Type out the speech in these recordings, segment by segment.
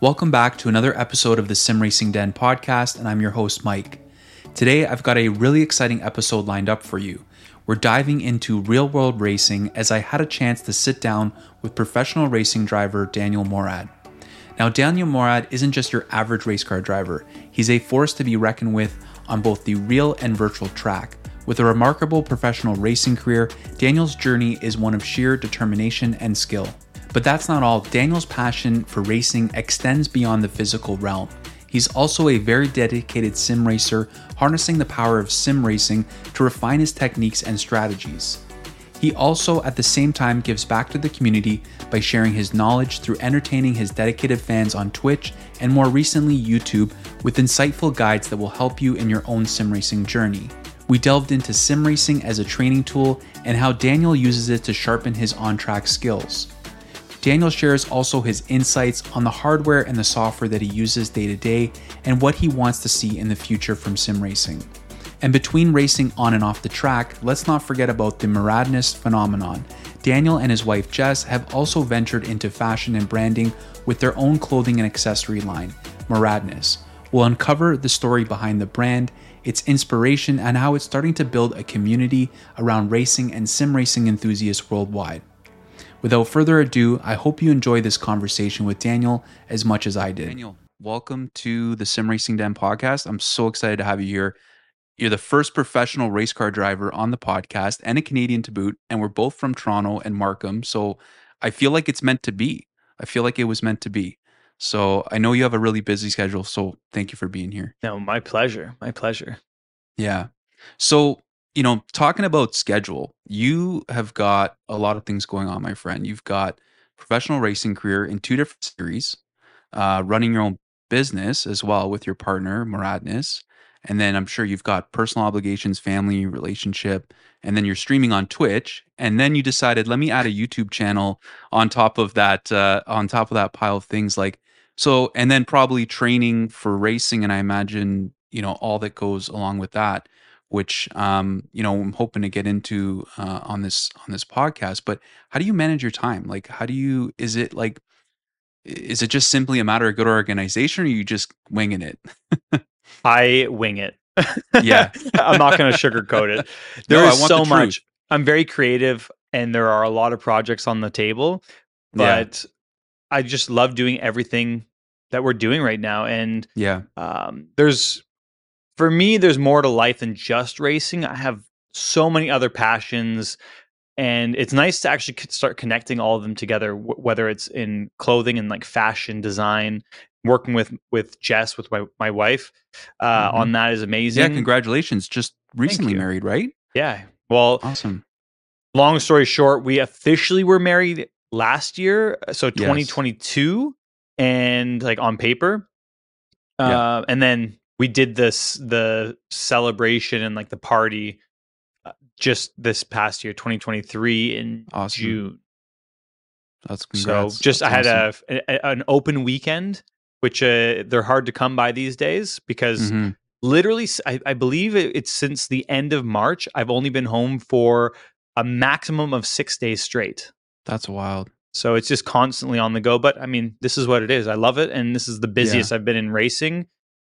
Welcome back to another episode of the Sim Racing Den podcast, and I'm your host, Mike. Today, I've got a really exciting episode lined up for you. We're diving into real world racing as I had a chance to sit down with professional racing driver Daniel Morad. Now, Daniel Morad isn't just your average race car driver, he's a force to be reckoned with on both the real and virtual track. With a remarkable professional racing career, Daniel's journey is one of sheer determination and skill. But that's not all. Daniel's passion for racing extends beyond the physical realm. He's also a very dedicated sim racer, harnessing the power of sim racing to refine his techniques and strategies. He also, at the same time, gives back to the community by sharing his knowledge through entertaining his dedicated fans on Twitch and more recently YouTube with insightful guides that will help you in your own sim racing journey. We delved into sim racing as a training tool and how Daniel uses it to sharpen his on track skills. Daniel shares also his insights on the hardware and the software that he uses day to day and what he wants to see in the future from sim racing. And between racing on and off the track, let's not forget about the Moradness phenomenon. Daniel and his wife Jess have also ventured into fashion and branding with their own clothing and accessory line, Moradness. We'll uncover the story behind the brand, its inspiration, and how it's starting to build a community around racing and sim racing enthusiasts worldwide. Without further ado, I hope you enjoy this conversation with Daniel as much as I did. Daniel, welcome to the Sim Racing Den podcast. I'm so excited to have you here. You're the first professional race car driver on the podcast and a Canadian to boot, and we're both from Toronto and Markham. So I feel like it's meant to be. I feel like it was meant to be. So I know you have a really busy schedule. So thank you for being here. No, my pleasure. My pleasure. Yeah. So you know, talking about schedule, you have got a lot of things going on, my friend. You've got professional racing career in two different series, uh, running your own business as well with your partner, Moradness. And then I'm sure you've got personal obligations, family, relationship, and then you're streaming on Twitch. And then you decided, let me add a YouTube channel on top of that, uh, on top of that pile of things like so, and then probably training for racing. And I imagine, you know, all that goes along with that which um, you know I'm hoping to get into uh, on this on this podcast. But how do you manage your time? Like, how do you? Is it like, is it just simply a matter of good organization, or are you just winging it? I wing it. yeah, I'm not going to sugarcoat it. There no, is so the much. I'm very creative, and there are a lot of projects on the table, but yeah. I just love doing everything that we're doing right now. And yeah, um, there's for me, there's more to life than just racing. I have so many other passions, and it's nice to actually start connecting all of them together. W- whether it's in clothing and like fashion design, working with with Jess, with my my wife, uh, mm-hmm. on that is amazing. Yeah, congratulations! Just recently married, right? Yeah. Well, awesome. Long story short, we officially were married last year, so 2022, yes. and like on paper. Uh, and then we did this the celebration and like the party uh, just this past year 2023 in awesome. june that's congrats. so just that's i had awesome. a, a, an open weekend which uh, they're hard to come by these days because mm-hmm. literally I, I believe it's since the end of march i've only been home for a maximum of six days straight that's wild so it's just constantly on the go but i mean this is what it is i love it and this is the busiest yeah. i've been in racing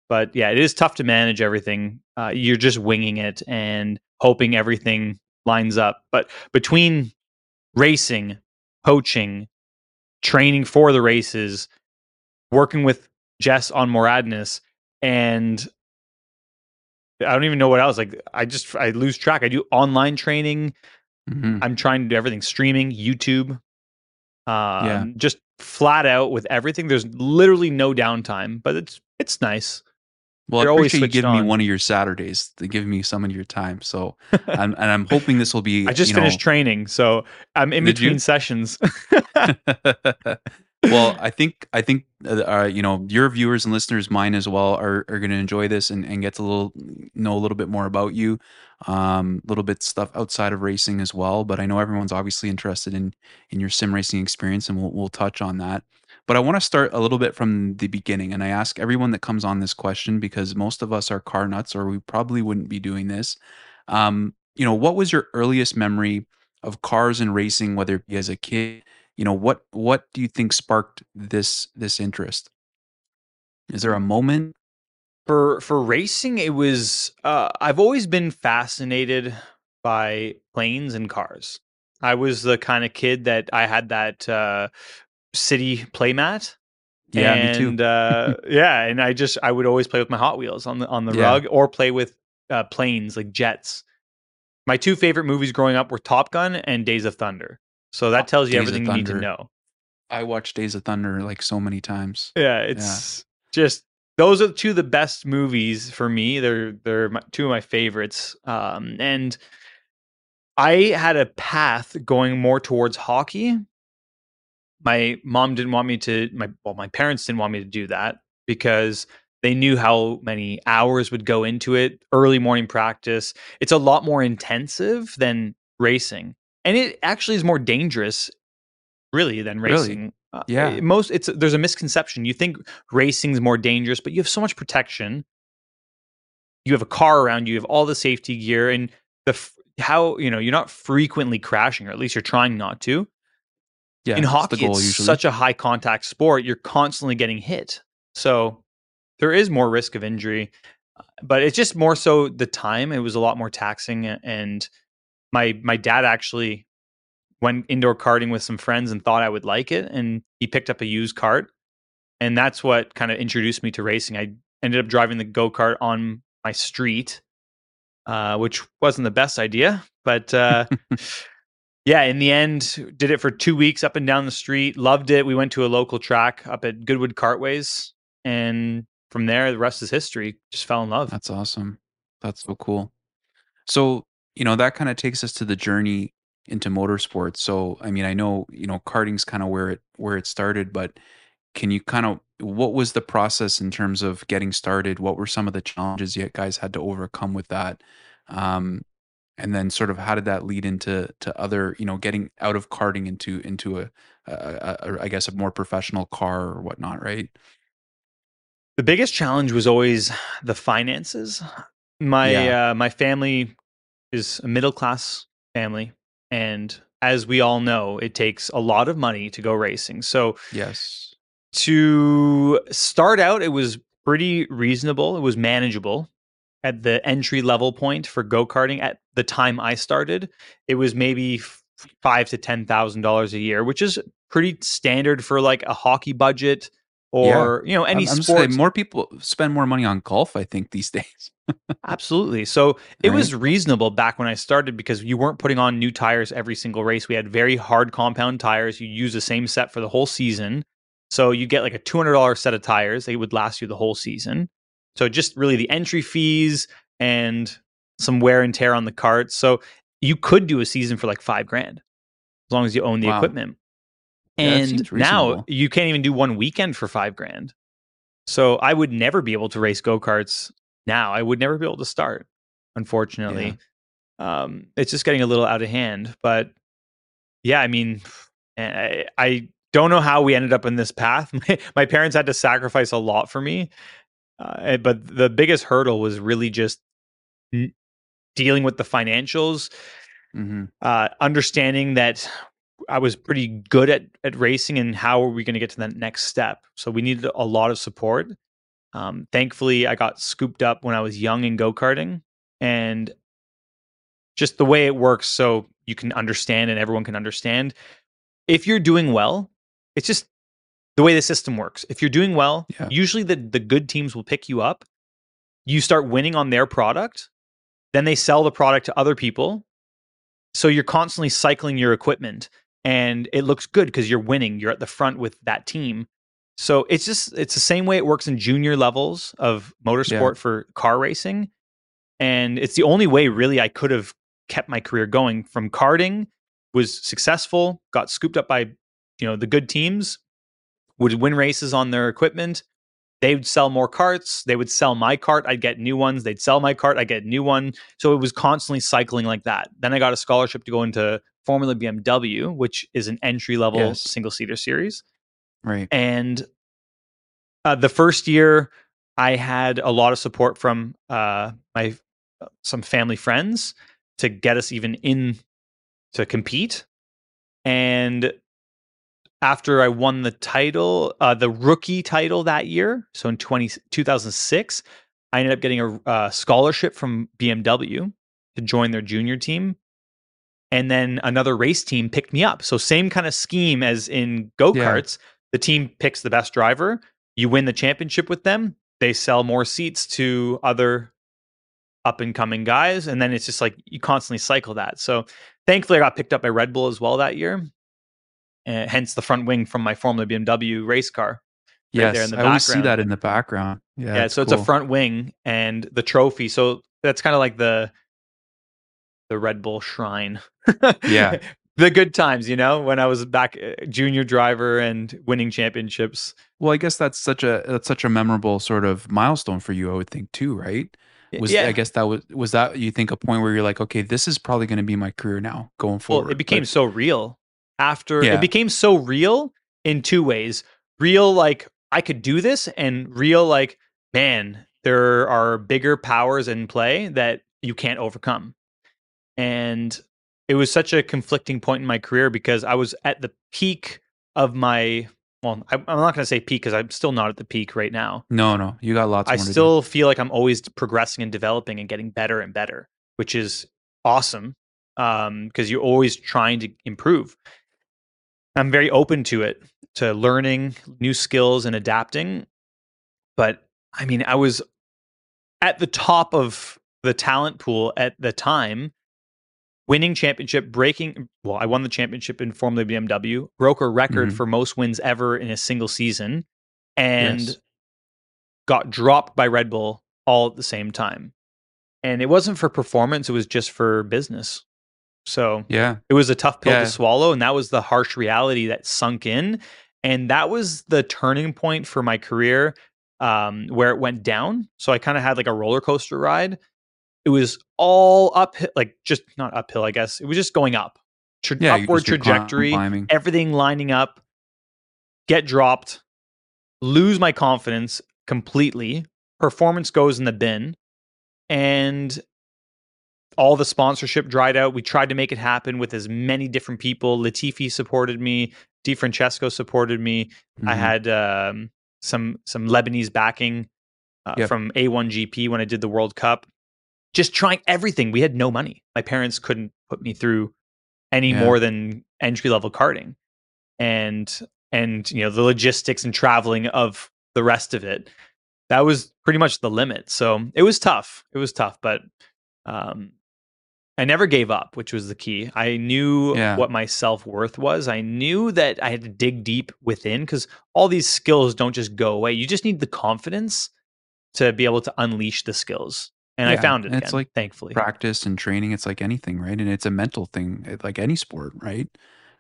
but yeah, it is tough to manage everything. Uh, you're just winging it and hoping everything lines up. But between racing, coaching, training for the races, working with Jess on Moradness, and I don't even know what else. Like I just I lose track. I do online training. Mm-hmm. I'm trying to do everything streaming, YouTube. Um, yeah. just flat out with everything. There's literally no downtime, but it's it's nice. Well, They're I appreciate you giving on. me one of your Saturdays to give me some of your time. So, I'm, and I'm hoping this will be. I just finished know, training, so I'm in between you? sessions. well, I think I think uh, uh, you know your viewers and listeners, mine as well, are are going to enjoy this and, and get to little know a little bit more about you, um, a um, little bit stuff outside of racing as well. But I know everyone's obviously interested in in your sim racing experience, and we'll we'll touch on that. But I want to start a little bit from the beginning. And I ask everyone that comes on this question because most of us are car nuts or we probably wouldn't be doing this. Um, you know, what was your earliest memory of cars and racing, whether it be as a kid? You know, what what do you think sparked this this interest? Is there a moment? For for racing, it was uh, I've always been fascinated by planes and cars. I was the kind of kid that I had that uh, city playmat. Yeah, and, me too. uh, yeah, and I just I would always play with my Hot Wheels on the on the Yeah. rug or play with uh, planes like jets. My two favorite movies growing up were Top Gun and Days of Thunder. So that tells you Days everything you need to know. I watched Days of Thunder like so many times. Yeah, it's just those are two of the best movies for me. They're they're my, two of my favorites. Um, and I had a path going more towards hockey. My mom didn't want me to. My well, my parents didn't want me to do that because they knew how many hours would go into it. Early morning practice. It's a lot more intensive than racing, and it actually is more dangerous, really, than racing. Uh, Yeah. it- most it's there's a misconception. You think racing's more dangerous, but you have so much protection. You have a car around you, you have all the safety gear, and the how you know you're not frequently crashing, or at least you're trying not to. Yeah, In hockey, goal it's usually. such a high contact sport. You're constantly getting hit, so there is more risk of injury. Uh, But it's just more so the time. It was a lot more taxing, and my my dad actually went indoor karting with some friends and thought I would like it, and he picked up a used kart, and that's what kind of introduced me to racing. I ended up driving the go kart on my street, uh, which wasn't the best idea, but uh, yeah, in the end, did it for two weeks up and down the street. Loved it. We went to a local track up at Goodwood Kartways, and from there, the rest is history. Just fell in love. That's awesome. That's so cool. So, you know, that kind of takes us to the journey into motorsports. So, I mean, I know, you know, karting's kind of where it where it started, but can you kind of what was the process in terms of getting started? What were some of the challenges you guys had to overcome with that? Um and then sort of how did that lead into to other, you know, getting out of karting into into a, a, a, a I guess a more professional car or whatnot, right? The biggest challenge was always the finances. My Yeah. uh, my family is a middle class family, and as we all know, it takes a lot of money to go racing. So Yes. to start out, it was pretty reasonable. It was manageable at the entry level point for go karting. At the time I started, it was maybe five to ten thousand dollars a year, which is pretty standard for like a hockey budget or you know any I'm, I'm sport. more people spend more money on golf, I think, these days. Absolutely. So it Right. was reasonable back when I started because you weren't putting on new tires every single race. We had very hard compound tires. You use the same set for the whole season. So you get like a $200 set of tires. They would last you the whole season. So just really the entry fees and some wear and tear on the karts. So you could do a season for like five grand as long as you own the Wow. equipment. Yeah, And now you can't even do one weekend for five grand. So I would never be able to race go karts now. I would never be able to start, unfortunately. Um, it's just getting a little out of hand. But yeah, I mean, I, I don't know how we ended up in this path. My, my parents had to sacrifice a lot for me. Uh, but the biggest hurdle was really just n- dealing with the financials, hmm uh, understanding that I was pretty good at at racing and how are we going to get to that next step. So we needed a lot of support. Um, thankfully, I got scooped up when I was young in go karting, and just the way it works, so you can understand and everyone can understand. If you're doing well, it's just the way the system works. If you're doing well, Yeah. usually the the good teams will pick you up. You start winning on their product, then they sell the product to other people. So you're constantly cycling your equipment and it looks good because you're winning. You're at the front with that team. So it's just it's the same way it works in junior levels of motorsport for car racing. And it's the only way really I could have kept my career going from karting was successful, got scooped up by, you know, the good teams, would win races on their equipment. They would sell more karts. They would sell my kart. I'd get new ones. They'd sell my kart. I'd get a new one. So it was constantly cycling like that. Then I got a scholarship to go into Formula BMW, which is an entry level Yes. single seater series. Right. And uh, the first year, I had a lot of support from uh, my some family friends to get us even in to compete. And after I won the title, uh, the rookie title that year, so in 20, 2006, I ended up getting a uh, scholarship from BMW to join their junior team. And then another race team picked me up. So, same kind of scheme as in go karts. Yeah. The team picks the best driver. You win the championship with them. They sell more seats to other up and coming guys. And then it's just like you constantly cycle that. So, thankfully, I got picked up by Red Bull as well that year uh, hence the front wing from my Formula BMW race car. Right yes, I always see that in the background. Yeah, yeah. So cool. it's a front wing and the trophy. So that's kind of like the the Red Bull shrine. yeah, the good times, you know, when I was back uh, junior driver and winning championships. Well, I guess that's such a that's such a memorable sort of milestone for you, I would think too, right? Was yeah. I guess that was was that you think a point where you're like, okay, this is probably going to be my career now going forward. Well, it became but, so real after yeah. it became so real in two ways. Real like I could do this and real like man, there are bigger powers in play that you can't overcome. And it was such a conflicting point in my career because I was at the peak of my well, I, am not going to say peak because I'm still not at the peak right now. No, no, you got lots. I still feel like I'm always progressing and developing and getting better and better, which is awesome because um, you're always trying to improve. I'm very open to it, to learning new skills and adapting. But I mean, I was at the top of the talent pool at the time, winning championship, breaking. Well, I won the championship in Formula BMW, broke a record mm-hmm. for most wins ever in a single season, and yes. got dropped by Red Bull all at the same time. And it wasn't for performance; it was just for business. So yeah, it was a tough pill yeah. to swallow, and that was the harsh reality that sunk in, and that was the turning point for my career, um, where it went down. So I kind of had like a roller coaster ride. It was all up, like just not uphill, I guess. It was just going up, Tra- yeah, upward trajectory, climbing. everything lining up. Get dropped, lose my confidence completely. Performance goes in the bin, and all the sponsorship dried out. We tried to make it happen with as many different people. Latifi supported me. Di Francesco supported me. Mm-hmm. I had um, some some Lebanese backing uh, yep. from A1GP when I did the World Cup. Just trying everything. We had no money. My parents couldn't put me through any yeah. more than entry level karting, and and you know the logistics and traveling of the rest of it. That was pretty much the limit. So it was tough. It was tough, but um, I never gave up, which was the key. I knew yeah. what my self worth was. I knew that I had to dig deep within because all these skills don't just go away. You just need the confidence to be able to unleash the skills. And yeah. I found it. Again, it's like thankfully practice and training. It's like anything, right? And it's a mental thing, like any sport, right?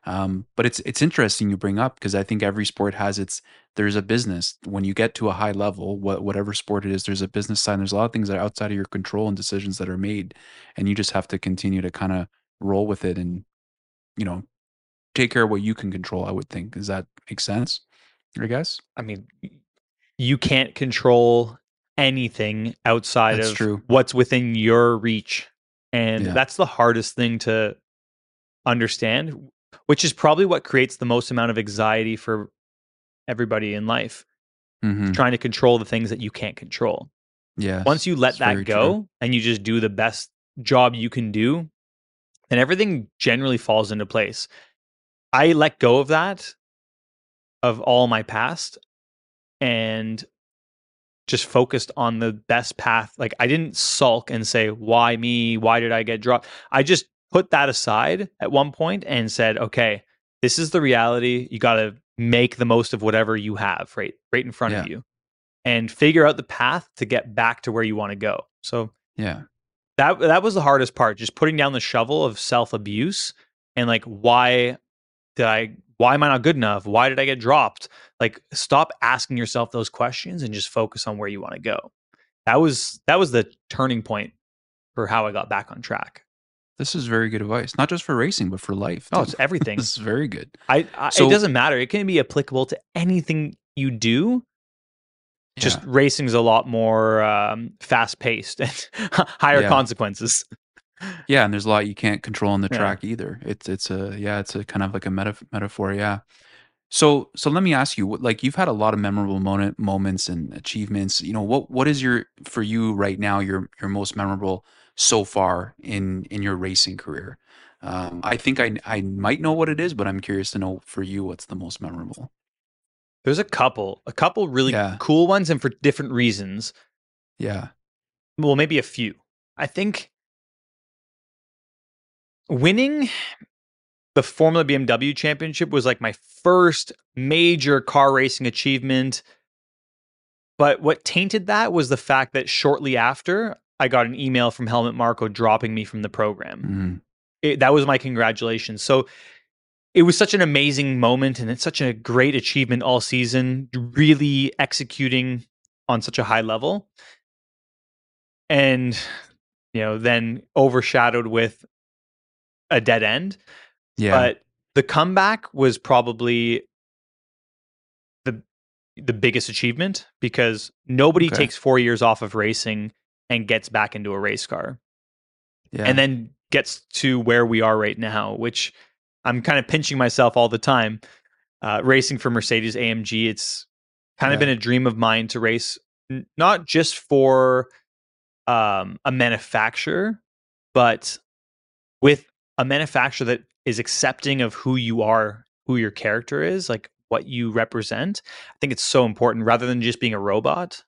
Um, but it's it's interesting you bring up because I think every sport has its there's a business when you get to a high level, what, whatever sport it is, there's a business side. There's a lot of things that are outside of your control and decisions that are made, and you just have to continue to kind of roll with it and you know take care of what you can control. I would think does that make sense? I guess. I mean, you can't control anything outside that's of true. what's within your reach, and yeah. that's the hardest thing to understand which is probably what creates the most amount of anxiety for everybody in life. Mm-hmm. Trying to control the things that you can't control. Yeah. Once you let that go true. and you just do the best job you can do, then everything generally falls into place. I let go of that, of all my past, and just focused on the best path. Like I didn't sulk and say, why me? Why did I get dropped? I just put that aside at one point and said, okay, this is the reality. You got to make the most of whatever you have right right in front yeah. of you and figure out the path to get back to where you want to go. So, yeah. That that was the hardest part, just putting down the shovel of self-abuse and like why did I why am I not good enough? Why did I get dropped? Like stop asking yourself those questions and just focus on where you want to go. That was that was the turning point for how I got back on track. This is very good advice, not just for racing, but for life. Oh, it's everything. this is very good. I, I so, it doesn't matter. It can be applicable to anything you do. Just yeah. racing's a lot more um, fast paced and higher yeah. consequences. Yeah, and there's a lot you can't control on the track yeah. either. It's it's a yeah, it's a kind of like a meta- metaphor. Yeah. So, so let me ask you, like you've had a lot of memorable moment, moments and achievements. You know, what what is your for you right now your your most memorable so far in in your racing career? Um, I think I I might know what it is, but I'm curious to know for you what's the most memorable. There's a couple, a couple really yeah. cool ones, and for different reasons. Yeah. Well, maybe a few. I think winning the Formula BMW Championship was like my first major car racing achievement. But what tainted that was the fact that shortly after, I got an email from Helmut Marko dropping me from the program. Mm-hmm. It, that was my congratulations. So it was such an amazing moment and it's such a great achievement all season, really executing on such a high level. And, you know, then overshadowed with a dead end. Yeah. But the comeback was probably the the biggest achievement because nobody okay. takes 4 years off of racing and gets back into a race car. Yeah. And then gets to where we are right now, which I'm kind of pinching myself all the time. Uh, racing for Mercedes AMG, it's kind yeah. of been a dream of mine to race n- not just for um, a manufacturer, but with a manufacturer that is accepting of who you are, who your character is, like what you represent. I think it's so important rather than just being a robot.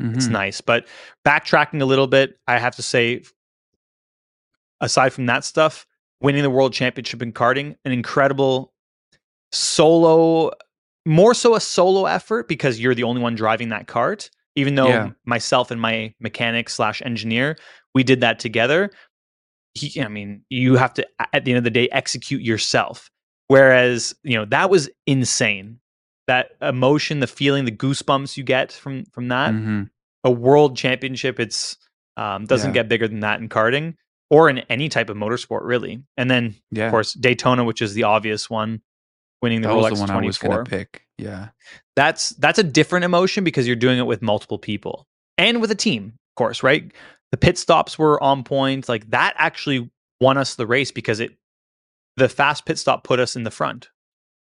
Mm-hmm. It's nice. But backtracking a little bit, I have to say, aside from that stuff, winning the world championship in karting, an incredible solo, more so a solo effort because you're the only one driving that kart. Even though yeah. myself and my mechanic slash engineer, we did that together he, I mean, you have to at the end of the day execute yourself. Whereas, you know, that was insane. That emotion, the feeling, the goosebumps you get from from that. Mm-hmm. A world championship, it's um, doesn't yeah. get bigger than that in karting or in any type of motorsport, really. And then, yeah. of course, Daytona, which is the obvious one, winning the that Rolex was the one 24. I was going to pick. Yeah, that's that's a different emotion because you're doing it with multiple people and with a team, of course, right? the pit stops were on point. Like that actually won us the race because it the fast pit stop put us in the front.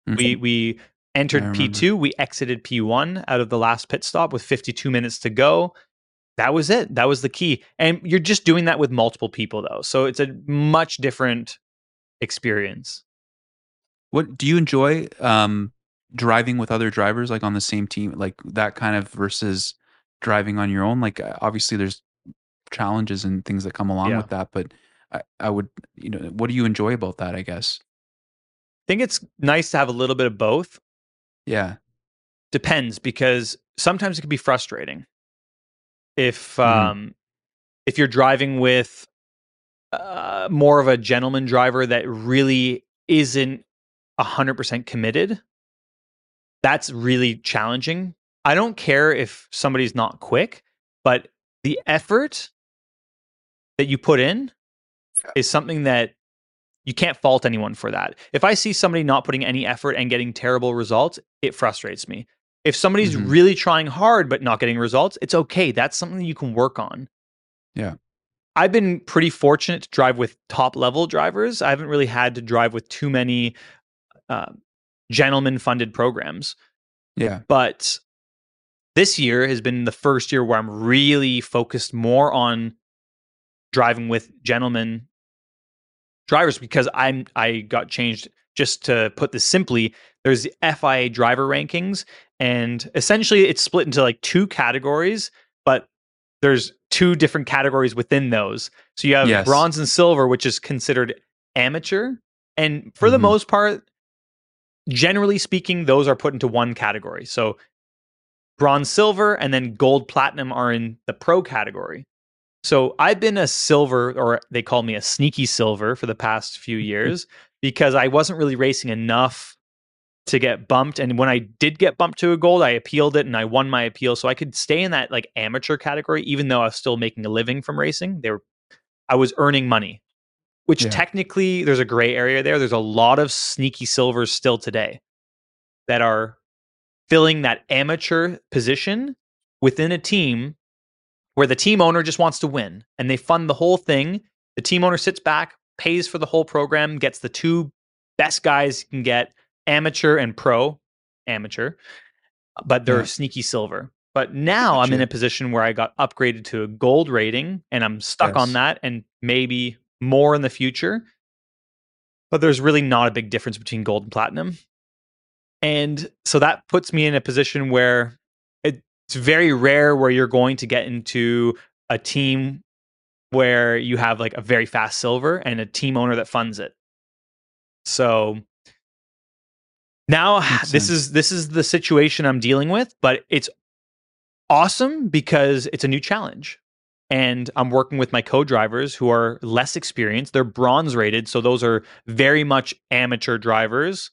Mm-hmm. We we entered P2, we exited P1 out of the last pit stop with 52 minutes to go. That was it. That was the key. And you're just doing that with multiple people though. So it's a much different experience. What do you enjoy um driving with other drivers like on the same team like that kind of versus driving on your own like uh, obviously there's challenges and things that come along yeah. with that. But I, I would, you know, what do you enjoy about that? I guess. I think it's nice to have a little bit of both. Yeah. Depends because sometimes it can be frustrating. If mm-hmm. um if you're driving with uh, more of a gentleman driver that really isn't 100% committed, that's really challenging. I don't care if somebody's not quick, but the effort that you put in is something that you can't fault anyone for that. If I see somebody not putting any effort and getting terrible results, it frustrates me. If somebody's mm-hmm. really trying hard but not getting results, it's okay. That's something you can work on. Yeah. I've been pretty fortunate to drive with top level drivers. I haven't really had to drive with too many uh, gentleman funded programs. Yeah. But this year has been the first year where I'm really focused more on driving with gentlemen drivers because I'm I got changed just to put this simply there's the FIA driver rankings and essentially it's split into like two categories but there's two different categories within those so you have yes. bronze and silver which is considered amateur and for mm-hmm. the most part generally speaking those are put into one category so bronze silver and then gold platinum are in the pro category so I've been a silver, or they call me a sneaky silver for the past few mm-hmm. years because I wasn't really racing enough to get bumped. And when I did get bumped to a gold, I appealed it and I won my appeal. So I could stay in that like amateur category, even though I was still making a living from racing. They were, I was earning money, which yeah. technically there's a gray area there. There's a lot of sneaky silvers still today that are filling that amateur position within a team where the team owner just wants to win and they fund the whole thing. The team owner sits back, pays for the whole program, gets the two best guys you can get, amateur and pro, amateur, but they're Yeah. sneaky silver. But now I'm in a position where I got upgraded to a gold rating and I'm stuck on that and maybe more in the future. But there's really not a big difference between gold and platinum. And so that puts me in a position where it's very rare where you're going to get into a team where you have like a very fast silver and a team owner that funds it. So now Makes this sense. is this is the situation I'm dealing with, but it's awesome because it's a new challenge. And I'm working with my co-drivers who are less experienced. They're bronze rated, so those are very much amateur drivers,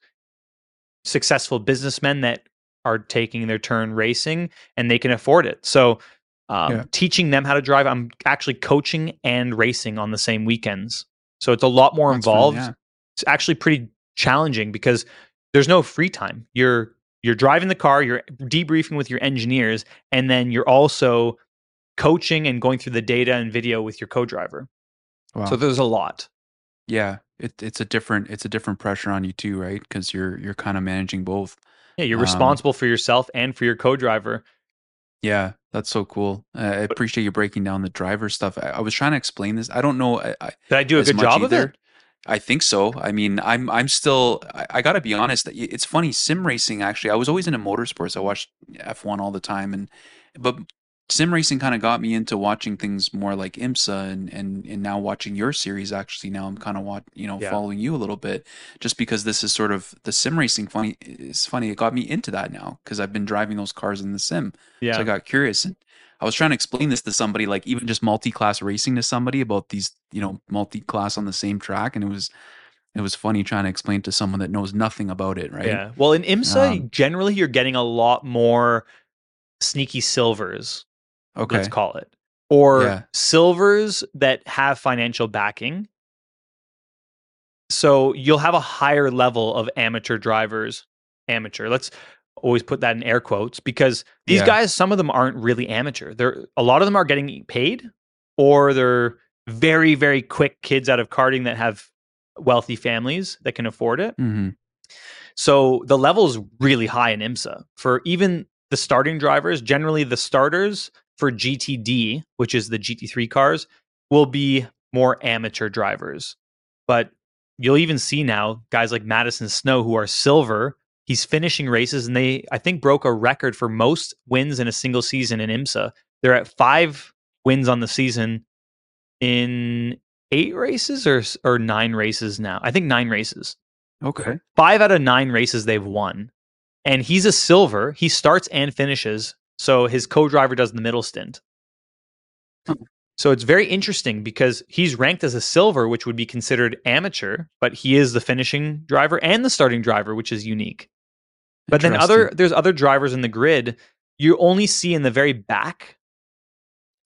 successful businessmen that are taking their turn racing and they can afford it. So um, Yeah. teaching them how to drive, I'm actually coaching and racing on the same weekends. So it's a lot more That's fun, involved. yeah. It's actually pretty challenging because there's no free time. You're you're driving the car, you're debriefing with your engineers, and then you're also coaching and going through the data and video with your co-driver. Wow. So there's a lot. yeah, it, it's a different it's a different pressure on you too, right? Because you're you're kind of managing both. Yeah, you're Um, responsible for yourself and for your co-driver. Yeah, that's so cool. Uh, I appreciate you breaking down the driver stuff. I, I was trying to explain this. I don't know. I, I, Did I do a good job of either. it? I think so. I mean, I'm I'm still. I, I got to be honest. It's funny. Sim racing actually. I was always into motorsports. I watched F1 all the time, and but sim racing kind of got me into watching things more like IMSA and and and now watching your series. Actually, now I'm kind of what you know Yeah. following you a little bit, just because this is sort of the sim racing. Funny, it's funny. It got me into that now because I've been driving those cars in the sim. Yeah. So I got curious and I was trying to explain this to somebody, like even just multi-class racing to somebody about these, you know, multi-class on the same track. And it was, it was funny trying to explain to someone that knows nothing about it. Right. Yeah. Well, in IMSA, Um, generally you're getting a lot more sneaky silvers, Okay. let's call it, or Yeah. silvers that have financial backing. So you'll have a higher level of amateur drivers. Amateur. Let's always put that in air quotes because these Yeah. guys, some of them aren't really amateur. They're a lot of them are getting paid, or they're very, very quick kids out of karting that have wealthy families that can afford it. hmm So the level is really high in IMSA for even the starting drivers. Generally, the starters for GTD, which is the GT3 cars, will be more amateur drivers. But you'll even see now guys like Madison Snow who are silver. He's finishing races, and they I think broke a record for most wins in a single season in IMSA. They're at five wins on the season in eight races or or nine races now. I think nine races Okay. five out of nine races they've won. And he's a silver. He starts and finishes. So his co driver does the middle stint. Huh. So it's very interesting because he's ranked as a silver, which would be considered amateur, but he is the finishing driver and the starting driver, which is unique. But then other there's other drivers in the grid you only see in the very back.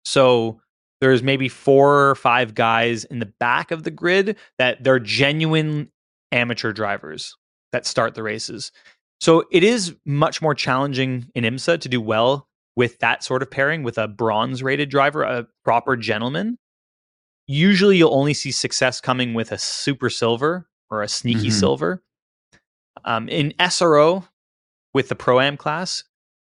So there's maybe four or five guys in the back of the grid that they're genuine amateur drivers that start the races. So it is much more challenging in IMSA to do well with that sort of pairing with a bronze rated driver, a proper gentleman. Usually you'll only see success coming with a super silver or a sneaky Mhm. silver. Um, in SRO with the Pro Am class,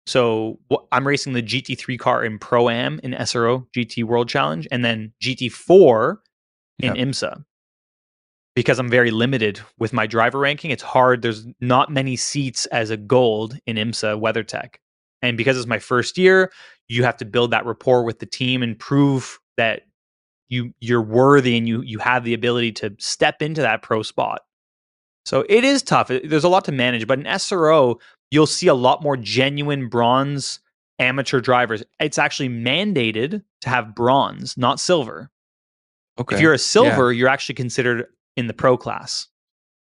so wh- I'm racing the GT3 car in Pro Am in SRO GT World Challenge and then GT4 in Yep. IMSA. Because I'm very limited with my driver ranking, it's hard. There's not many seats as a gold in IMSA WeatherTech. And because it's my first year, you have to build that rapport with the team and prove that you you're worthy and you you have the ability to step into that pro spot. So it is tough. There's a lot to manage, but in SRO, you'll see a lot more genuine bronze amateur drivers. It's actually mandated to have bronze, not silver. Okay. If you're a silver, you're actually considered in the pro class.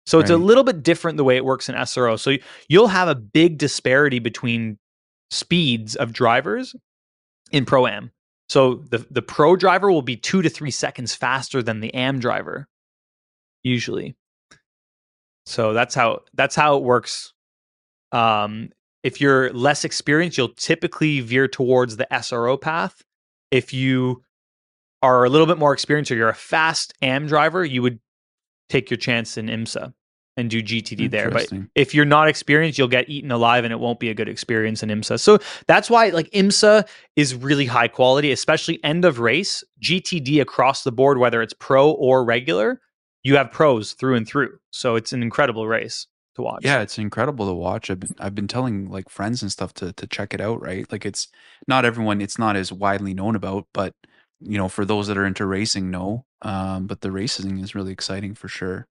So it's a little bit different the way it works in SRO. So you'll have a big disparity between speeds of drivers in pro am. So the the pro driver will be 2 to 3 seconds faster than the am driver usually. So that's how that's how it works. Um if you're less experienced, you'll typically veer towards the SRO path. If you are a little bit more experienced or you're a fast AM driver, you would take your chance in IMSA. and do GTD there. But if you're not experienced, you'll get eaten alive and it won't be a good experience in IMSA. So that's why like IMSA is really high quality, especially end of race, GTD across the board, whether it's pro or regular, you have pros through and through. So it's an incredible race to watch. Yeah, it's incredible to watch. I've been, I've been telling like friends and stuff to to check it out, right? Like it's not everyone it's not as widely known about, but you know, for those that are into racing, no. Um, but the racing is really exciting for sure.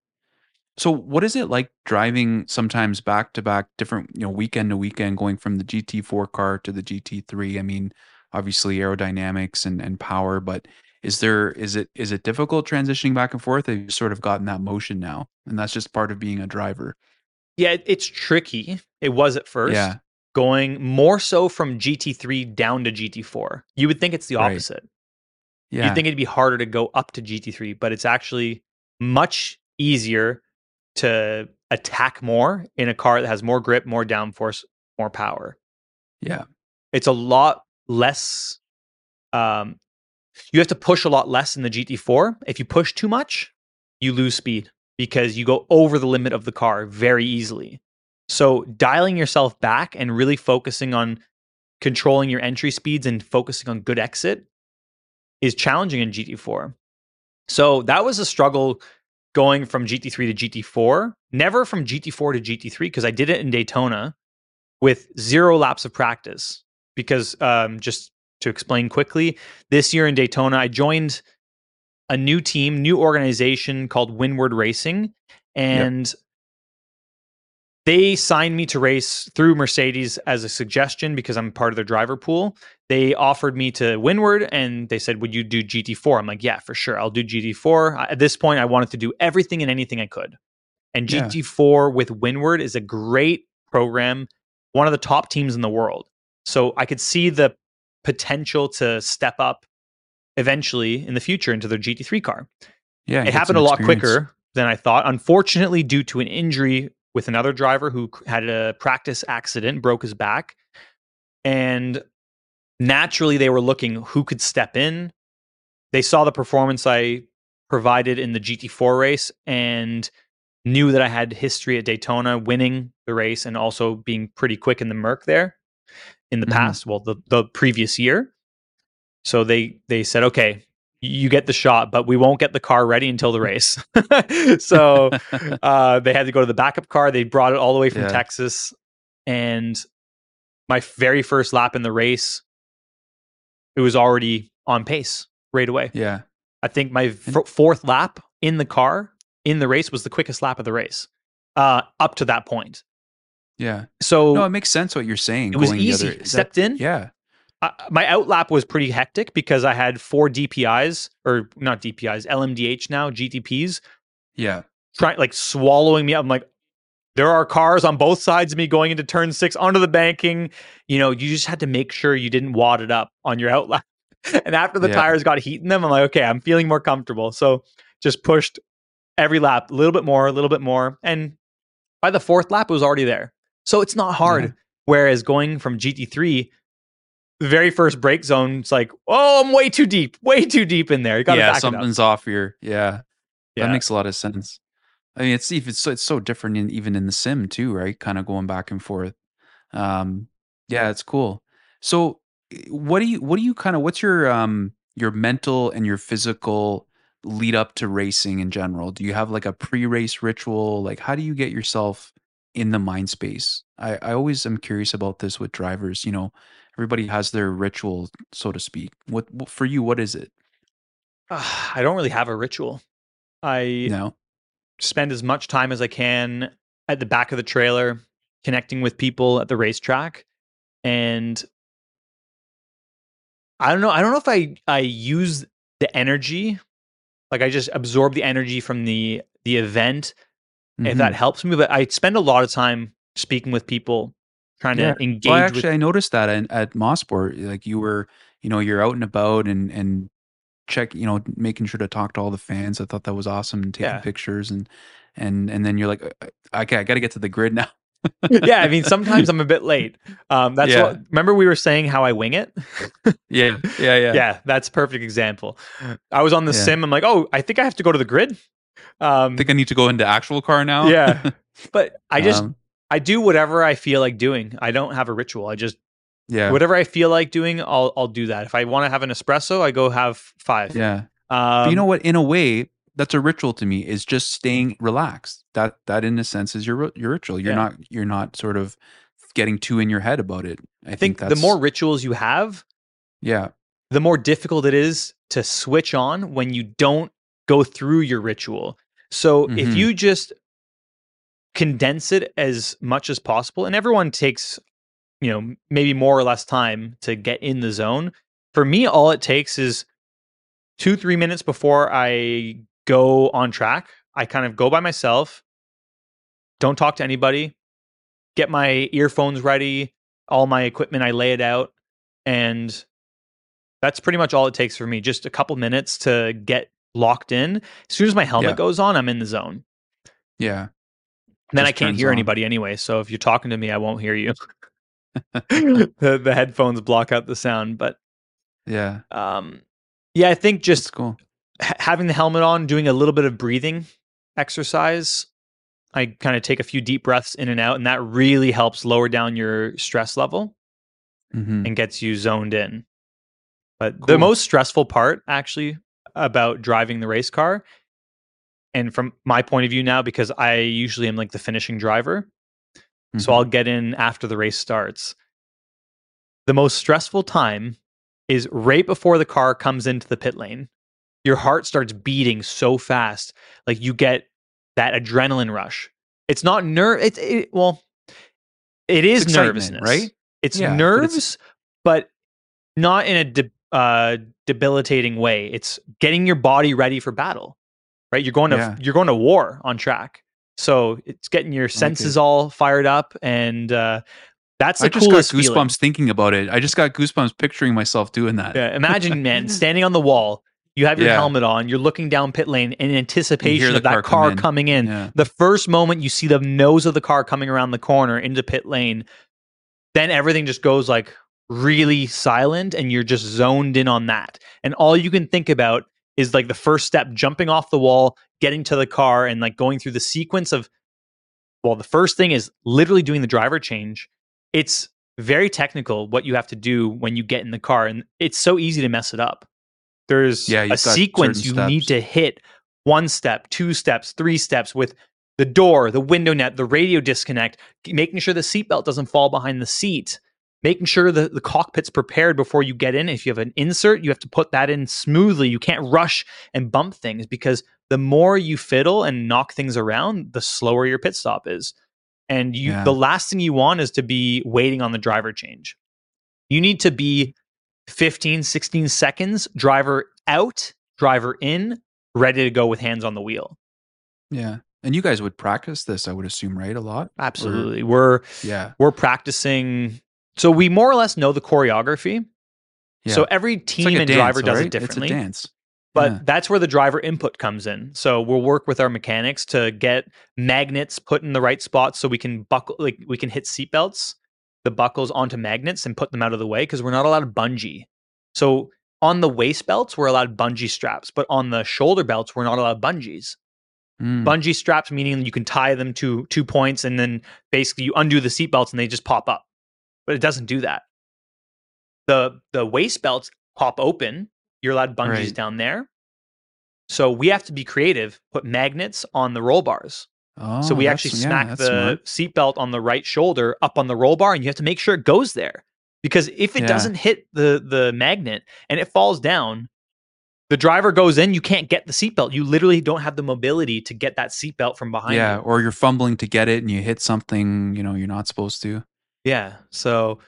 So, what is it like driving sometimes back to back, different, you know, weekend to weekend, going from the GT4 car to the GT3? I mean, obviously aerodynamics and, and power, but is there is it is it difficult transitioning back and forth? Have you sort of gotten that motion now, and that's just part of being a driver? Yeah, it's tricky. It was at first. Yeah. Going more so from GT3 down to GT4. You would think it's the opposite. Right. Yeah. You'd think it'd be harder to go up to GT3, but it's actually much easier to attack more in a car that has more grip, more downforce, more power. Yeah. It's a lot less um you have to push a lot less in the GT4. If you push too much, you lose speed because you go over the limit of the car very easily. So dialing yourself back and really focusing on controlling your entry speeds and focusing on good exit is challenging in GT4. So that was a struggle going from GT3 to GT4, never from GT4 to GT3 because I did it in Daytona with zero laps of practice. Because um, just to explain quickly, this year in Daytona, I joined a new team, new organization called Winward Racing, and yep. They signed me to race through Mercedes as a suggestion because I'm part of their driver pool they offered me to Winward and they said, Would you do GT4? I'm like, Yeah, for sure. I'll do GT4. At this point, I wanted to do everything and anything I could. And yeah. GT4 with Winward is a great program, one of the top teams in the world. So I could see the potential to step up eventually in the future into their GT3 car. Yeah, it happened a lot experience. quicker than I thought. Unfortunately, due to an injury with another driver who had a practice accident, broke his back. And naturally they were looking who could step in. They saw the performance I provided in the GT4 race and knew that I had history at Daytona winning the race and also being pretty quick in the Merc there in the mm-hmm. past, well the the previous year. So they they said, "Okay, you get the shot, but we won't get the car ready until the race." so uh, they had to go to the backup car. They brought it all the way from yeah. Texas, and my very first lap in the race it was already on pace right away. Yeah. I think my f- fourth lap in the car in the race was the quickest lap of the race uh, up to that point. Yeah. So no, it makes sense what you're saying. It was easy. Other, Stepped that, in. Yeah. Uh, my outlap was pretty hectic because I had four DPIs or not DPIs, LMDH now, GTPs. Yeah. Trying like swallowing me up. I'm like, there are cars on both sides of me going into turn six onto the banking. You know, you just had to make sure you didn't wad it up on your outlap. and after the yeah. tires got heat in them, I'm like, okay, I'm feeling more comfortable. So just pushed every lap a little bit more, a little bit more. And by the fourth lap, it was already there. So it's not hard. Yeah. Whereas going from GT3, the very first brake zone, it's like, oh, I'm way too deep, way too deep in there. You got yeah, something's off here. Yeah, yeah, that makes a lot of sense. I mean, it's it's so, it's so different in, even in the sim too, right? Kind of going back and forth. Um, yeah, it's cool. So, what do you what do you kind of what's your um your mental and your physical lead up to racing in general? Do you have like a pre-race ritual? Like, how do you get yourself in the mind space? I I always am curious about this with drivers. You know, everybody has their ritual, so to speak. What, what for you? What is it? Uh, I don't really have a ritual. I no spend as much time as I can at the back of the trailer, connecting with people at the racetrack. And I don't know. I don't know if I I use the energy, like I just absorb the energy from the the event, mm-hmm. if that mm-hmm. helps me. But I spend a lot of time speaking with people, trying yeah. to engage. Well, actually, with... I noticed that in, at Mosport, like you were, you know, you're out and about and and check, you know, making sure to talk to all the fans. I thought that was awesome and taking yeah. pictures and and and then you're like, okay, I got to get to the grid now. yeah, I mean, sometimes I'm a bit late. Um, that's yeah. what. Remember, we were saying how I wing it. yeah, yeah, yeah, yeah. That's perfect example. I was on the yeah. sim. I'm like, oh, I think I have to go to the grid. Um, I think I need to go into actual car now. yeah, but I just Um, I do whatever I feel like doing. I don't have a ritual. I just yeah, whatever I feel like doing, I'll I'll do that. If I want to have an espresso, I go have five. yeah. Um, but you know what? In a way, that's a ritual to me. Is just staying relaxed. That that in a sense is your your ritual. You're Yeah. not you're not sort of getting too in your head about it. I, I think the more rituals you have, yeah the more difficult it is to switch on when you don't go through your ritual. So if Mhm. you just condense it as much as possible, and everyone takes, you know, maybe more or less time to get in the zone. For me, all it takes is two, three minutes before I go on track. I kind of go by myself, don't talk to anybody, get my earphones ready, all my equipment, I lay it out, and that's pretty much all it takes for me. Just a couple minutes to get locked in. As soon as my helmet Yeah. goes on, I'm in the zone. yeah Then I can't hear on. anybody anyway. So if you're talking to me, I won't hear you. the, the headphones block out the sound. But yeah. um, yeah, I think That's just cool. h- having the helmet on, doing a little bit of breathing exercise. I kind of take a few deep breaths in and out, and that really helps lower down your stress level hmm and gets you zoned in. But the most stressful part, actually, about driving the race car, and from my point of view now, because I usually am like the finishing driver, so Mhm. I'll get in after the race starts. The most stressful time is right before the car comes into the pit lane. Your heart starts beating so fast, like you get that adrenaline rush. It's not nerve. It's it, well, it is It's nervousness, right? It's Yeah, but nerves, it's- but not in a de- uh, debilitating way. It's getting your body ready for battle, right? You're going to Yeah. you're going to war on track, so it's getting your senses all fired up, and uh, that's the I just got goosebumps feeling. thinking about it. I just got goosebumps picturing myself doing that. Yeah, imagine, man, standing on the wall. You have your Yeah. helmet on. You're looking down pit lane in anticipation of that car car, in. coming in. Yeah. The first moment you see the nose of the car coming around the corner into pit lane, then everything just goes like really silent and you're just zoned in on that. And all you can think about is like the first step jumping off the wall, getting to the car and like going through the sequence of well, the first thing is literally doing the driver change. It's very technical what you have to do when you get in the car and it's so easy to mess it up. There's Yeah, a sequence you certain need to hit one step, two steps, three steps with the door, the window net, the radio disconnect, making sure the seatbelt doesn't fall behind the seat, making sure the, the cockpit's prepared before you get in. If you have an insert, you have to put that in smoothly. You can't rush and bump things because the more you fiddle and knock things around, the slower your pit stop is. And you Yeah. the last thing you want is to be waiting on the driver change. You need to be 15, 16 seconds, driver out, driver in, ready to go with hands on the wheel. Yeah. And you guys would practice this, I would assume, right? A lot. Absolutely. We're Yeah. we're practicing so we more or less know the choreography. Yeah. So every team like and dance, driver does right? it differently. It's a dance. But Yeah. that's where the driver input comes in. So we'll work with our mechanics to get magnets put in the right spots so we can buckle like we can hit seatbelts, the buckles onto magnets and put them out of the way because we're not allowed to bungee. So on the waist belts, we're allowed bungee straps, but on the shoulder belts, we're not allowed bungees. Mm. Bungee straps meaning you can tie them to two points and then basically you undo the seatbelts and they just pop up. But it doesn't do that. The the waist belts pop open. You're allowed bungees Right. down there. So we have to be creative, put magnets on the roll bars. Oh, so we actually smack that's the seatbelt on the right shoulder up on the roll bar and you have to make sure it goes there. Because if it Yeah. doesn't hit the the magnet and it falls down, the driver goes in, you can't get the seatbelt. You literally don't have the mobility to get that seatbelt from behind Yeah. you. Or you're fumbling to get it and you hit something, you know, you're not supposed to. Yeah. So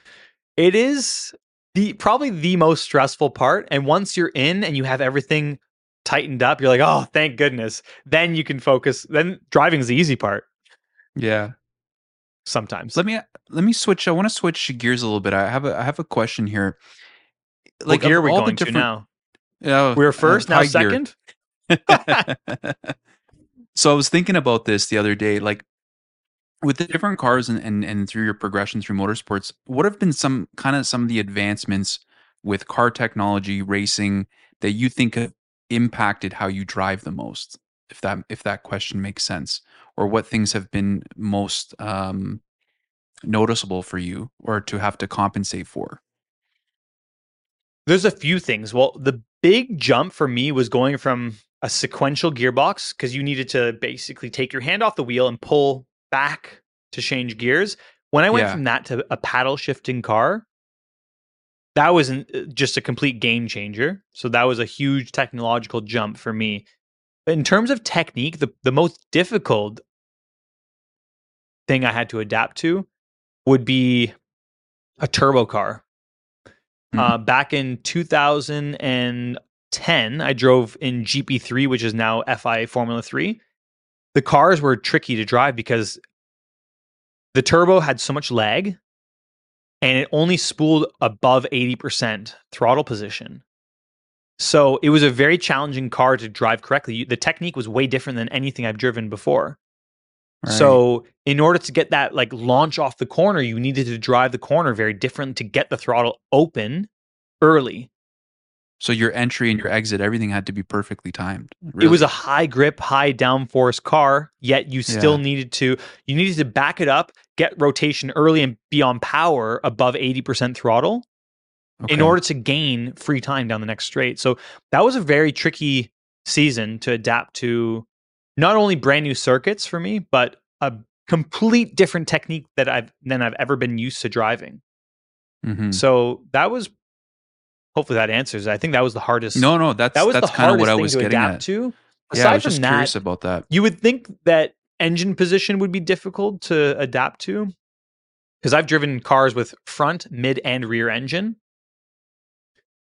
it is the probably the most stressful part. And once you're in and you have everything tightened up, you're like, oh, thank goodness. Then you can focus. Then driving is the easy part Yeah. sometimes. Let me let me switch. I want to switch gears a little bit. I have a I have a question here. Like, here are we all the going to now? Oh, We uh, were first, now second. so I was thinking about this the other day, like with the different cars and, and and through your progression through motorsports, what have been some kind of some of the advancements with car technology racing that you think have impacted how you drive the most? if that if that question makes sense, or what things have been most um, noticeable for you, or to have to compensate for. There's a few things. Well, the big jump for me was going from a sequential gearbox because you needed to basically take your hand off the wheel and pull back to change gears. When I went Yeah. from that to a paddle shifting car, that was an, uh, just a complete game changer. So that was a huge technological jump for me. But in terms of technique, the, the most difficult thing I had to adapt to would be a turbo car. Uh, back in 2010, I drove in GP3, which is now FIA Formula 3. The cars were tricky to drive because the turbo had so much lag and it only spooled above 80% throttle position. So it was a very challenging car to drive correctly. The technique was way different than anything I've driven before. Right? So in order to get that like launch off the corner, you needed to drive the corner very different to get the throttle open early. So your entry and your exit, everything had to be perfectly timed. It was a high grip, high downforce car, yet you still Yeah. needed to you needed to back it up, get rotation early and be on power above 80% throttle in order to gain free time down the next straight. So that was a very tricky season to adapt to not only brand new circuits for me, but a complete different technique that I've than I've ever been used to driving. Mhm. So that was hopefully that answers. I think that was the hardest. No, no, that's that was that's kind of what I was to getting at. to. Yeah, I was from just that, curious about that. you would think that engine position would be difficult to adapt to because I've driven cars with front, mid, and rear engine.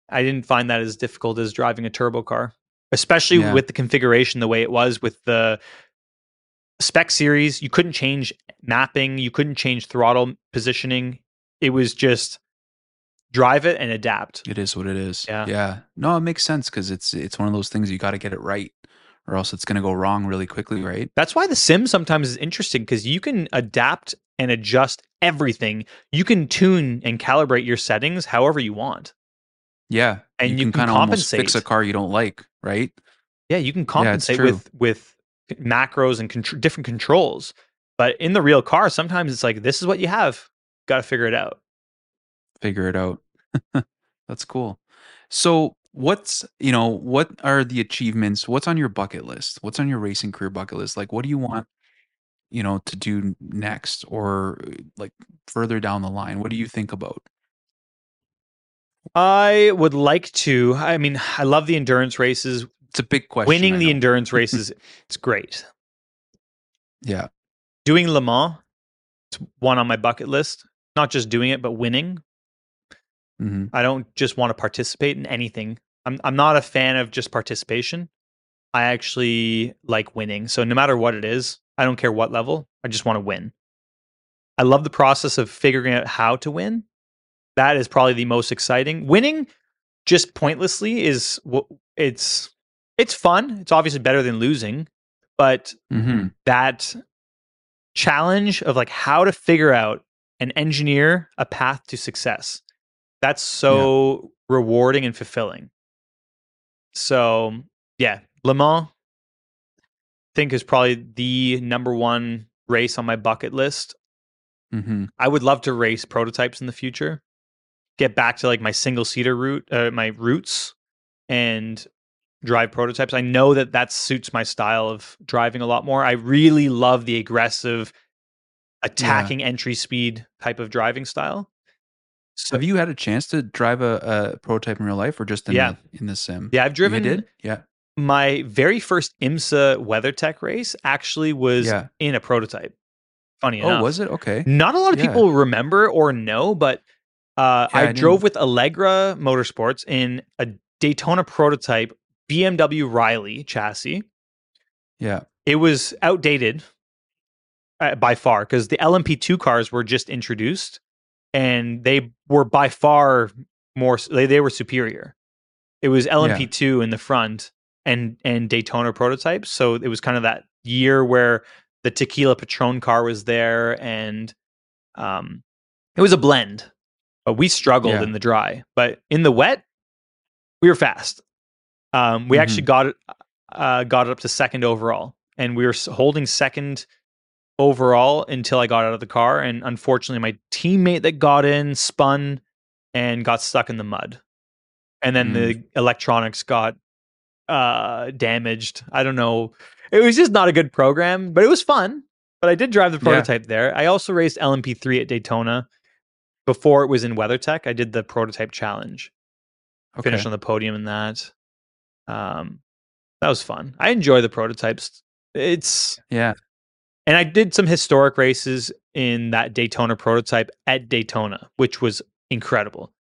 I didn't find that as difficult as driving a turbo car, especially Yeah. with the configuration the way it was with the spec series. You couldn't change mapping, you couldn't change throttle positioning. It was just drive it and adapt. It is what it is. Yeah. Yeah. No, it makes sense because it's it's one of those things you got to get it right, or else it's going to go wrong really quickly, right? That's why the sim sometimes is interesting because you can adapt and adjust everything. You can tune and calibrate your settings however you want. Yeah. And you can kind of almost fix a car you don't like, right? Yeah, you can compensate true. with with macros and contr- different controls. But in the real car, sometimes it's like this is what you have. Got to figure it out. Figure it out. That's cool. So, what's you know what are the achievements? What's on your bucket list? What's on your racing career bucket list? Like, what do you want? You know, to do next, or uh, like further down the line. What do you think about? I would like to. I mean, I love the endurance races. It's a big question. Winning the endurance races, it's great. yeah, Doing Le Mans, it's one on my bucket list. Not just doing it, but winning. Hmm I don't just want to participate in anything. I'm I'm not a fan of just participation. I actually like winning. So no matter what it is, I don't care what level. I just want to win. I love the process of figuring out how to win. That is probably the most exciting. Winning just pointlessly is it's it's fun. It's obviously better than losing, but hmm that challenge of like how to figure out and engineer a path to success that's so rewarding and fulfilling. So yeah le mans i think is probably the number one race on my bucket list. Hmm i would love to race prototypes in the future get back to like my single seater route uh, my roots and drive prototypes. I know that that suits my style of driving a lot more. I really love the aggressive attacking entry speed type of driving style so Have you had a chance to drive a, a prototype in real life, or just in Yeah. the, in the sim? yeah i've You driven did. Yeah. my very first imsa weathertech race actually was Yeah. in a prototype funny Oh, enough was it okay? Not a lot of Yeah. people remember or know, but uh, I, I drove with Alegra Motorsports in a Daytona prototype BMW Riley chassis. Yeah. It was outdated uh, by far because the LMP2 cars were just introduced and they were by far more, they, they were superior. It was LMP2 in the front and, and Daytona prototypes. So it was kind of that year where the Tequila Patron car was there and um, it was a blend. But we struggled Yeah. in the dry. But in the wet, we were fast. Um, we Mhm. actually got it. uh, got it up to second overall, and we were holding second overall until I got out of the car. And unfortunately, my teammate that got in spun and got stuck in the mud. And then mm. the electronics got uh, damaged. I don't know. It was just not a good program, but it was fun. But I did drive the prototype yeah. there. I also raced LMP3 at Daytona before it was in WeatherTech. I did the prototype challenge. Okay. Finished on the podium in that. Um, that was fun. I enjoy the prototypes. It's yeah. And I did some historic races in that Daytona prototype at Daytona, which was incredible.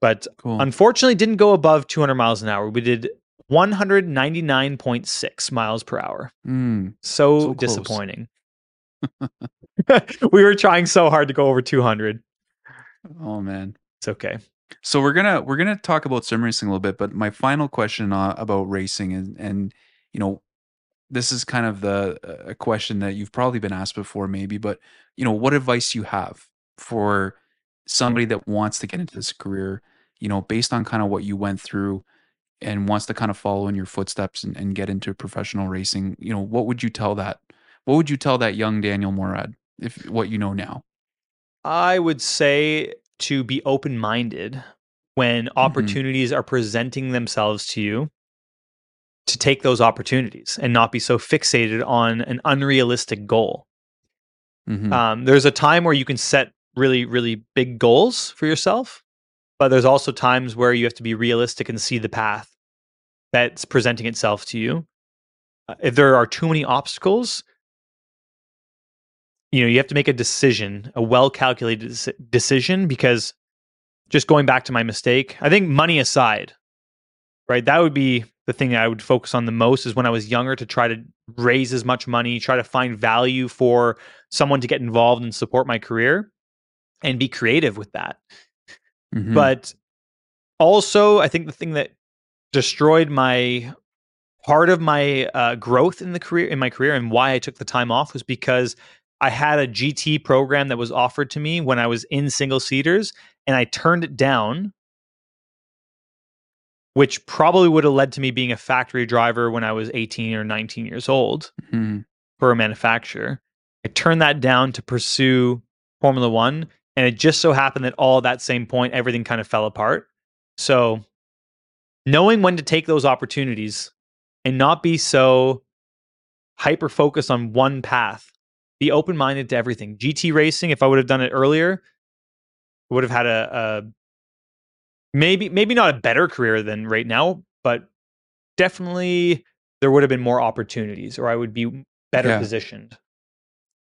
But cool. unfortunately, didn't go above 200 miles an hour. We did 199.6 miles per hour. Mm, so, so disappointing. we were trying so hard to go over 200. Oh man, it's okay. So we're gonna we're gonna talk about sim racing a little bit, but my final question uh, about racing and and you know this is kind of the a question that you've probably been asked before, maybe, but you know what advice you have for somebody that wants to get into this career, you know, based on kind of what you went through and wants to kind of follow in your footsteps and, and get into professional racing, you know, what would you tell that? What would you tell that young Daniel Morad if what you know now? I would say to be open minded when mm-hmm. opportunities mm-hmm. are presenting themselves to you to take those opportunities and not be so fixated on an unrealistic goal. Mm-hmm. Um, there's a time where you can set really, really big goals for yourself, but there's also times where you have to be realistic and see the path that's presenting itself to you. Uh, if there are too many obstacles, you know, you have to make a decision, a well calculated decision, because just going back to my mistake, I think money aside, right? That would be the thing that I would focus on the most is when I was younger to try to raise as much money, try to find value for someone to get involved and support my career and be creative with that. Mm-hmm. But also, I think the thing that destroyed my part of my uh, growth in the career in my career and why I took the time off was because I had a GT program that was offered to me when I was in single seaters and I turned it down which probably would have led to me being a factory driver when I was 18 or 19 years old mm-hmm. for a manufacturer. I turned that down to pursue Formula One and it just so happened that all at that same point, everything kind of fell apart. So, knowing when to take those opportunities and not be so hyper focused on one path, be open minded to everything. GT racing, if I would have done it earlier, would have had a, a maybe maybe not a better career than right now, but definitely there would have been more opportunities, or I would be better yeah. positioned.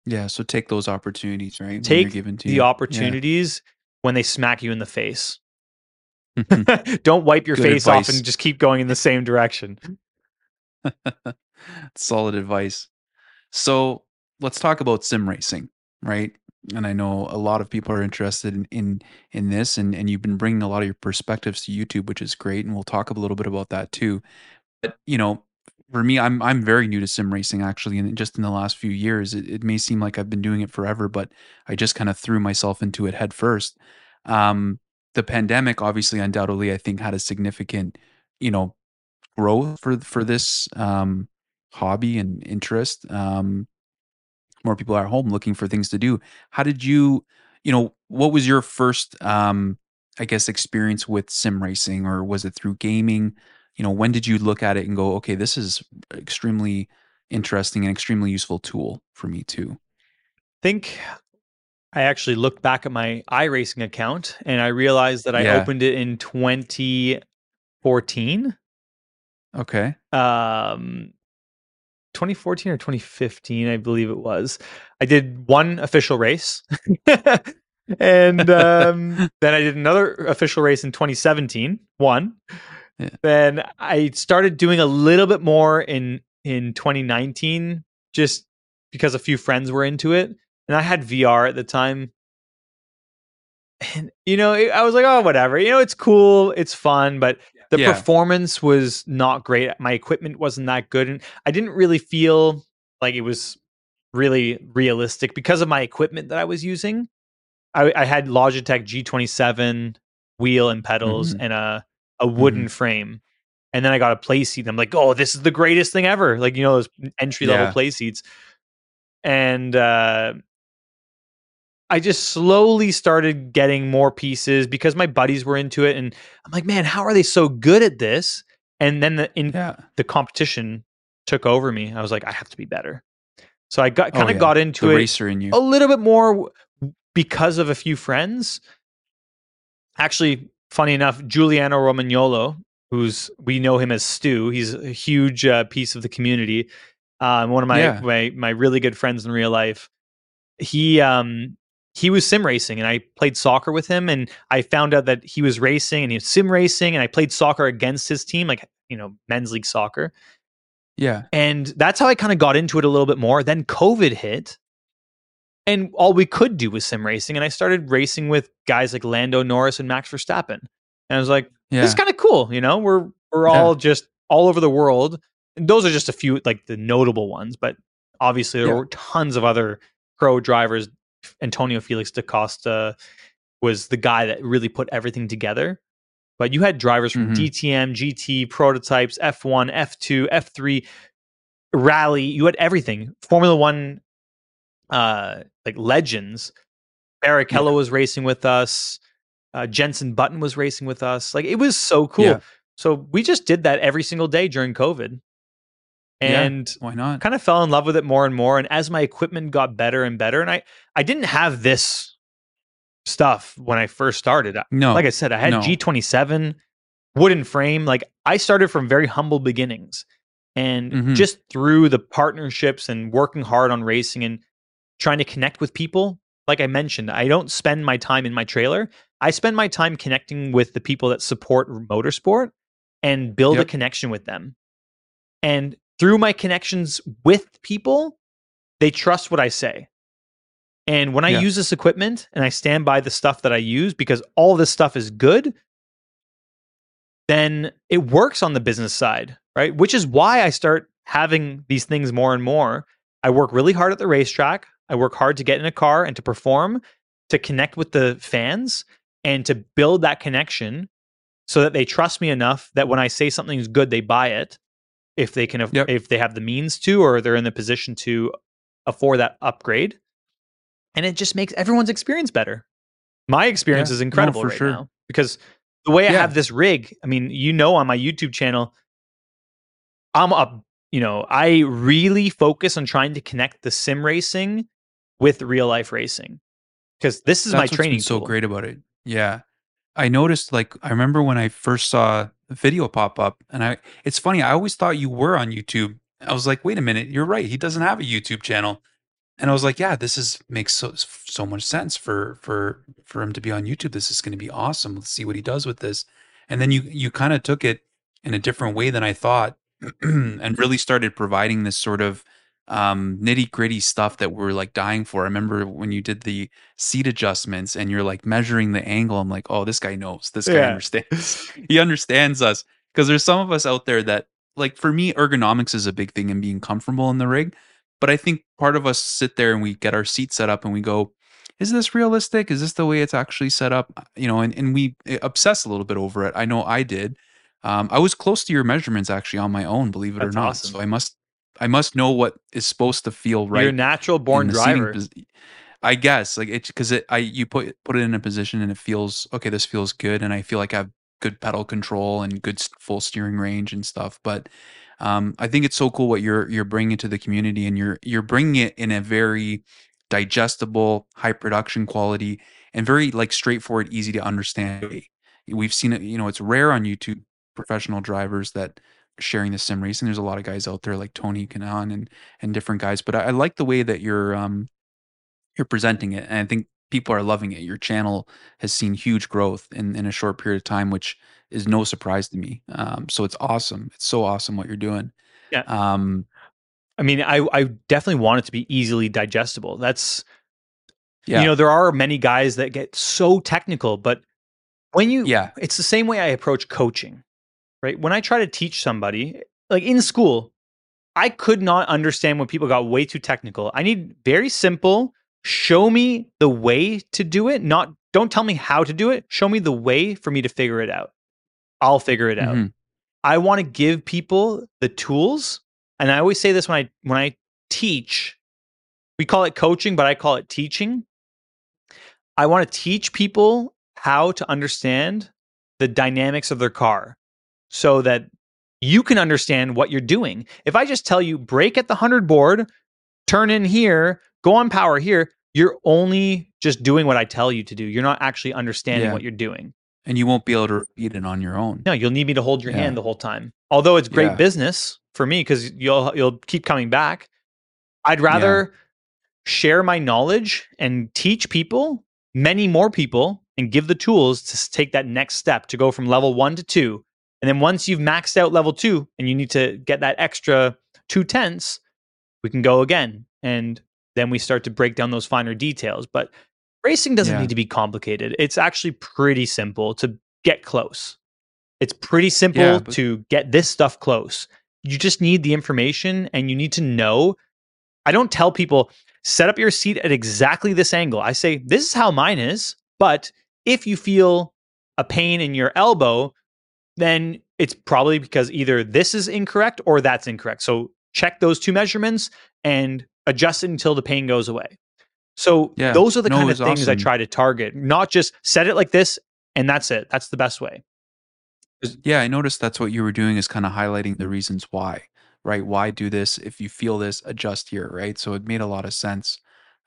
Yeah, so take those opportunities, right? Take given to the you. opportunities yeah. when they smack you in the face. Mm-hmm. Don't wipe your Good face advice. off and just keep going in the same direction. Solid advice. So let's talk about sim racing, right? And I know a lot of people are interested in in, in this, and, and you've been bringing a lot of your perspectives to YouTube, which is great, and we'll talk a little bit about that too. But you know, for me, I'm I'm very new to sim racing actually, and just in the last few years, it, it may seem like I've been doing it forever, but I just kind of threw myself into it head first. Um, the pandemic, obviously, undoubtedly, I think had a significant, you know, growth for for this um, hobby and interest. Um, more people are at home looking for things to do. How did you, you know, what was your first, um, I guess, experience with sim racing, or was it through gaming? you know when did you look at it and go okay this is extremely interesting and extremely useful tool for me too i think i actually looked back at my iRacing account and i realized that i yeah. opened it in 2014 okay um 2014 or 2015 i believe it was i did one official race and um, then i did another official race in 2017 one yeah. Then I started doing a little bit more in in 2019 just because a few friends were into it and I had VR at the time. And you know, I was like, "Oh, whatever. You know, it's cool, it's fun, but the yeah. performance was not great. My equipment wasn't that good and I didn't really feel like it was really realistic because of my equipment that I was using. I, I had Logitech G27 wheel and pedals mm-hmm. and a a wooden mm-hmm. frame. And then I got a play seat. And I'm like, oh, this is the greatest thing ever. Like, you know, those entry level Yeah. play seats. And uh, I just slowly started getting more pieces because my buddies were into it. And I'm like, man, how are they so good at this? And then the, in, Yeah. the competition took over me. I was like, I have to be better. So I got Oh, kind of yeah. got into The it racer in you. a little bit more because of a few friends. Actually, funny enough, Giuliano Romagnolo, who's we know him as Stu, he's a huge uh, piece of the community. Um, one of my, Yeah. my my really good friends in real life. He um he was sim racing, and I played soccer with him, and I found out that he was racing and he was sim racing, and I played soccer against his team, like you know men's league soccer. Yeah. And that's how I kind of got into it a little bit more. Then COVID hit, and all we could do was sim racing. And I started racing with guys like Lando Norris and Max Verstappen. And I was like, Yeah. this is kind of cool. You know, we're we're Yeah. all just all over the world. And those are just a few like the notable ones, but obviously there Yeah. were tons of other pro drivers. Antonio Felix da Costa was the guy that really put everything together. But you had drivers from Mhm. DTM, GT, prototypes, F1, F2, F3, rally. You had everything. Formula One, uh, like legends. Barrichello was racing with us. Uh, Jenson Button was racing with us. Like it was so cool. Yeah. So we just did that every single day during COVID, Yeah. and Why not? kind of fell in love with it more and more. And as my equipment got better and better, and I I didn't have this stuff when I first started. No. Like I said, I had no. G27 wooden frame. Like I started from very humble beginnings. And Mhm. just through the partnerships and working hard on racing and trying to connect with people, like I mentioned, I don't spend my time in my trailer. I spend my time connecting with the people that support motorsport and build a connection with them. And through my connections with people, they trust what I say. And when I Yeah. use this equipment and I stand by the stuff that I use because all this stuff is good, then it works on the business side, right? Which is why I start having these things more and more. I work really hard at the racetrack. I work hard to get in a car and to perform, to connect with the fans and to build that connection so that they trust me enough that when I say something's good, they buy it if they can Yep. if they have the means to or they're in the position to afford that upgrade. And it just makes everyone's experience better. My experience Yeah. is No, incredible for right sure. now because the way I have this rig, I mean, you know, on my YouTube channel, I'm a You know, I really focus on trying to connect the sim racing with real life racing because this is That's my training. so tool. great about it. Yeah. I noticed like I remember when I first saw the video pop up and I it's funny, I always thought you were on YouTube. I was like, wait a minute, you're right. He doesn't have a YouTube channel. And I was like, yeah, this is makes so so much sense for for for him to be on YouTube. This is going to be awesome. Let's see what he does with this. And then you you kind of took it in a different way than I thought and really started providing this sort of um nitty gritty stuff that we're like dying for. I remember when you did the seat adjustments and you're like measuring the angle. I'm like, oh, this guy knows. This guy Yeah. understands. he understands us. Because there's some of us out there that like for me, ergonomics is a big thing and being comfortable in the rig. But I think part of us sit there and we get our seat set up and we go, is this realistic? Is this the way it's actually set up? You know, and, and we eh, obsess a little bit over it. I know I did. Um, I was close to your measurements actually on my own, believe it That's or not. awesome. So I must I must know what is supposed to feel right You're natural born seating driver. I guess like it's because it I you put put it in a position and it feels okay. This feels good, and I feel like I have good pedal control and good full steering range and stuff. But um, I think it's so cool what you're you're bringing to the community, and you're you're bringing it in a very digestible, high production quality, and very like straightforward, easy to understand. We've seen it. You know, it's rare on YouTube professional drivers that sharing the sim racing. There's a lot of guys out there like Tony Kanaan and and different guys, but I, I like the way that you're um you're presenting it, and I think people are loving it. Your channel has seen huge growth in in a short period of time, which is no surprise to me. Um, so it's awesome. It's so awesome what you're doing. Yeah. Um, I mean, I, I definitely want it to be easily digestible. That's yeah. you know, there are many guys that get so technical, but when you yeah. it's the same way I approach coaching, right? When I try to teach somebody, like in school, I could not understand when people got way too technical. I need very simple, show me the way to do it, not don't tell me how to do it, show me the way for me to figure it out. I'll figure it out. Mhm. I want to give people the tools. And I always say this when I when I teach, we call it coaching, but I call it teaching. I want to teach people how to understand the dynamics of their car so that you can understand what you're doing. If I just tell you brake at the 100 board, turn in here, go on power here, you're only just doing what I tell you to do. You're not actually understanding Yeah. what you're doing. And you won't be able to repeat it on your own. No, you'll need me to hold your Yeah. hand the whole time. Although it's great Yeah. business for me because you'll you'll keep coming back. I'd rather share my knowledge and teach people, many more people, and give the tools to take that next step to go from level one to two. And then once you've maxed out level two and you need to get that extra two tenths, we can go again. And then we start to break down those finer details. But racing doesn't Yeah. need to be complicated. It's actually pretty simple to get close. It's pretty simple Yeah, but- to get this stuff close. You just need the information and you need to know. I don't tell people set up your seat at exactly this angle. I say this is how mine is, but if you feel a pain in your elbow, then it's probably because either this is incorrect or that's incorrect. So check those two measurements and adjust it until the pain goes away. So Yeah. those are the No, kind of things I try to target, not just set it like this and that's it. That's the best way. Yeah, I noticed that's what you were doing is kind of highlighting the reasons why, right? Why do this? If you feel this, adjust here, right? So it made a lot of sense.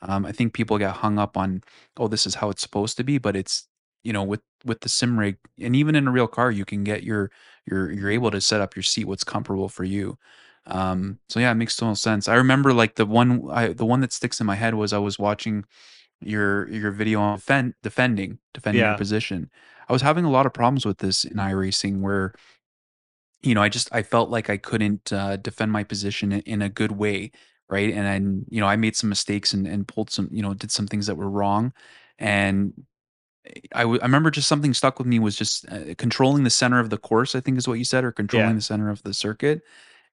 Um, I think people get hung up on, oh, this is how it's supposed to be, but it's you know with with the sim rig and even in a real car, you can get your you're you're able to set up your seat what's comfortable for you. Um, so yeah, it makes total sense. I remember like the one I, the one that sticks in my head was I was watching your your video on defend, defending defending Yeah. your position. I was having a lot of problems with this in iRacing where you know, I just I felt like I couldn't uh, defend my position in, in a good way, right? And then you know, I made some mistakes and, and pulled some, you know, did some things that were wrong, and I, w- I remember just something stuck with me was just uh, controlling the center of the course. I think is what you said, or controlling Yeah. the center of the circuit.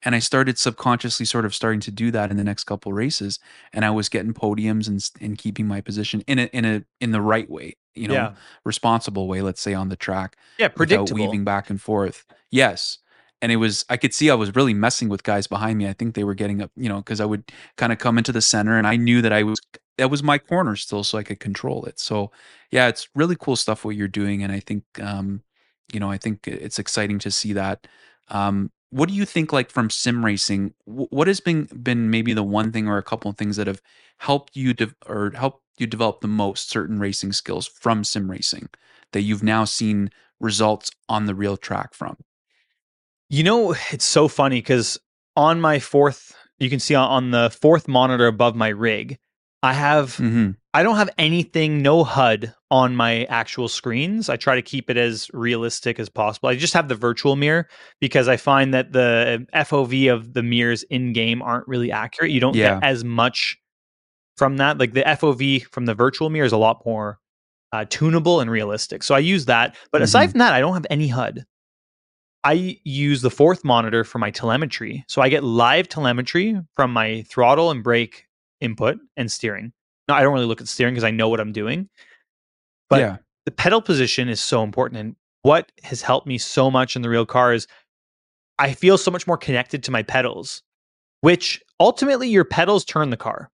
And I started subconsciously sort of starting to do that in the next couple races, and I was getting podiums and and keeping my position in a in a in the right way, you know, yeah. responsible way. Let's say on the track Yeah. Predictable. weaving back and forth. Yes. And it was, I could see I was really messing with guys behind me. I think they were getting up, you know, because I would kind of come into the center and I knew that I was, that was my corner still, so I could control it. So, yeah, it's really cool stuff what you're doing. And I think, um, you know, I think it's exciting to see that. Um, what do you think, like from sim racing, wh- what has been been maybe the one thing or a couple of things that have helped you de- or helped you develop the most certain racing skills from sim racing that you've now seen results on the real track from? You know, it's so funny because on my fourth, you can see on the fourth monitor above my rig, I have Mm-hmm. I don't have anything, no HUD on my actual screens. I try to keep it as realistic as possible. I just have the virtual mirror because I find that the FOV of the mirrors in game aren't really accurate. You don't Yeah. get as much from that. Like the FOV from the virtual mirror is a lot more uh, tunable and realistic. So I use that. But aside Mhm. from that, I don't have any HUD. I use the fourth monitor for my telemetry. So I get live telemetry from my throttle and brake input and steering. No, I don't really look at steering because I know what I'm doing. But yeah, the pedal position is so important. And what has helped me so much in the real car is I feel so much more connected to my pedals, which ultimately your pedals turn the car.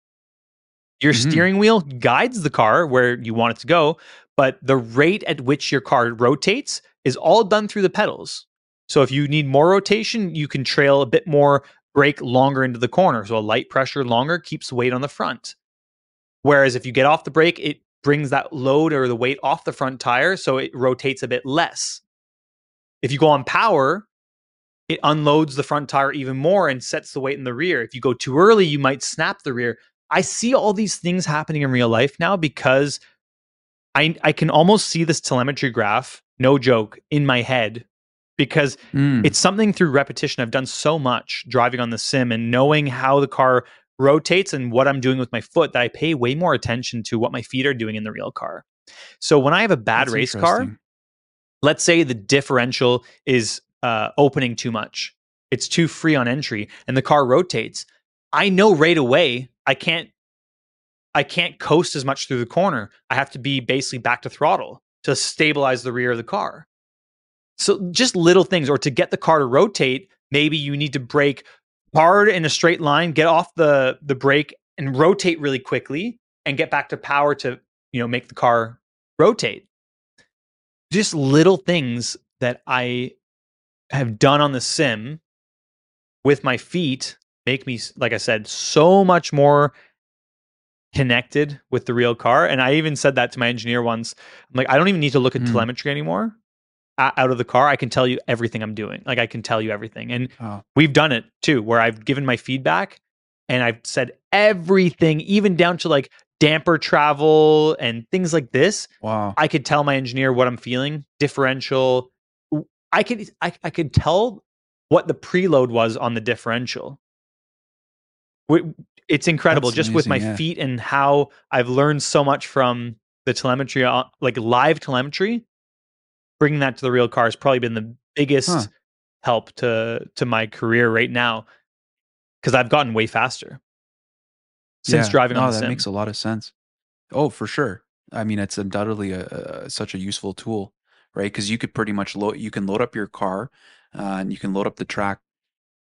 Your Mhm. steering wheel guides the car where you want it to go, but the rate at which your car rotates is all done through the pedals. So if you need more rotation, you can trail a bit more brake longer into the corner. So a light pressure longer keeps weight on the front. Whereas if you get off the brake, it brings that load or the weight off the front tire, so it rotates a bit less. If you go on power, it unloads the front tire even more and sets the weight in the rear. If you go too early, you might snap the rear. I see all these things happening in real life now because I I can almost see this telemetry graph, no joke, in my head because Mm. it's something through repetition. I've done so much driving on the sim and knowing how the car rotates and what I'm doing with my foot that I pay way more attention to what my feet are doing in the real car. So when I have a bad That's race car, let's say the differential is uh, opening too much, it's too free on entry, and the car rotates. I know right away I can't. I can't coast as much through the corner. I have to be basically back to throttle to stabilize the rear of the car. So just little things, or to get the car to rotate, maybe you need to brake hard in a straight line, get off the the brake, and rotate really quickly, and get back to power to you know make the car rotate. Just little things that I have done on the sim with my feet make me, like I said, so much more connected with the real car. And I even said that to my engineer once. I'm like, I don't even need to look at mm. telemetry anymore out of the car. I can tell you everything I'm doing. Like I can tell you everything. And oh. we've done it too, where I've given my feedback and I've said everything, even down to like damper travel and things like this. Wow. I could tell my engineer what I'm feeling, differential. I could I, I could tell what the preload was on the differential. It's incredible That's just amazing, with my yeah. feet and how I've learned so much from the telemetry, uh, like live telemetry. Bringing that to the real car has probably been the biggest huh. help to to my career right now because I've gotten way faster since yeah. driving no, the that sim. makes a lot of sense. Oh, for sure. I mean, it's undoubtedly a, a such a useful tool, right? Because you could pretty much load. You can load up your car, uh, and you can load up the track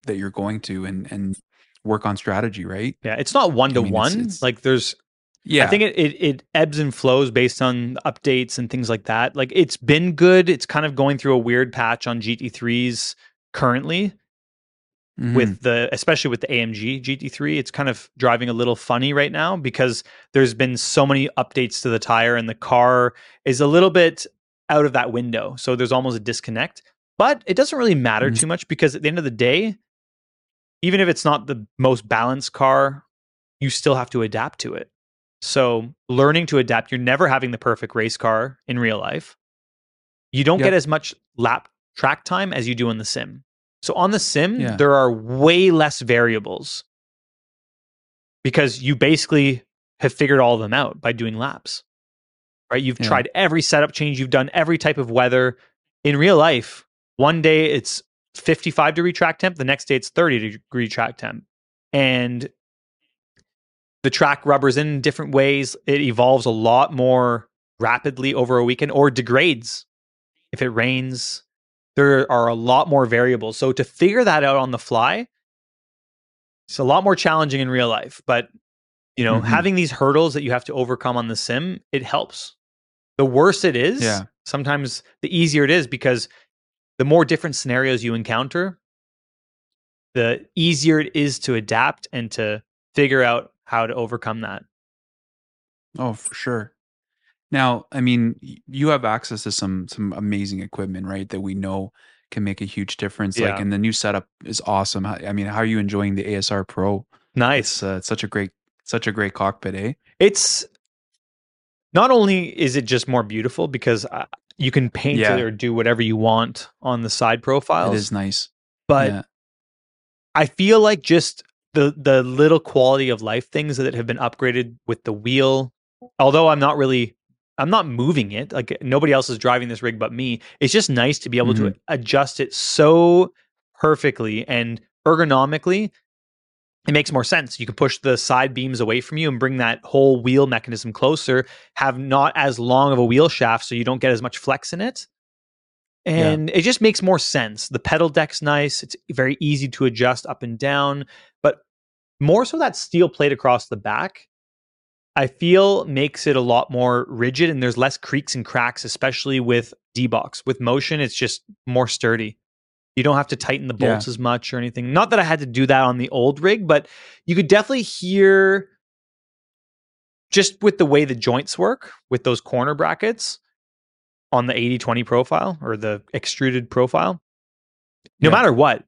that you're going to, and and work on strategy, right? Yeah, it's not one to one. Like there's yeah. I think it, it, it ebbs and flows based on updates and things like that. Like it's been good. It's kind of going through a weird patch on GT3s currently. Mm-hmm. With the especially with the AMG GT3, it's kind of driving a little funny right now because there's been so many updates to the tire and the car is a little bit out of that window. So there's almost a disconnect. But it doesn't really matter mm-hmm. too much because at the end of the day, even if it's not the most balanced car, you still have to adapt to it. So, learning to adapt, you're never having the perfect race car in real life. You don't yep. get as much lap track time as you do in the sim. So, on the sim, yeah. there are way less variables because you basically have figured all of them out by doing laps. Right? You've yeah. tried every setup change, you've done every type of weather. In real life, one day it's 55 degree track temp. The next day it's 30 degree track temp. And the track rubbers in different ways. It evolves a lot more rapidly over a weekend or degrades if it rains. There are a lot more variables. So to figure that out on the fly, it's a lot more challenging in real life. But you know, mm-hmm. having these hurdles that you have to overcome on the sim, it helps. The worse it is, yeah. sometimes the easier it is because the more different scenarios you encounter, the easier it is to adapt and to figure out how to overcome that. Oh, for sure. Now, I mean, you have access to some some amazing equipment, right? That we know can make a huge difference. Yeah. Like, and the new setup is awesome. I mean, how are you enjoying the ASR Pro? Nice. It's, uh, it's such a great, such a great cockpit, eh? It's not only is it just more beautiful because uh, you can paint yeah. it or do whatever you want on the side profiles. It is nice. But yeah. I feel like just the the little quality of life things that have been upgraded with the wheel, although I'm not really I'm not moving it. Like nobody else is driving this rig but me. It's just nice to be able mm-hmm. to adjust it so perfectly and ergonomically it makes more sense. You can push the side beams away from you and bring that whole wheel mechanism closer, have not as long of a wheel shaft so you don't get as much flex in it. And yeah. it just makes more sense. The pedal deck's nice. It's very easy to adjust up and down, but more so that steel plate across the back, I feel makes it a lot more rigid and there's less creaks and cracks, especially with D box. With motion, it's just more sturdy. You don't have to tighten the bolts yeah. as much or anything. Not that I had to do that on the old rig, but you could definitely hear just with the way the joints work with those corner brackets on the 80-20 profile or the extruded profile. No yeah. matter what,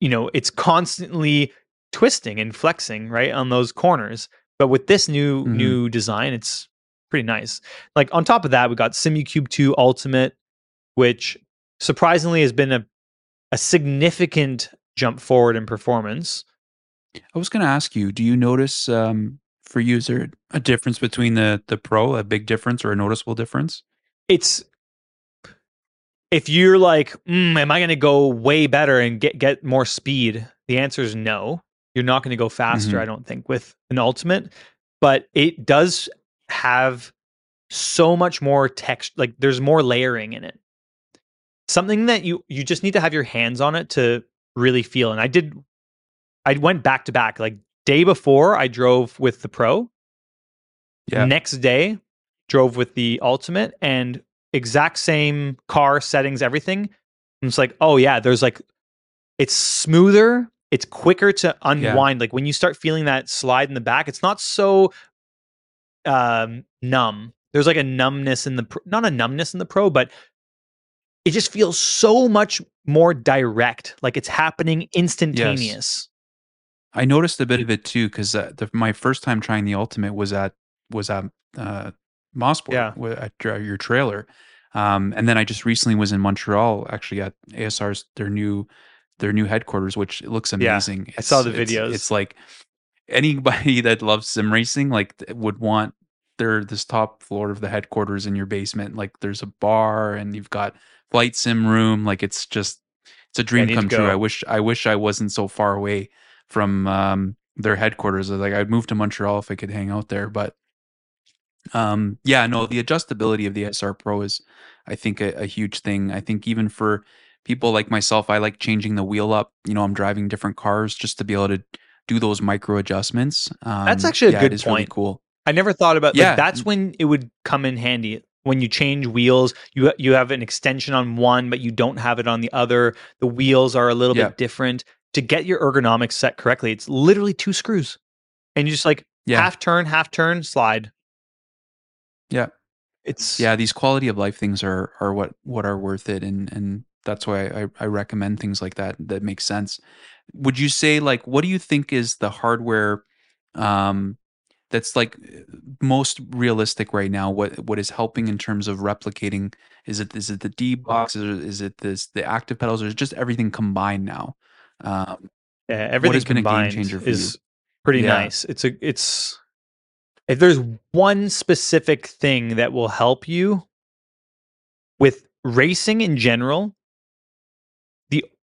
you know, it's constantly twisting and flexing, right, on those corners. But with this new mm-hmm. new design, it's pretty nice. Like on top of that, we got SimuCube 2 Ultimate, which surprisingly has been a a significant jump forward in performance. I was going to ask you, do you notice um, for there a difference between the the Pro, a big difference or a noticeable difference? It's if you're like, mm, am I going to go way better and get get more speed? The answer is no. You're not going to go faster, mm-hmm. I don't think, with an Ultimate, but it does have so much more text. Like there's more layering in it something that you you just need to have your hands on it to really feel. And I did I went back to back. Like day before I drove with the Pro. Yeah. Next day drove with the Ultimate and exact same car settings everything. And it's like, "Oh yeah, there's like it's smoother, it's quicker to unwind. Like when you start feeling that slide in the back, it's not so um numb. There's like a numbness in the pr- not a numbness in the Pro, but it just feels so much more direct like it's happening instantaneous I noticed a bit of it too because uh, my first time trying the ultimate was at was at uh, Mosport Yeah. at your- your trailer, um, and then I just recently was in Montreal actually at ASR's their new their new headquarters, which looks amazing. Yeah. I saw the videos. It's, like anybody that loves sim racing like would want their this top floor of the headquarters in your basement. Like there's a bar and you've got flight sim room. Like it's just it's a dream come true. I wish I wish I wasn't so far away from um, their headquarters. I was Like I'd move to Montreal if I could hang out there, but um, yeah, no, the adjustability of the SR Pro is, I think, a, a huge thing. I think even for people like myself, I like changing the wheel up. You know, I'm driving different cars just to be able to do those micro adjustments. Um, That's actually a yeah, good is really point. cool. i never thought about Yeah. like that's when it would come in handy when you change wheels you you have an extension on one but you don't have it on the other the wheels are a little Yeah. bit different to get your ergonomics set correctly it's literally two screws and you just like Yeah, half turn half turn slide Yeah. it's yeah. These quality of life things are are what what are worth it, and and that's why I, I recommend things like that. That makes sense. Would you say like what do you think is the hardware? Um, that's like most realistic right now what what is helping in terms of replicating is it is it the d box is it this the active pedals or is it just everything combined now um Yeah, everything has been a game combined changer for is pretty Yeah. nice. It's a it's if there's one specific thing that will help you with racing in general,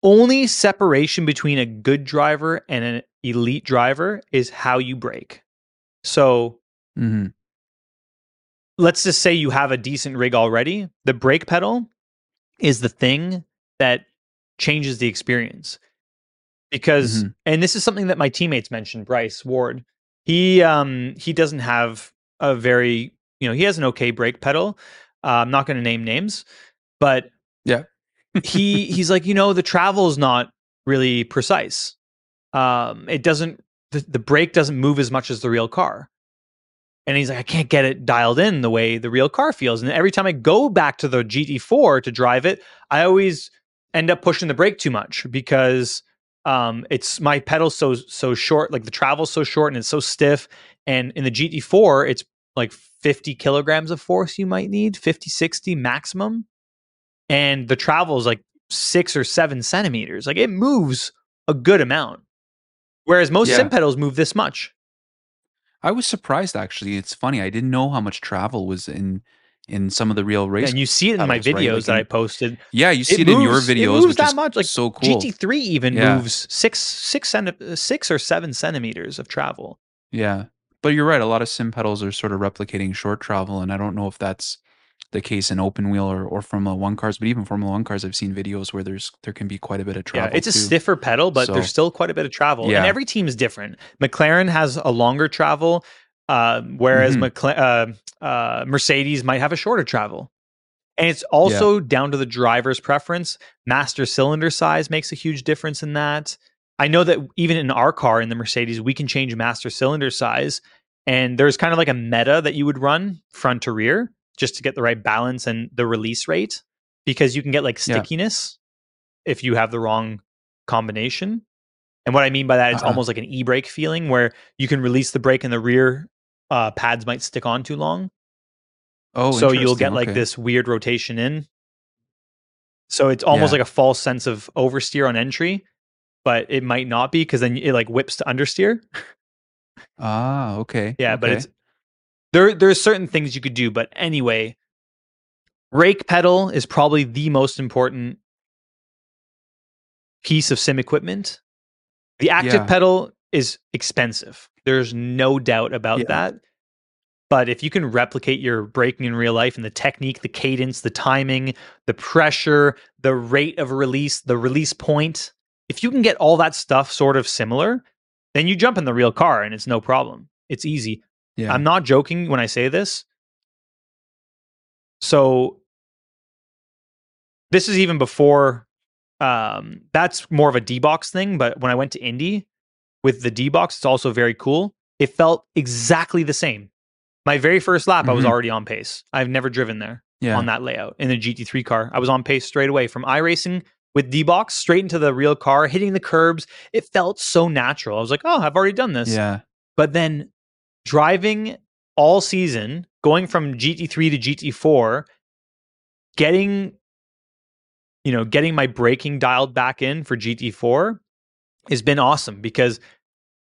only separation between a good driver and an elite driver is how you brake. So mhm, let's just say you have a decent rig already, the brake pedal is the thing that changes the experience. Because Mhm. and this is something that my teammates mentioned, Bryce Ward. He um he doesn't have a very, you know, he has an okay brake pedal. Uh, I'm not going to name names, but. He he's like, you know, the travel is not really precise. Um it doesn't the, the brake doesn't move as much as the real car. And he's like, I can't get it dialed in the way the real car feels. And every time I go back to the GT4 to drive it, I always end up pushing the brake too much because um, it's my pedal so so short, like the travel's so short and it's so stiff. And in the GT4, it's like 50 kilograms of force you might need, 50, 60 maximum. And the travel is like six or seven centimeters. Like it moves a good amount. Whereas most Yeah. sim pedals move this much. i was surprised actually it's funny i didn't know how much travel was in in some of the real race and you see it in my pedals, right? videos Like that I posted. yeah you see it, it in your moves- it videos moves that much, like, so cool GT3 even Yeah. moves six six centi- uh, six or seven centimeters of travel. Yeah. But you're right. A lot of sim pedals are sort of replicating short travel. And I don't know if that's the case in open wheel or, or Formula One cars, but even Formula One cars, I've seen videos where there's there can be quite a bit of travel. yeah, it's a too. stiffer pedal, but So- there's still quite a bit of travel. Yeah. And every team is different. McLaren has a longer travel, uh, whereas Mhm. McLa- uh, uh, Mercedes might have a shorter travel. And it's also down to the driver's preference. Master cylinder size makes a huge difference in that. I know that even in our car in the Mercedes, we can change master cylinder size. And there's kind of like a meta that you would run front to rear just to get the right balance and the release rate because you can get like Yeah. stickiness if you have the wrong combination. And what I mean by that, it's Uh-uh. almost like an e brake feeling where you can release the brake and the rear uh, pads might stick on too long. Oh, so you'll get like Okay. this weird rotation in. So it's almost Yeah. like a false sense of oversteer on entry, but it might not be because then it like whips to understeer. Ah, okay. Yeah, but it's there. There's certain things you could do, but anyway, brake pedal is probably the most important piece of sim equipment. The active Yeah. pedal is expensive. There's no doubt about Yeah. that. But if you can replicate your braking in real life and the technique, the cadence, the timing, the pressure, the rate of release, the release point, if you can get all that stuff sort of similar, then you jump in the real car and it's no problem. It's easy. Yeah. I'm not joking when I say this. So this is even before um that's more of a D-box thing, but when I went to Indy with the D-box, it's also very cool. It felt exactly the same. My very first lap, I was Mhm. already on pace. I've never driven there yeah. on that layout in the GT3 car. I was on pace straight away from iRacing with D box straight into the real car, hitting the curbs. It felt so natural. I was like, oh, I've already done this. Yeah. But then driving all season, going from GT3 to GT4, getting you know, getting my braking dialed back in for GT4 has been awesome because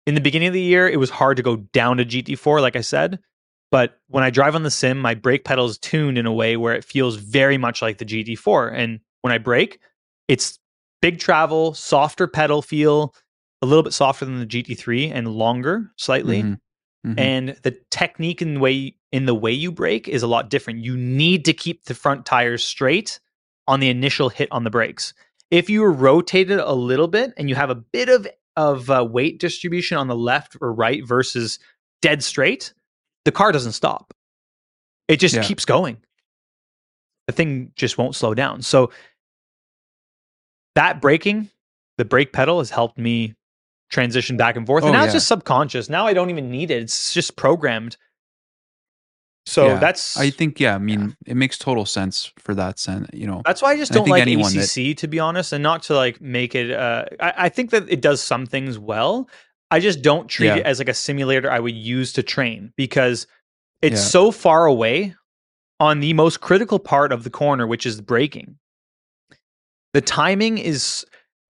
in the beginning of the year it was hard to go down to GT4 like I said, but when I drive on the sim, my brake pedal is tuned in a way where it feels very much like the GT4 and when I brake, it's big travel, softer pedal feel, a little bit softer than the GT3 and longer slightly. Mhm. Mhm. and the technique in the way in the way you brake is a lot different. You need to keep the front tires straight on the initial hit on the brakes. If you rotate it a little bit and you have a bit of of uh, weight distribution on the left or right versus dead straight, the car doesn't stop. It just Yeah. keeps going. The thing just won't slow down. So that braking, the brake pedal has helped me transition back and forth. And Oh, now it's just subconscious. Now I don't even need it. It's just programmed. So Yeah. that's I think yeah, I mean it makes total sense for that sense, you know. that's why I just don't think like anyone that- to be honest, and not to like make it. Uh, I, I think that it does some things well. I just don't treat Yeah. it as like a simulator I would use to train because it's Yeah. so far away on the most critical part of the corner, which is braking. The timing is.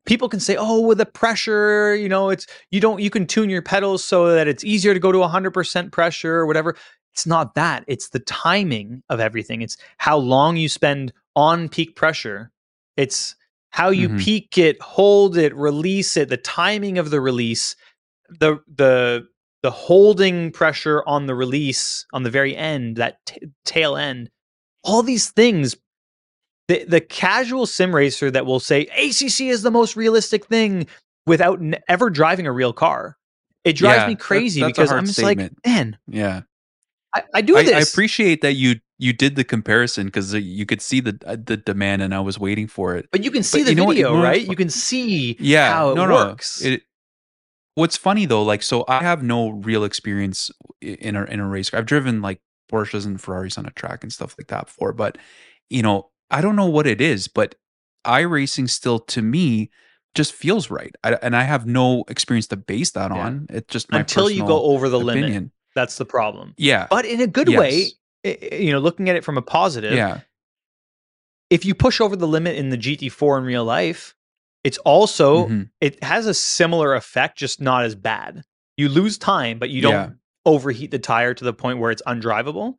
People can say, "Oh, with the pressure, you know, it's you don't you can tune your pedals so that it's easier to go to 100% pressure or whatever." It's not that. It's the timing of everything. It's how long you spend on peak pressure. It's how you Mhm. peak it, hold it, release it, the timing of the release, the the the holding pressure on the release on the very end, that t- tail end. All these things the the casual sim racer that will say ACC is the most realistic thing without n- ever driving a real car. It drives Yeah, me crazy that's because I'm just statement. like, man, Yeah. I, I do I, this. I appreciate that you you did the comparison because you could see the uh, the demand and I was waiting for it. But you can see But the you video, right? You can see Yeah, how it no, no. works. It, what's funny though, like, so I have no real experience in a in a race car. I've driven like Porsches and Ferraris on a track and stuff like that before, but you know, I don't know what it is, but iRacing still to me just feels right, I, and I have no experience to base that Yeah. on. It's just my Until you go over the limit. That's the problem. Yeah, But in a good way, Yes. i- you know, looking at it from a positive, yeah, if you push over the limit in the GT4 in real life, it's also Mhm. it has a similar effect, just not as bad. You lose time, but you don't Yeah. overheat the tire to the point where it's undrivable.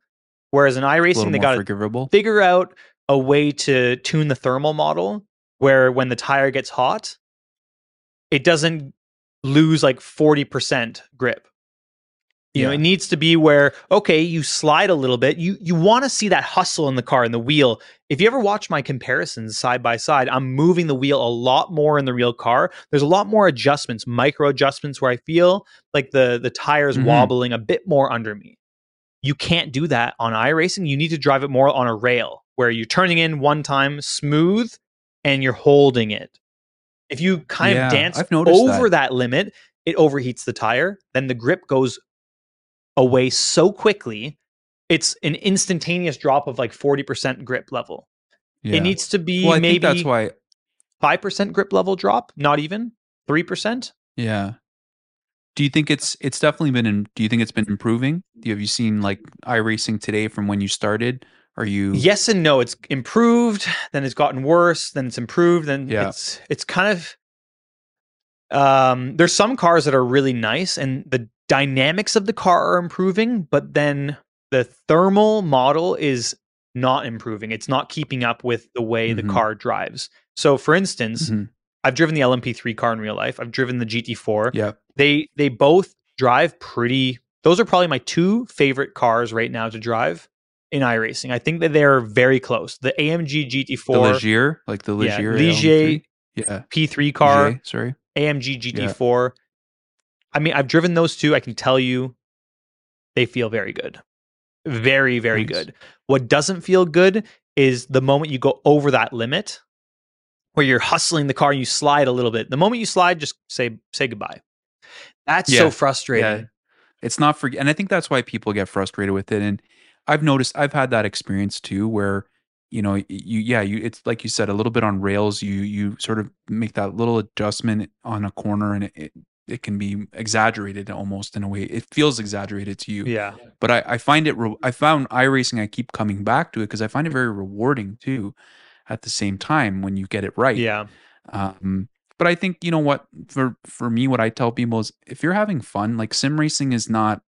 Whereas in iRacing, they got to figure out a way to tune the thermal model where when the tire gets hot, it doesn't lose like 40% grip. You know, it needs to be where okay, you slide a little bit. You you want to see that hustle in the car and the wheel. If you ever watch my comparisons side by side, I'm moving the wheel a lot more in the real car. There's a lot more adjustments, micro adjustments where I feel like the the tires Mhm. wobbling a bit more under me. You can't do that on iRacing. You need to drive it more on a rail where you're turning in one time smooth and you're holding it. If you kind Yeah, of dance over that. that the it overheats the tire. Then the grip goes away so quickly. It's an instantaneous drop of like 40% grip level. Yeah. It needs to be well, I maybe think that's why. 5% grip level drop, not even 3%. Yeah. Do you think it's it's definitely been in, do you think it's been improving? Have you seen like iRacing today from when you started? Are you Yes and no. It's improved, then it's gotten worse, then it's improved, then Yeah. it's it's kind of um there's some cars that are really nice and the dynamics of the car are improving, but then the thermal model is not improving. It's not keeping up with the way the Mhm. car drives. So for instance, Mhm. I've driven the LMP3 car in real life. I've driven the GT4. Yeah. They they both drive pretty those are probably my two favorite cars right now to drive in iRacing. I think that they're very close. The AMG GT4, The Ligier, like the yeah, Legier. Ligier LM3. Yeah. P3 car, sorry. AMG GT4. I mean, I've driven those two. I can tell you they feel very good. Very, very Nice. good. What doesn't feel good is the moment you go over that limit where you're hustling the car and you slide a little bit. The moment you slide, just say say goodbye. That's Yeah, so frustrating. Yeah. It's not for, and I think that's why people get frustrated with it. And I've noticed, I've had that experience too, where you know, you yeah, you it's like you said, a little bit on rails. You you sort of make that little adjustment on a corner, and it it, it can be exaggerated almost in a way. It feels exaggerated to you. Yeah. but I, I find it re- i found iRacing i keep coming back to it because i find it very rewarding too at the same time when you get it right Yeah. um but i think you know what for for me what i tell people is if you're having fun like sim racing is not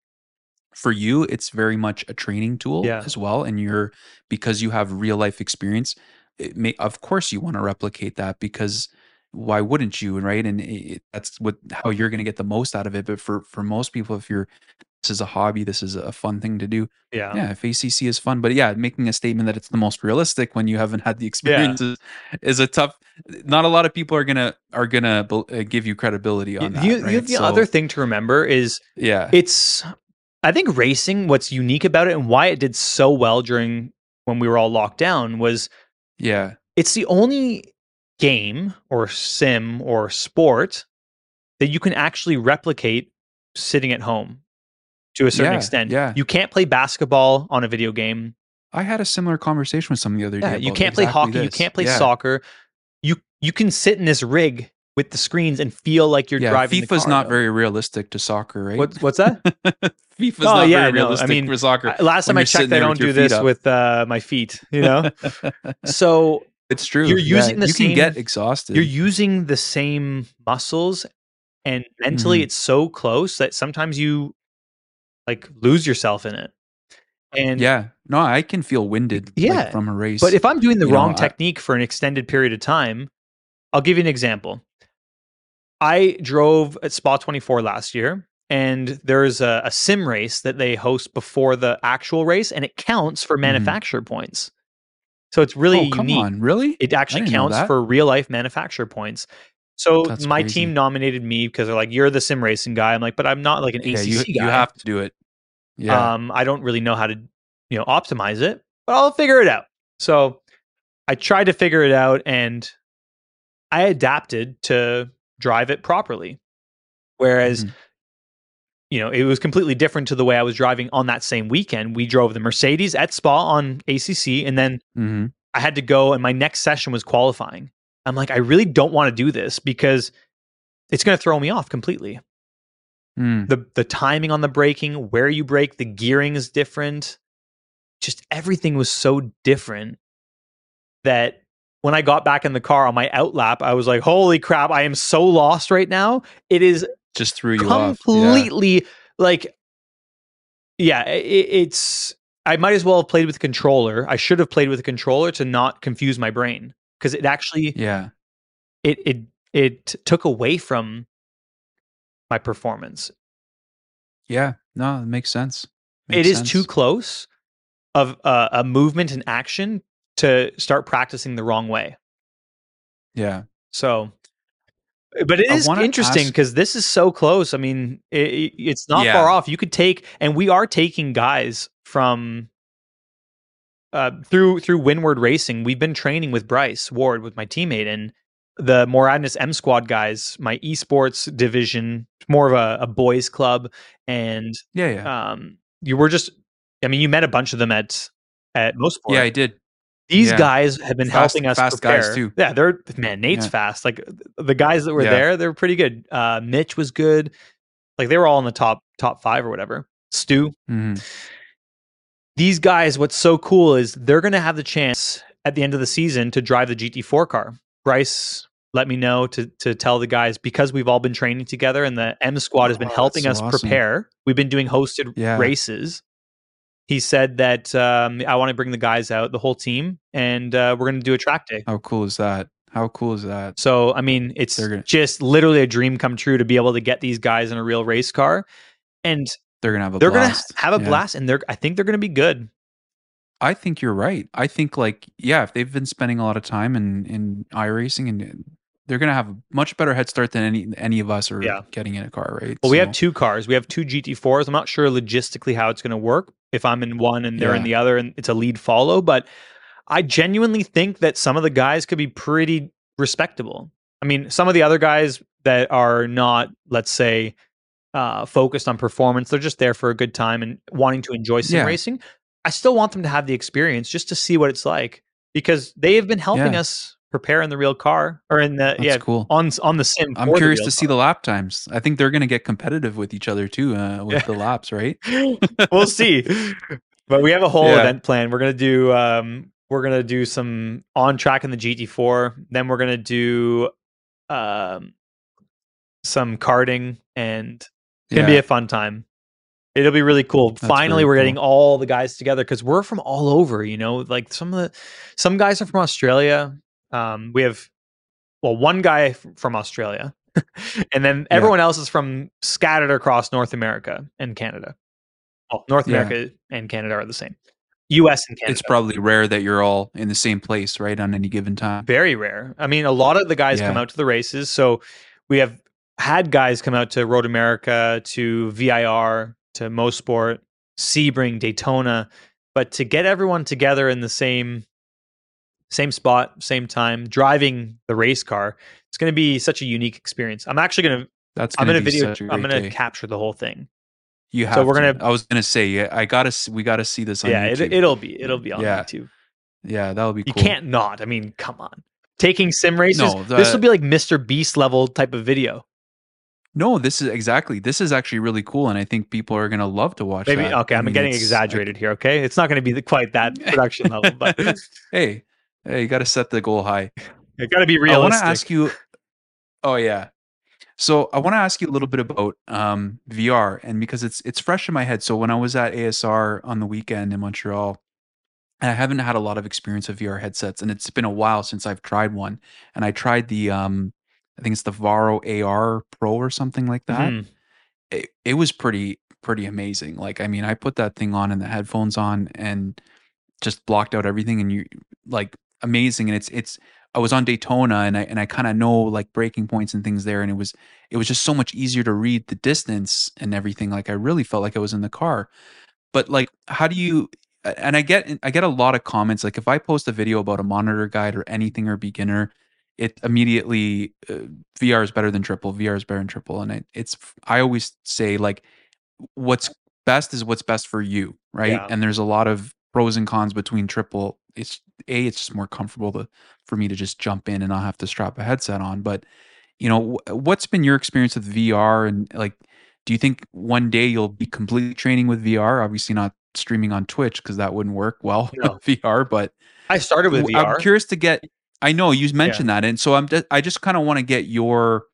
for you it's very much a training tool Yeah. as well and you're because you have real life experience it may of course you want to replicate that because why wouldn't you right and it, that's what how you're going to get the most out of it but for for most people if you're this is a hobby this is a fun thing to do Yeah. yeah if acc is fun but yeah making a statement that it's the most realistic when you haven't had the experience is, is a tough not a lot of people are gonna are gonna uh, give you credibility on The, that the- right? the So, other thing to remember is yeah it's I think racing what's unique about it and why it did so well during when we were all locked down was yeah it's the only game or sim or sport that you can actually replicate sitting at home to a certain Yeah, extent. yeah. You can't play basketball on a video game. i had a similar conversation with someone the other day Yeah, you can't play exactly hockey, you can't play Yeah. soccer. You you can sit in this rig with the screens and feel like you're yeah driving the fifa's not very realistic to soccer right What, what's that? fifa's Oh, not yeah, very no, I realistic mean, for soccer Last time I checked, I don't do this up. with uh, my feet. You know, so it's true You're yeah. using the you same- can get exhausted you're using the same muscles, and mentally, Mhm. it's so close that sometimes you like lose yourself in it. And yeah no i can feel winded like, Yeah, from a race But if I'm doing the You know, wrong I- technique for an extended period of time, I'll give you an example. I drove at Spa 24 last year, and there's a, a sim race that they host before the actual race, and it counts for manufacturer points. So it's really Mm-hmm. oh come unique. on really It actually counts for real life manufacturer points. So That's my crazy. team nominated me because they're like, "You're the sim racing guy." I'm like, "But I'm not like an yeah ACC you, guy. you have to do it yeah Um, I don't really know how to, you know, optimize it, but I'll figure it out. So I tried to figure it out and I adapted to drive it properly. Whereas, Mhm. you know, it was completely different to the way I was driving on that same weekend. We drove the Mercedes at Spa on ACC, and then Mhm. I had to go, and my next session was qualifying. I'm like, I really don't want to do this because it's going to throw me off completely Mm. the the timing on the braking, where you brake, the gearing is different. Just everything was so different that when I got back in the car on my outlap, I was like, "Holy crap! I am so lost right now. It is just threw you off yeah. completely like, yeah, i it's." I might as well have played with a controller. I should have played with a controller to not confuse my brain because it actually yeah it it it took away from my performance. yeah no it makes sense it Makes is sense. too close of uh, a movement and action to start practicing the wrong way. yeah So, but it is I is wanna interesting ask- because this is so close. I mean, it, it- it's not Yeah. far off. You could take, and we are taking guys from uh, through through Winward Racing. We've been training with Bryce Ward, with my teammate, and the Moradness M Squad guys. My esports division, more of a, a boys club, and yeah yeah um, you were just i mean you met a bunch of them at at most yeah i did these yeah. guys have been Fast- helping us fast prepare. guys, too. yeah they're man nate's Yeah. fast like the guys that were Yeah. there they were pretty good uh mitch was good like they were all in the top top five or whatever stu Mhm. these guys what's so cool is they're going to have the chance at the end of the season to drive the gt4 car bryce let me know to to tell the guys because we've all been training together and the m squad has been Oh, helping so us awesome. prepare we've been doing hosted races he said that um, i want to bring the guys out the whole team and uh, we're going to do a track day how cool is that how cool is that so i mean it's gonna- just literally a dream come true to be able to get these guys in a real race car and they're gonna have a they're blast. gonna have a Yeah. blast, and they're I think they're gonna be good. I think you're right. I think like yeah, if they've been spending a lot of time in in iRacing and they're gonna have a much better head start than any any of us are Yeah. getting in a car, right? Well, we have two cars. We have two GT4s. I'm not sure logistically how it's going to work if I'm in one and they're in the other and it's a lead follow, but I genuinely think that some of the guys could be pretty respectable. I mean, some of the other guys that are not, let's say, uh, focused on performance, they're just there for a good time and wanting to enjoy sim Yeah. racing. I still want them to have the experience just to see what it's like because they have been helping Yeah. us prepare in the real car or in the That's yeah cool. on on the sim. I'm curious to see the lap times. I think they're gonna get competitive with each other too uh, with the laps, right? we'll see. But we have a whole Yeah. event plan. We're gonna do um we're gonna do some on track in the GT4. Then we're gonna do um some karting and it's gonna be a fun time. It'll be really cool. That's Finally, really we're cool. getting all the guys together because we're from all over. You know, like some of the some guys are from Australia. Um, we have well one guy from Australia, and then Yeah. everyone else is from scattered across North America and Canada. Well, North Yeah. America and Canada are the same. U.S. and Canada. It's probably rare that you're all in the same place, right, on any given time. very rare. I mean, a lot of the guys come out to the races. So we have had guys come out to Road America, to VIR, to Mosport, Sebring, Daytona, but to get everyone together in the same same spot, same time, driving the race car, it's going to be such a unique experience. I'm actually going to That's I'm gonna going to video I'm going to capture the whole thing. You have. so we're to. gonna- I was gonna say, yeah, I gotta. We gotta see this on yeah, YouTube. it, it'll be it'll be on Yeah. YouTube. yeah, that would be. You cool. can't not. I mean, come on. Taking sim races, No, this will be like Mr. Beast level type of video. No, this is exactly. This is actually really cool, and I think people are gonna love to watch. Maybe that. okay. I I'm mean, getting exaggerated here. Okay, it's not going to be the, quite that production level, but hey, hey, you got to set the goal high. it got to be realistic. I want to ask you. Oh yeah. So I want to ask you a little bit about um, VR, and because it's it's fresh in my head. So when I was at ASR on the weekend in Montreal, and I haven't had a lot of experience with VR headsets, and it's been a while since I've tried one. And I tried the, um, I think it's the Varjo AR Pro or something like that. Mhm. It, it was pretty pretty amazing. Like I mean, I put that thing on and the headphones on, and just blocked out everything, and you like amazing. And it's it's I was on Daytona and I and I kind of know like breaking points and things there and it was it was just so much easier to read the distance and everything like I really felt like I was in the car. But like how do you and I get I get a lot of comments like if I post a video about a monitor guide or anything or beginner it immediately uh, VR is better than triple VR is better than triple and it, it's I always say like what's best is what's best for you right Yeah. and there's a lot of pros and cons between triple it's a it's just more comfortable to for me to just jump in and not have to strap a headset on but you know what's been your experience with VR and like do you think one day you'll be completely training with VR obviously not streaming on Twitch because that wouldn't work well No. with VR but I started with VR. I'm curious to get. I know you mentioned that, and so I'm. Just, I just kind of want to get your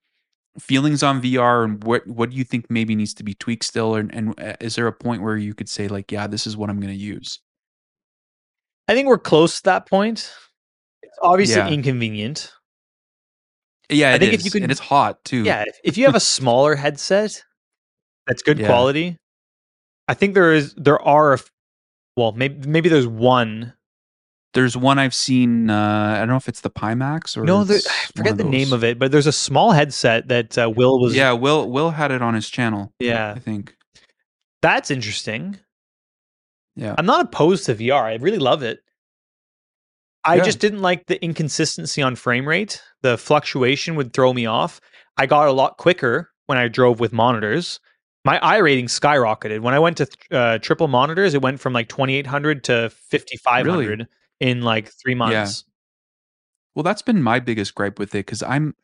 feelings on VR and what what do you think maybe needs to be tweaked still, and, and uh, is there a point where you could say like, yeah, this is what I'm going to use? I think we're close to that point. It's obviously Yeah. inconvenient. Yeah, I think if you can, and it's hot too. Yeah, if, if you have a smaller headset that's good Yeah. quality, I think there is there are a well maybe maybe there's one. there's one I've seen. Uh, I don't know if it's the Pimax or No, there, I forget the name of it, but there's a small headset that uh, Will was. Yeah, Will Will had it on his channel. yeah, I think. that's interesting. Yeah. I'm not opposed to VR. I really love it. I Yeah. just didn't like the inconsistency on frame rate. The fluctuation would throw me off. I got a lot quicker when I drove with monitors. My iRating skyrocketed. When I went to uh, triple monitors, it went from like 2800 to 5500 in like three months. Well, that's been my biggest gripe with it because I'm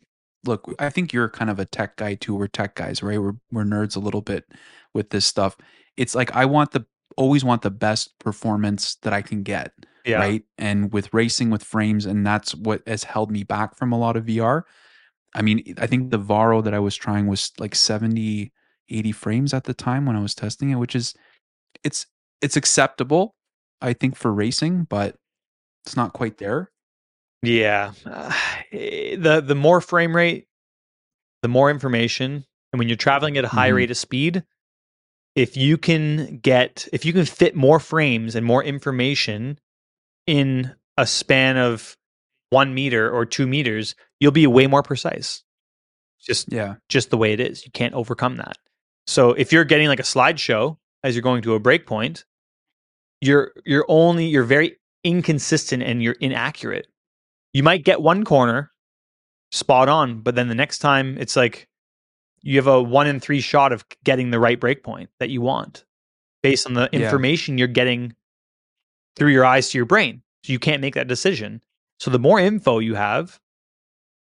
look, I think you're kind of a tech guy too. We're tech guys, right? We're we're nerds a little bit with this stuff. It's like I want the always want the best performance that I can get, Yeah. right? And with racing with frames, and that's what has held me back from a lot of VR. I mean, I think the Varjo that I was trying was like 70, 80 frames at the time when I was testing it, which is it's it's acceptable, I think, for racing, but it's not quite there. Yeah. Uh, the the more frame rate, the more information, and when you're traveling at a high Mhm. rate of speed, if you can get if you can fit more frames and more information in a span of one meter or two meters, you'll be way more precise. Just Yeah. just the way it is. You can't overcome that. So if you're getting like a slideshow as you're going to a breakpoint, you're you're only you're very inconsistent and you're inaccurate. You might get one corner spot on, but then the next time it's like you have a one in three shot of getting the right breakpoint that you want based on the Yeah. information you're getting through your eyes to your brain. So you can't make that decision. So the more info you have,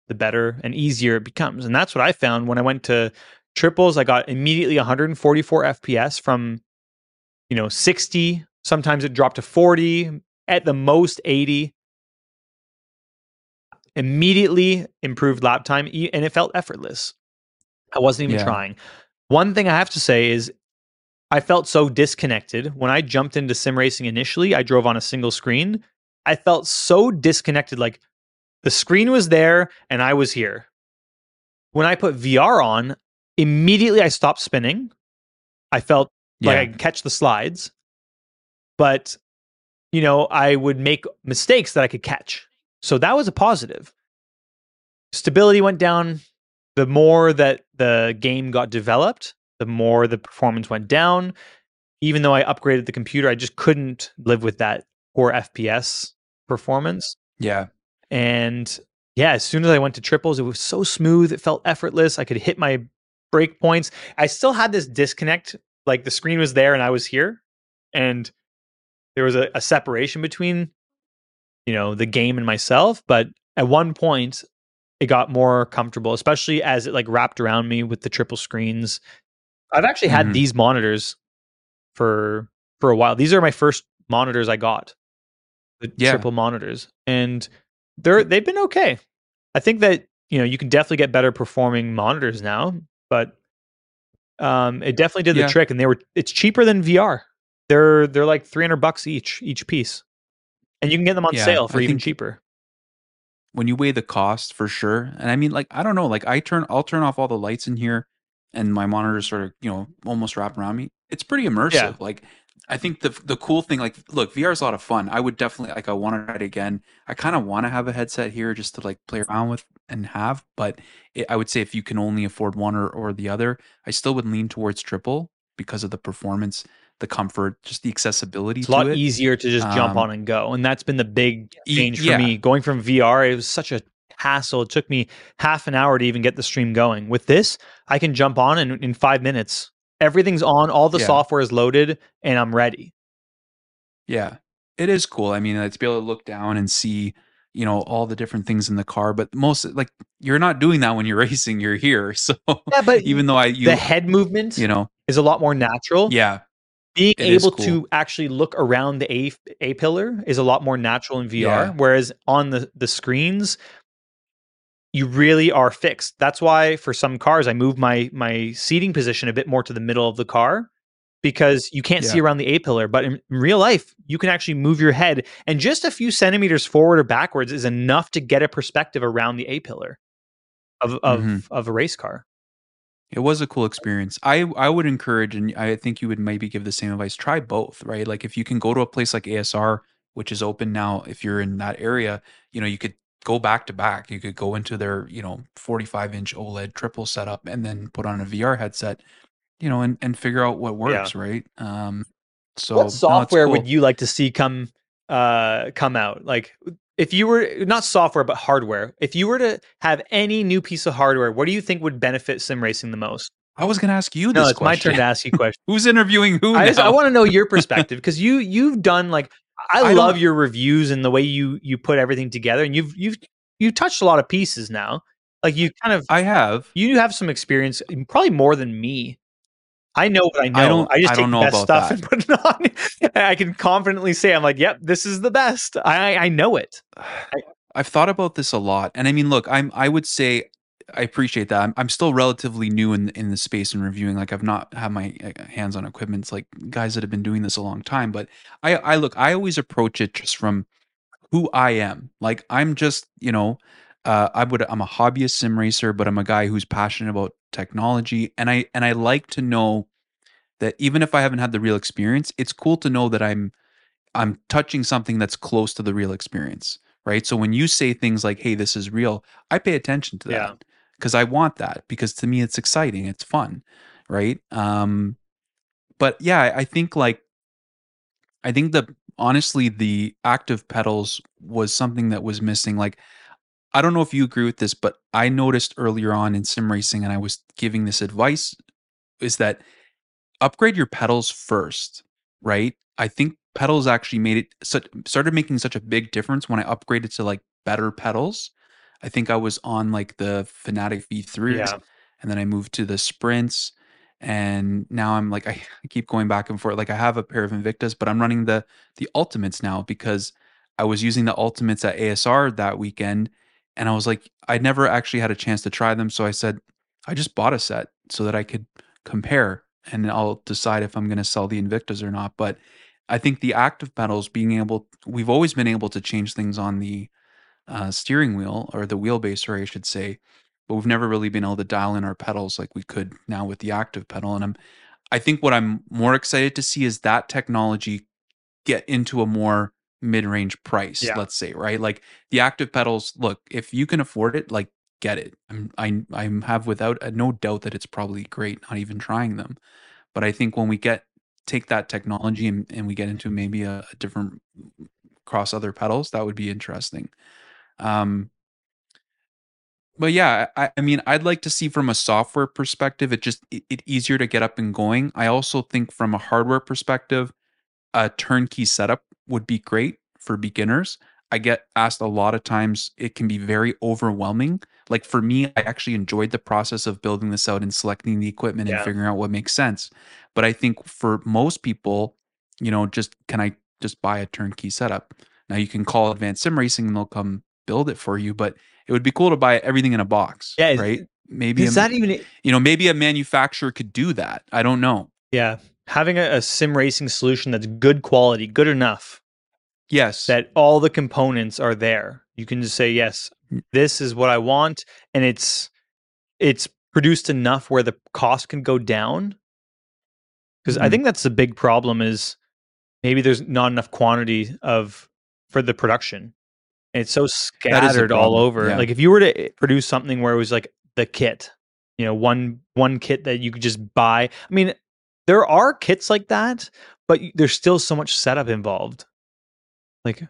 the better and easier it becomes. And that's what I found when I went to triples. I got immediately 144 FPS from, you know, 60. Sometimes it dropped to 40, at the most 80. Immediately improved lap time, and it felt effortless. I wasn't even Yeah. trying. One thing I have to say is I felt so disconnected. When I jumped into sim racing initially, I drove on a single screen. I felt so disconnected. Like the screen was there and I was here. When I put VR on, immediately I stopped spinning. I felt like I could catch the slides, but you know, I would make mistakes that I could catch. So that was a positive. Stability went down. The more that the game got developed, the more the performance went down. Even though I upgraded the computer, I just couldn't live with that poor FPS performance. Yeah. And yeah, as soon as I went to triples, it was so smooth. It felt effortless. I could hit my break points. I still had this disconnect. Like the screen was there and I was here. And there was a, a separation between, you know, the game and myself. But at one point, it got more comfortable, especially as it like wrapped around me with the triple screens. I've actually had Mhm. these monitors for for a while. These are my first monitors I got. The Yeah. triple monitors. And they're they've been okay. I think that, you know, you can definitely get better performing monitors now, but um it definitely did the Yeah. trick and they were it's cheaper than VR. They're they're like 300 bucks each each piece. And you can get them on Yeah, sale for I even think- cheaper. When you weigh the cost for sure and i mean like i don't know like i turn i'll turn off all the lights in here and my monitors sort of you know almost wrap around me. It's pretty immersive Yeah. like i think the the cool thing like look vr is a lot of fun. I would definitely like i want to try it again. I kind of want to have a headset here just to like play around with and have but it, i would say if you can only afford one or, or the other i still would lean towards triple because of the performance the comfort just the accessibility It's a lot it easier to just jump Um, on and go. And that's been the big E- change for me. Going from VR, it was such a hassle. It took me half an hour to even get the stream going. With this, I can jump on and in five minutes, everything's on, all the Yeah. software is loaded, and I'm ready. Yeah, it is cool. I mean, to be able to look down and see, you know, all the different things in the car. But most, like, you're not doing that when you're racing. You're here, so Yeah, but even though I, you, the head movement you know, is a lot more natural. yeah, Being it able cool. to actually look around the A A pillar is a lot more natural in VR. Yeah. Whereas on the the screens, you really are fixed. That's why for some cars I move my my seating position a bit more to the middle of the car because you can't see around the A pillar. But in, in real life, you can actually move your head and just a few centimeters forward or backwards is enough to get a perspective around the A pillar of of, Mhm. of a race car. It was a cool experience. I I would encourage, and I think you would maybe give the same advice. Try both, right? Like if you can go to a place like ASR, which is open now, if you're in that area, you know, you could go back to back. You could go into their, you know, 45 inch OLED triple setup and then put on a VR headset, you know, and, and figure out what works, right? Um, so what software cool. would you like to see come uh come out like if you were not software but hardware if you were to have any new piece of hardware what do you think would benefit sim racing the most I was going to ask you this. no it's my turn to ask you questions Who's interviewing who i, I want to know your perspective because you you've done like i, I love don't- your reviews and the way you you put everything together and you've you've you've touched a lot of pieces now like you kind of I have. you have some experience probably more than me I know what I know. I, don't- just I take don't the best stuff and put it on. I can confidently say, I'm like, yep, this is the best. I I know it. I've thought about this a lot, and I mean, look, I'm I would say I appreciate that. I'm, I'm still relatively new in in the space and reviewing. Like I've not had my uh, hands on equipment. It's like guys that have been doing this a long time. But I I look, I always approach it just from who I am. Like I'm just you know. Uh, I would. I'm a hobbyist sim racer, but I'm a guy who's passionate about technology, and I and I like to know that even if I haven't had the real experience, it's cool to know that I'm I'm touching something that's close to the real experience, right? So when you say things like, "Hey, this is real," I pay attention to that Yeah. because I want that because to me it's exciting, it's fun, right? Um, but yeah, I- I think like I think the honestly the active pedals was something that was missing. Like I don't know if you agree with this, but I noticed earlier on in sim racing, and I was giving this advice, is that upgrade your pedals first, right? I think pedals actually made it such started making such a big difference when I upgraded to like better pedals. I think I was on like the Fanatec V3s Yeah. and then I moved to the sprints and now I'm like I keep going back and forth. Like I have a pair of Invictus, but I'm running the the ultimates now because I was using the ultimates at ASR that weekend and I was like I never actually had a chance to try them, so I said I just bought a set so that I could compare and I'll decide if I'm going to sell the Invictus or not. But I think the active pedals being able we've always been able to change things on the uh, steering wheel or the wheelbase, or I should say, but we've never really been able to dial in our pedals like we could now with the active pedal. And I'm, I think what I'm more excited to see is that technology get into a more mid-range price. Yeah. Let's say, right? Like the active pedals. Look, if you can afford it, like get it. I'm, I, I have without uh, no doubt that it's probably great. Not even trying them, but I think when we get take that technology and, and we get into maybe a, a different cross other pedals, that would be interesting. Um, but yeah, I, I mean, I'd like to see from a software perspective, it just it, it easier to get up and going. I also think from a hardware perspective, a turnkey setup would be great for beginners. I get asked a lot of times it can be very overwhelming. Like for me, I actually enjoyed the process of building this out and selecting the equipment and figuring out what makes sense. But I think for most people, you know, just can I just buy a turnkey setup? Now you can call Advanced Sim Racing and they'll come build it for you, but it would be cool to buy everything in a box, Yeah, right? Maybe a, that even you know, maybe a manufacturer could do that. I don't know. yeah? Having a, a sim racing solution that's good quality, good enough Yes. that all the components are there. You can just say yes, this is what I want, and it's it's produced enough where the cost can go down. Because I Mhm. think that's the big problem is maybe there's not enough quantity of for the production. And it's so scattered all over. yeah. Like if you were to eh, produce something where it was like the kit, you know, one one kit that you could just buy. I mean, there are kits like that, but there's still so much setup involved. Like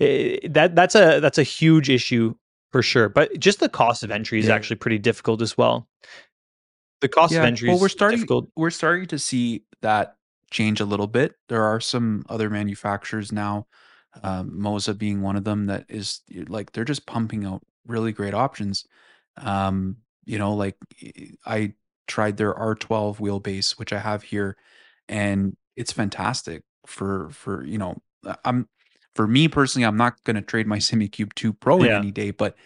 eh, that that's a that's a huge issue for sure. But just the cost of entry is Yeah. actually pretty difficult as well. The cost of entry well, we're starting. difficult. We're starting to see that change a little bit. There are some other manufacturers now, um, Moza being one of them, that is like they're just pumping out really great options. Um, you know, like I tried their R12 wheelbase, which I have here, and it's fantastic for for you know I'm for me personally, I'm not going to trade my Simucube 2 Pro Yeah. any day, but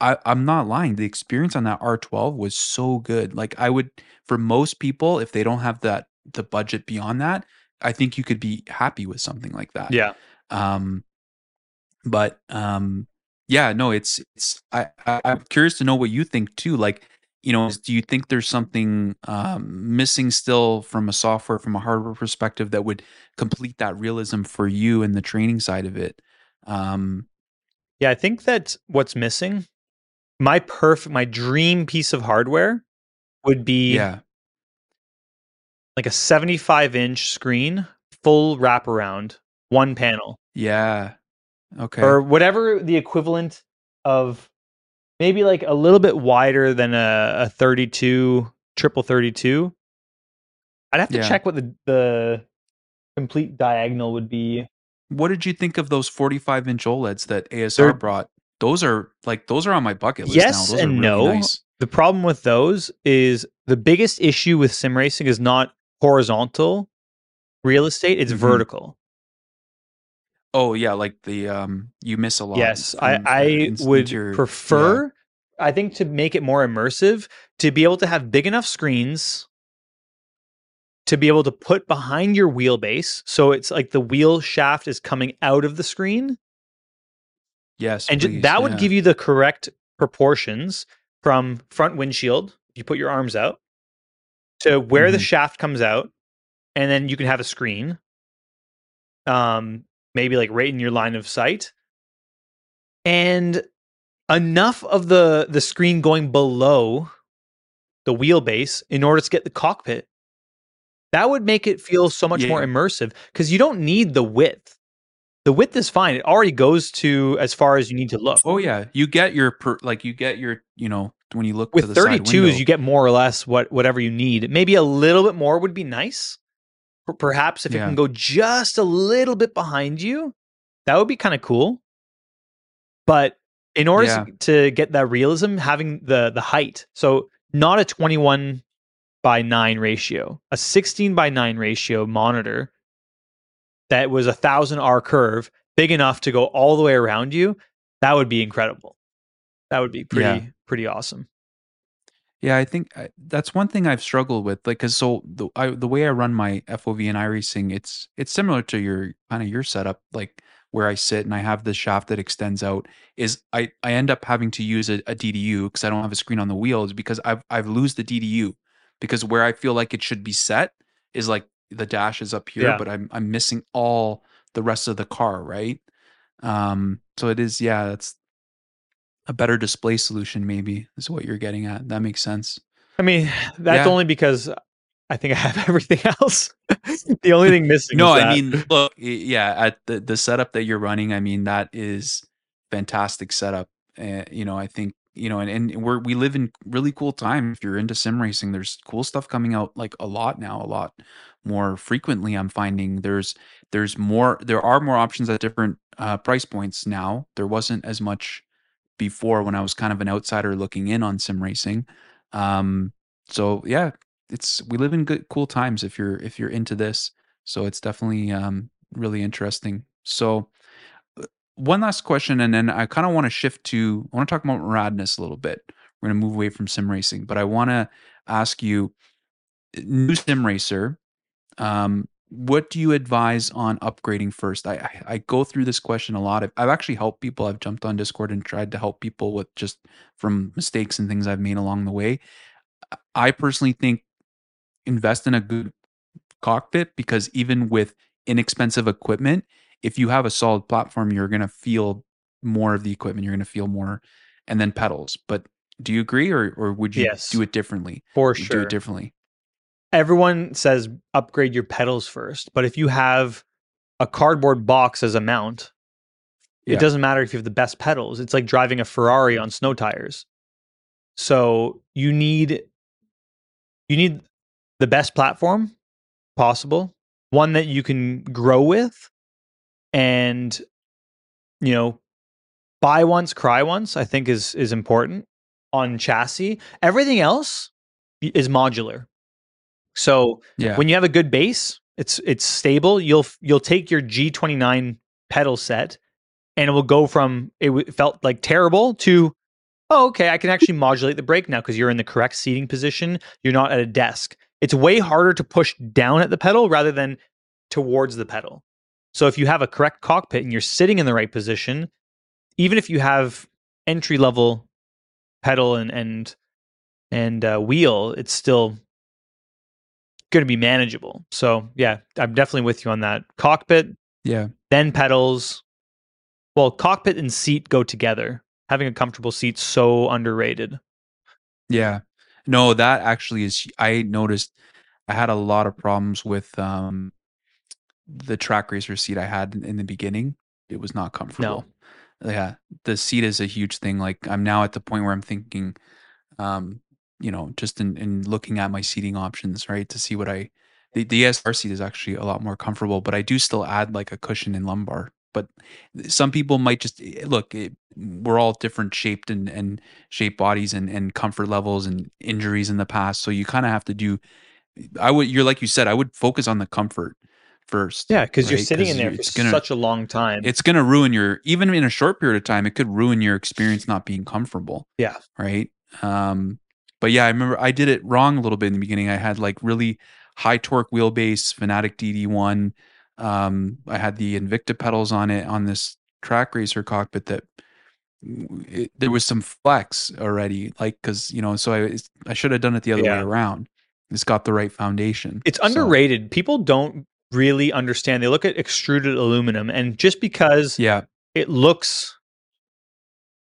I, I'm not lying. The experience on that R12 was so good. Like I would, for most people, if they don't have that the budget beyond that, I think you could be happy with something like that. Yeah. Um, but um, yeah, no, it's it's. I, I I'm curious to know what you think too. Like, you know, do you think there's something um, missing still from a software, from a hardware perspective, that would complete that realism for you and the training side of it? Um, Yeah, I think that what's missing, my perfect, my dream piece of hardware would be yeah, like a 75 inch screen, full wraparound, one panel, yeah, okay, or whatever the equivalent of maybe like a little bit wider than a, a 32, triple 32. I'd have to Yeah. check what the, the complete diagonal would be. What did you think of those 45 inch OLEDs that ASR They're- brought? Those are like those are on my bucket list Yes now. Those and are really no. nice. The problem with those is the biggest issue with sim racing is not horizontal real estate, it's Mhm. vertical. Oh yeah, like the um, you miss a lot. Yes, I, I in- would interior- yeah. prefer, I think, to make it more immersive, to be able to have big enough screens to be able to put behind your wheelbase. So it's like the wheel shaft is coming out of the screen. Yes, And please, that would yeah. give you the correct proportions from front windshield. You put your arms out to where the Mhm. shaft comes out and then you can have a screen, um, maybe like right in your line of sight, and enough of the the screen going below the wheelbase in order to get the cockpit. That would make it feel so much Yeah. more immersive because you don't need the width. The width is fine. It already goes to as far as you need to look. Oh yeah, you get your per, like you get your you know when you look to With the side 32s, window. you get more or less what whatever you need. Maybe a little bit more would be nice. Per- Perhaps if it can go just a little bit behind you, that would be kind of cool. But in order Yeah. to get that realism, having the the height, so not a 21 by 9 ratio, a 16 by 9 ratio monitor that was a thousand R curve, big enough to go all the way around you, that would be incredible. That would be pretty Yeah. pretty awesome. Yeah, I think I, that's one thing I've struggled with. Like, cause so the I, the way I run my FOV and iRacing, it's it's similar to your kind of your setup, like where I sit and I have the shaft that extends out. Is I I end up having to use a, a DDU because I don't have a screen on the wheels because I've I've lose the DDU because where I feel like it should be set is like the dash is up here, Yeah. but I'm I'm missing all the rest of the car, right? Um, so it is, yeah, that's a better display solution, maybe is what you're getting at. That makes sense. I mean, that's Yeah. only because I think I have everything else. the only thing missing. No, I mean, look, yeah, at the the setup that you're running, I mean, that is fantastic setup. Uh, you know, I think you know, and, and we're we live in really cool time. If you're into sim racing, there's cool stuff coming out like a lot now, a lot more frequently. I'm finding there's there's more there are more options at different uh, price points now. There wasn't as much before when I was kind of an outsider looking in on sim racing. Um, so yeah, it's we live in good cool times if you're if you're into this. So it's definitely um, really interesting. So uh, one last question, and then I kind of want to shift to I want to talk about radness a little bit. We're gonna move away from sim racing, but I want to ask you, new sim racer, um, what do you advise on upgrading first? I, I I go through this question a lot. I've, I've actually helped people. I've jumped on Discord and tried to help people with just from mistakes and things I've made along the way. I personally think invest in a good cockpit because even with inexpensive equipment, if you have a solid platform, you're going to feel more of the equipment. You're going to feel more, and then pedals. But do you agree, or or would you Yes. do it differently? for you Do it differently. Everyone says upgrade your pedals first, but if you have a cardboard box as a mount, Yeah. it doesn't matter if you have the best pedals. It's like driving a Ferrari on snow tires. So you need you need the best platform possible, one that you can grow with and you know buy once cry once I think is is important on chassis. Everything else is modular. So Yeah. when you have a good base, it's it's stable. You'll you'll take your G29 pedal set, and it will go from it w- felt like terrible to oh okay, I can actually modulate the brake now because you're in the correct seating position. You're not at a desk. It's way harder to push down at the pedal rather than towards the pedal. So if you have a correct cockpit and you're sitting in the right position, even if you have entry level pedal and and and uh, wheel, it's still going to be manageable. So yeah, I'm definitely with you on that. Cockpit, yeah. then pedals. Well, cockpit and seat go together. Having a comfortable seat so underrated. Yeah. No, that actually is I noticed I had a lot of problems with um the Trak Racer seat I had in, in the beginning. It was not comfortable. No. Yeah. The seat is a huge thing. Like I'm now at the point where I'm thinking um you know, just in, in looking at my seating options, right, to see what I the, the ESR seat is actually a lot more comfortable, but I do still add like a cushion in lumbar. But some people might just eh, look. It, we're all different shaped and and shaped bodies and and comfort levels and injuries in the past. So you kind of have to do. I would. You're like you said. I would focus on the comfort first. Yeah, because you're sitting in there for gonna- such a long time. It's gonna ruin your even in a short period of time. It could ruin your experience not being comfortable. Yeah. Right. Um. But yeah, I remember I did it wrong a little bit in the beginning. I had like really high torque wheelbase, Fanatec DD1. Um, I had the Invicta pedals on it on this Trak Racer cockpit that it, there was some flex already, like because you know, so I I should have done it the other Yeah. way around. it's got the right foundation. It's underrated. So. People don't really understand. They look at extruded aluminum, and just because yeah, it looks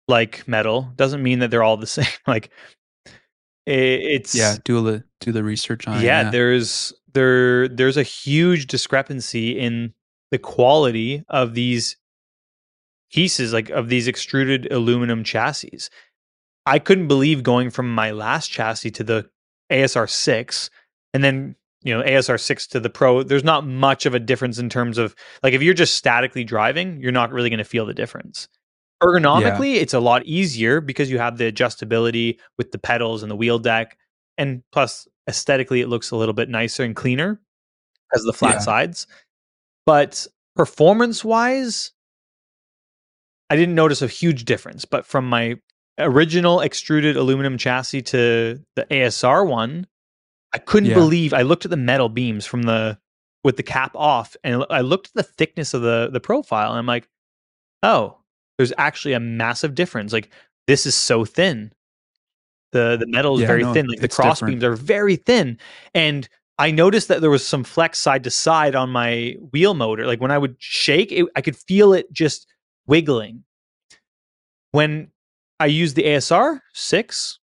like metal doesn't mean that they're all the same. like it's yeah. Do the do the research on. Yeah, it, yeah, there's there there's a huge discrepancy in the quality of these pieces, like of these extruded aluminum chassis. I couldn't believe going from my last chassis to the ASR six, and then you know ASR six to the Pro. There's not much of a difference in terms of like if you're just statically driving, you're not really going to feel the difference. Ergonomically, yeah. it's a lot easier because you have the adjustability with the pedals and the wheel deck, and plus aesthetically, it looks a little bit nicer and cleaner as the flat yeah. sides. But performance wise, I didn't notice a huge difference. But from my original extruded aluminum chassis to the ASR one, I couldn't yeah. believe I looked at the metal beams from the with the cap off and I looked at the thickness of the the profile and I'm like, "Oh, there's actually a massive difference. Like this is so thin. The the metal is yeah, very no, thin. Like the cross different. beams are very thin. And I noticed that there was some flex side to side on my wheel motor. Like when I would shake, it, I could feel it just wiggling. When I used the ASR 6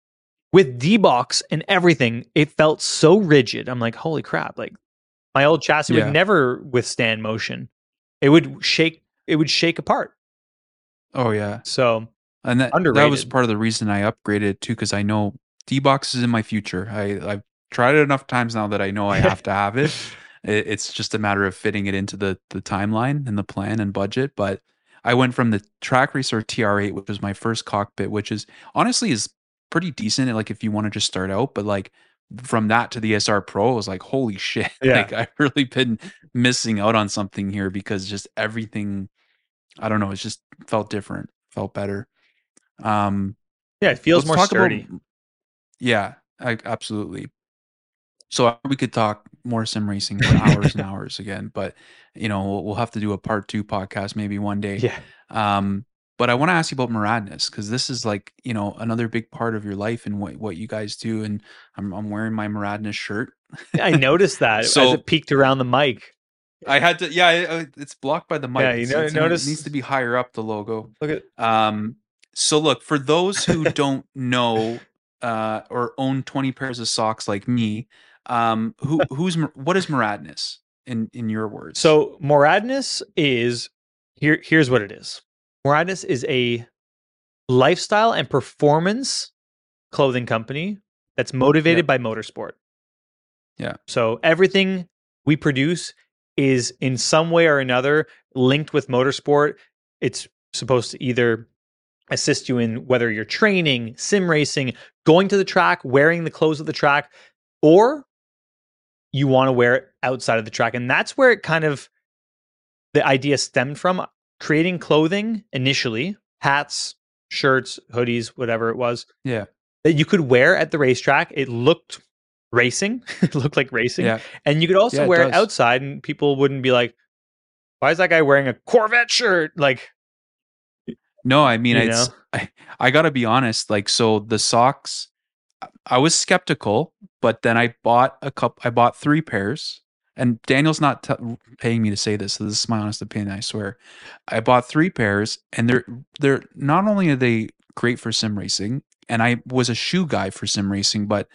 with D box and everything, it felt so rigid. I'm like, holy crap. Like my old chassis yeah. would never withstand motion. It would shake, it would shake apart. Oh yeah. So and that underrated. that was part of the reason I upgraded too, because I know D box is in my future. I I've tried it enough times now that I know I have to have it. it. It's just a matter of fitting it into the the timeline and the plan and budget. But I went from the Trak Racer TR8, which was my first cockpit, which is honestly is pretty decent. Like if you want to just start out, but like from that to the SR Pro, I was like, holy shit! Yeah. Like I've really been missing out on something here because just everything. I don't know. It just felt different, felt better. Um, yeah, it feels more sturdy. About, yeah, I, absolutely. So we could talk more sim racing for hours and hours again, but you know we'll, we'll, have to do a part two podcast maybe one day. Yeah. Um, but I want to ask you about Moradness because this is like you know another big part of your life and what what you guys do. And I'm I'm wearing my Moradness shirt. I noticed that so, as it peeked around the mic. I had to, yeah, it's blocked by the mic. Yeah, you know, it's, notice it needs to be higher up the logo. Look at, um, so look for those who don't know uh, or own 20 pairs of socks like me. Um, who who's what is Moradness in in your words? So Moradness is here. Here's what it is. Moradness is a lifestyle and performance clothing company that's motivated by motorsport. Yeah. So everything we produce is in some way or another linked with motorsport. It's supposed to either assist you in whether you're training, sim racing, going to the track, wearing the clothes of the track, or you want to wear it outside of the track. And that's where it kind of the idea stemmed from creating clothing initially, hats, shirts, hoodies, whatever it was. Yeah. That you could wear at the racetrack. It looked racing. it looked like racing. Yeah. And you could also yeah, wear it, it outside and people wouldn't be like, why is that guy wearing a Corvette shirt? Like No, I mean it's I, I gotta be honest, like so the socks I was skeptical, but then I bought a cup I bought three pairs and Daniel's not t- paying me to say this, so this is my honest opinion. I swear. I bought three pairs, and they're they're not only are they great for sim racing, and I was a shoe guy for sim racing, but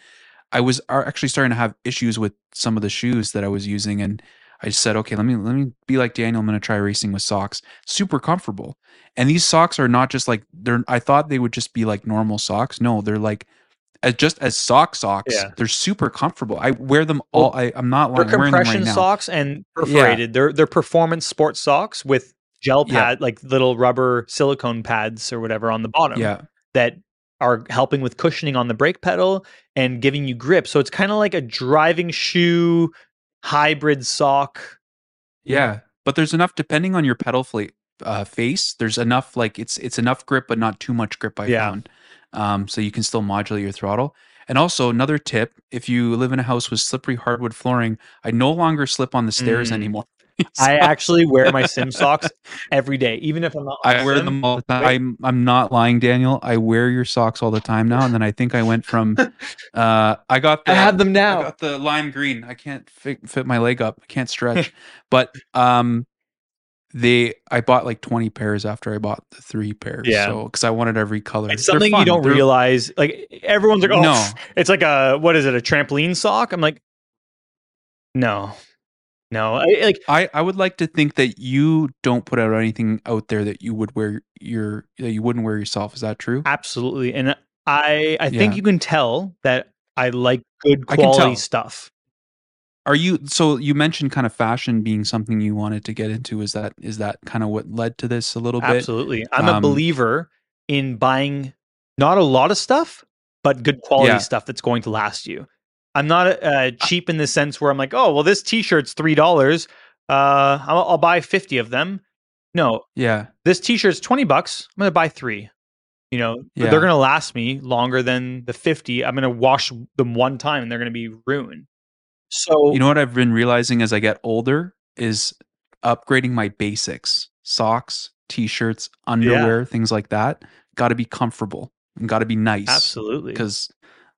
I was actually starting to have issues with some of the shoes that I was using, and I just said, okay, let me let me be like Daniel. I'm going to try racing with socks. Super comfortable, and these socks are not just like they're. I thought they would just be like normal socks. No, they're like as just as sock socks. Yeah. They're super comfortable. I wear them all. I, am not lying. They're compression right socks and perforated. Yeah. They're they're performance sports socks with gel pad, yeah. like little rubber silicone pads or whatever on the bottom. Yeah. That are helping with cushioning on the brake pedal and giving you grip. So it's kind of like a driving shoe hybrid sock. Yeah, but there's enough depending on your pedal fleet uh, face. There's enough like it's it's enough grip, but not too much grip. I yeah. found um, so you can still modulate your throttle. And also another tip: if you live in a house with slippery hardwood flooring, I no longer slip on the stairs mm. anymore. I actually wear my sim socks every day, even if I'm not. I wear them all the time. I'm I'm not lying, Daniel. I wear your socks all the time now, and then I think I went from. Uh, I got. The, I have them now. I now. got the lime green. I can't fit, fit my leg up. I can't stretch. but um, they I bought like 20 pairs after I bought the three pairs. Yeah. So because I wanted every color. It's something you don't They're- realize. Like everyone's like, oh, No. it's like a what is it? A trampoline sock? I'm like, no, no. I, like I, I would like to think that you don't put out anything out there that you would wear your that you wouldn't wear yourself. Is that true? absolutely, and I I think Yeah. you can tell that I like good quality stuff. Are you so you mentioned kind of fashion being something you wanted to get into? Is that is that kind of what led to this a little bit? Absolutely, I'm a Um, believer in buying not a lot of stuff, but good quality Yeah. stuff that's going to last you. I'm not uh, cheap in the sense where I'm like, oh well, this T-shirt's three dollars. Uh, I'll, I'll buy fifty of them. No, Yeah. this t-shirt's 20 bucks i'm gonna buy three you know Yeah. they're gonna last me longer than the 50 i'm gonna wash them one time and they're gonna be ruined so You know what I've been realizing as I get older is upgrading my basics, socks, t-shirts, underwear, things like that. Got to be comfortable and got to be nice. absolutely because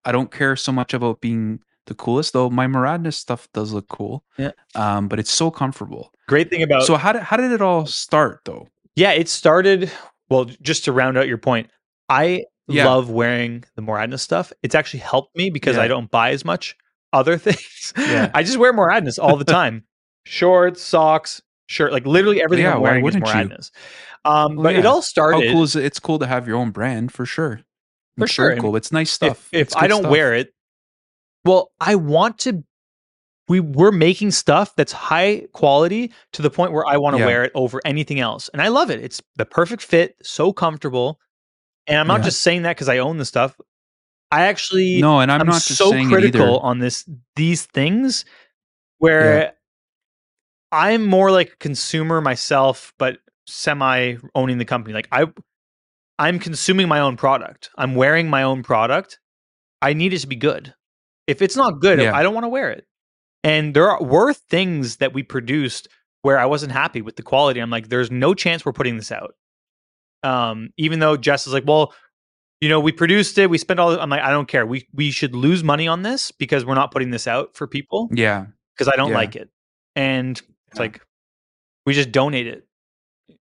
I don't care so much about being the coolest, though my Moradness stuff does look cool. Yeah. Um, but it's so comfortable. great thing about so how did how did it all start though? yeah it started well just to round out your point i Yeah. love wearing the moradness stuff it's actually helped me because Yeah. i don't buy as much other things Yeah. i just wear moradness all the time shorts socks shirt like literally everything Yeah, i'm wearing is moradness um, Well, but it all How started cool is it? It's cool to have your own brand for sure. For It's sure. cool. It's nice stuff. if, It's I don't stuff. wear it, well, I want to. We we're making stuff that's high quality to the point where I want to Yeah. wear it over anything else, and I love it. It's the perfect fit, so comfortable, and I'm not Yeah. just saying that because I own the stuff. I actually no, and I'm, I'm, not so critical on this these things where I'm more like a consumer myself, but semi owning the company. Like I I'm consuming my own product. I'm wearing my own product. I need it to be good. If it's not good, Yeah. I don't want to wear it. And there are, were things that we produced where I wasn't happy with the quality. I'm like, there's no chance we're putting this out. Um, even though Jess is like, well, you know, we produced it, we spent all. I'm like, I don't care. We we should lose money on this because we're not putting this out for people Yeah. because I don't Yeah. like it. And it's Yeah. like we just donate it,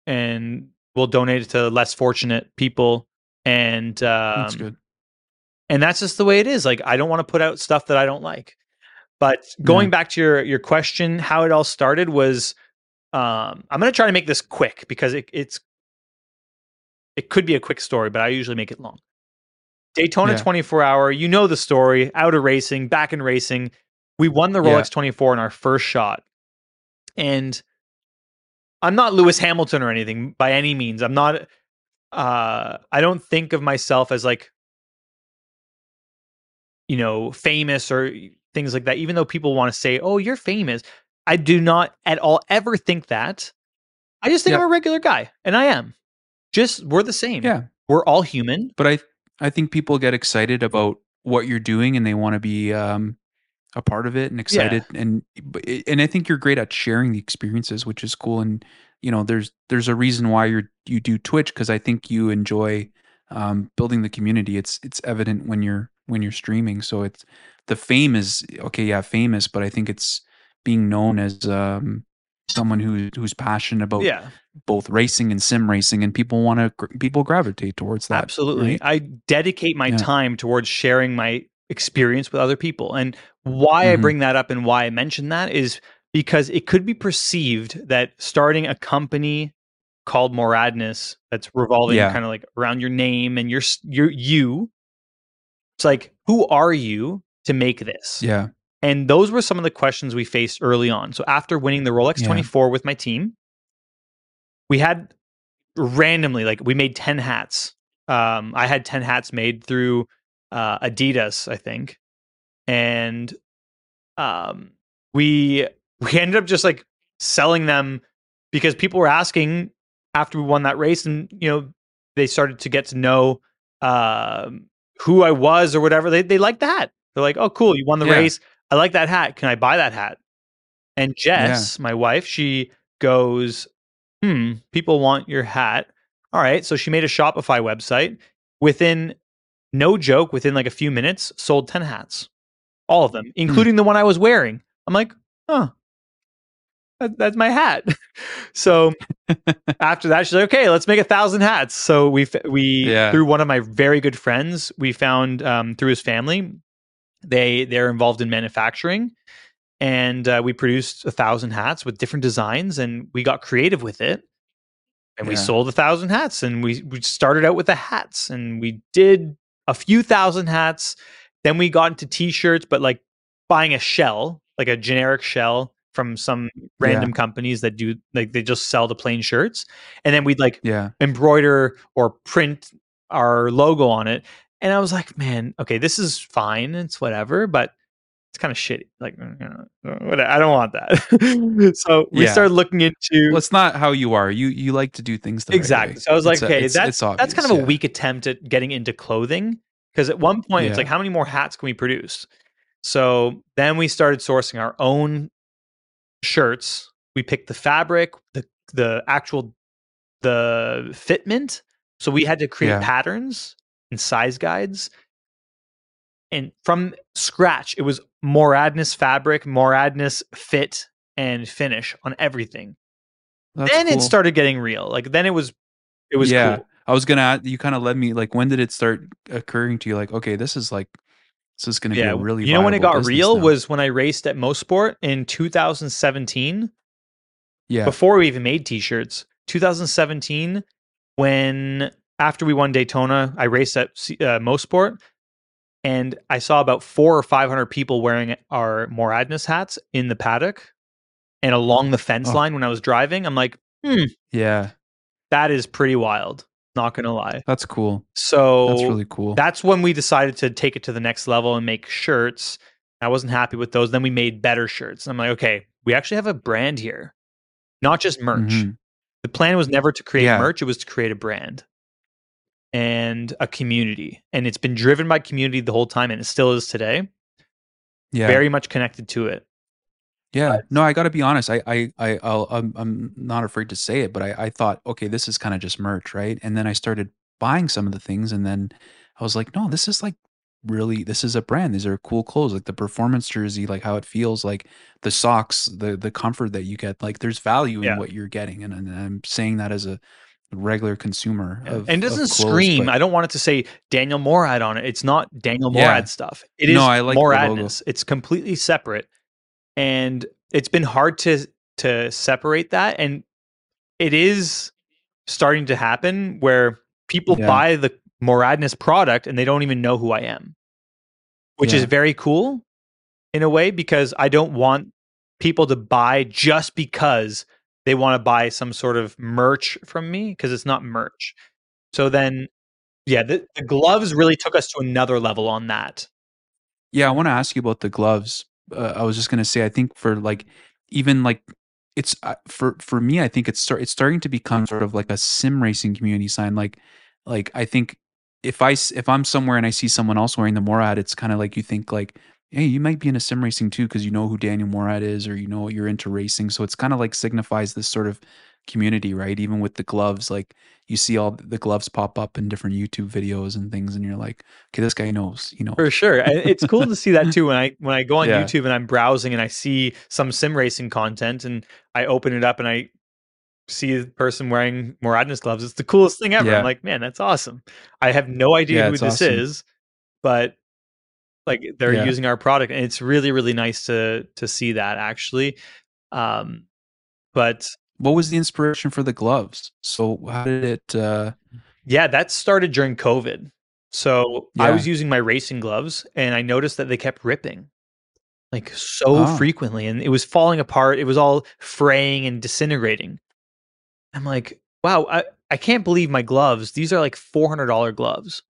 and we'll donate it to less fortunate people. And um, That's good. And that's just the way it is. Like I don't want to put out stuff that I don't like. But going back to your your question, how it all started was, um, I'm going to try to make this quick because it, it's it could be a quick story, but I usually make it long. Daytona Yeah. 24 hour, you know the story. Out of racing, back in racing, we won the Yeah. Rolex 24 in our first shot, and I'm not Lewis Hamilton or anything by any means. I'm not. Uh, I don't think of myself as like you know, famous or things like that, even though people want to say, oh, you're famous. I do not at all ever think that. I just think Yeah. I'm a regular guy, and I am. Just, we're the same. Yeah. We're all human. But I I think people get excited about what you're doing and they want to be um a part of it and excited and and I think you're great at sharing the experiences which is cool and you know there's there's a reason why you're you do Twitch because I think you enjoy um building the community it's it's evident when you're when you're streaming so it's the fame is okay yeah famous but I think it's being known as um someone who who's passionate about yeah, both racing and sim racing and people want to people gravitate towards that absolutely. right? I dedicate my Yeah. time towards sharing my experience with other people. And why I Mhm. bring that up and why I mention that is because it could be perceived that starting a company called Moradness that's revolving Yeah. kind of like around your name and your your you. It's like, who are you to make this? yeah And those were some of the questions we faced early on. So after winning the Rolex Yeah. 24 with my team, we had randomly like we made 10 hats. Um, I had 10 hats made through uh, Adidas, I think. And um, we we ended up just like selling them because people were asking after we won that race and you know they started to get to know um, who I was or whatever. They they liked the hat. They're like, "Oh, cool! You won the Yeah. race. I like that hat. Can I buy that hat?" And Jess, my wife, she goes, "Hmm, people want your hat." All right, so she made a Shopify website. Within no joke, within like a few minutes, sold 10 hats. All of them, Hmm. including the one I was wearing. I'm like, "Huh. That, that's my hat." so after that, she's like, "Okay, let's make a thousand hats." So we we Yeah. through one of my very good friends, we found um, through his family, they they're involved in manufacturing, and uh, we produced a thousand hats with different designs, and we got creative with it, and we sold a thousand hats, and we we started out with the hats, and we did a few thousand hats, then we got into t-shirts, but like buying a shell, like a generic shell from some random companies that do like they just sell the plain shirts and then we'd like Yeah. embroider or print our logo on it. And I was like, man, okay, this is fine. It's whatever, but it's kind of shitty. Like, you know, I don't want that. so we Yeah. started looking into Well, it's not how you are. You you like to do things the right exactly. way. So I was like, It's a- okay, it's- that's it's that's kind of a weak attempt at getting into clothing because at one point it's like, how many more hats can we produce? So then we started sourcing our own shirts. We picked the fabric, the the actual the fitment. So we had to create Yeah. patterns and size guides. And from scratch, it was Moradness fabric, Moradness fit and finish on everything. That's then it started getting real. Like then it was it was yeah. cool. I was gonna. add- You kind of led me. Like, when did it start occurring to you? Like, okay, this is like, this is gonna be Yeah, a really. you know when it got real now. was when I raced at Mosport in 2017. yeah, before we even made t-shirts 2017 when after we won daytona i raced at uh, mosport and i saw about four or 500 people wearing our moradness hats in the paddock and along the fence Oh. line when i was driving i'm like hmm, yeah. that is pretty wild not gonna lie That's cool. so That's really cool. that's when we decided to take it to the next level and make shirts. I wasn't happy with those. Then we made better shirts. I'm like, okay, we actually have a brand here, not just merch. Mhm. The plan was never to create Yeah. merch, it was to create a brand and a community. And it's been driven by community the whole time, and it still is today. Yeah. Very much connected to it. Yeah, no, I got to be honest. I, I, I, I'll, I'm, I'm not afraid to say it, but I, I thought, okay, this is kind of just merch, right? And then I started buying some of the things, and then I was like, no, this is like really, this is a brand. These are cool clothes, like the performance jersey, like how it feels, like the socks, the the comfort that you get. Like there's value Yeah. in what you're getting, and, and I'm saying that as a regular consumer. Yeah. Of, and it doesn't clothes, scream. but- I don't want it to say Daniel Morad on it. It's not Daniel Yeah. Morad stuff. It is No, I like. Moradness. It's completely separate. And it's been hard to to separate that. And it is starting to happen where people Yeah. buy the Moradness product and they don't even know who I am. Which is very cool in a way because I don't want people to buy just because they want to buy some sort of merch from me because it's not merch. So then, yeah, the, the gloves really took us to another level on that. Yeah, I want to ask you about the gloves. Uh, I was just gonna say, I think for like even like it's uh, for for me, I think it's start it's starting to become sort of like a sim racing community sign. Like like I think if I if I'm somewhere and I see someone else wearing the Morad, it's kind of like you think like, hey, you might be into sim racing too because you know who Daniel Morad is or you know you're into racing. So it's kind of like signifies this sort of community, right? Even with the gloves, like you see all the gloves pop up in different YouTube videos and things, and you're like, okay, this guy knows, you know. For sure. It's cool to see that too when I when I go on Yeah. YouTube and I'm browsing and I see some sim racing content and I open it up and I see the person wearing Moradness gloves. It's the coolest thing ever. Yeah. I'm like, man, that's awesome. I have no idea Yeah, who this awesome. is, but like they're Yeah. using our product and it's really really nice to to see that actually. Um but what was the inspiration for the gloves? So how did it? uh Yeah, that started during COVID. So I was using my racing gloves and I noticed that they kept ripping like so Oh. frequently and it was falling apart. It was all fraying and disintegrating. I'm like, wow, I, I can't believe my gloves. These are like $400 gloves,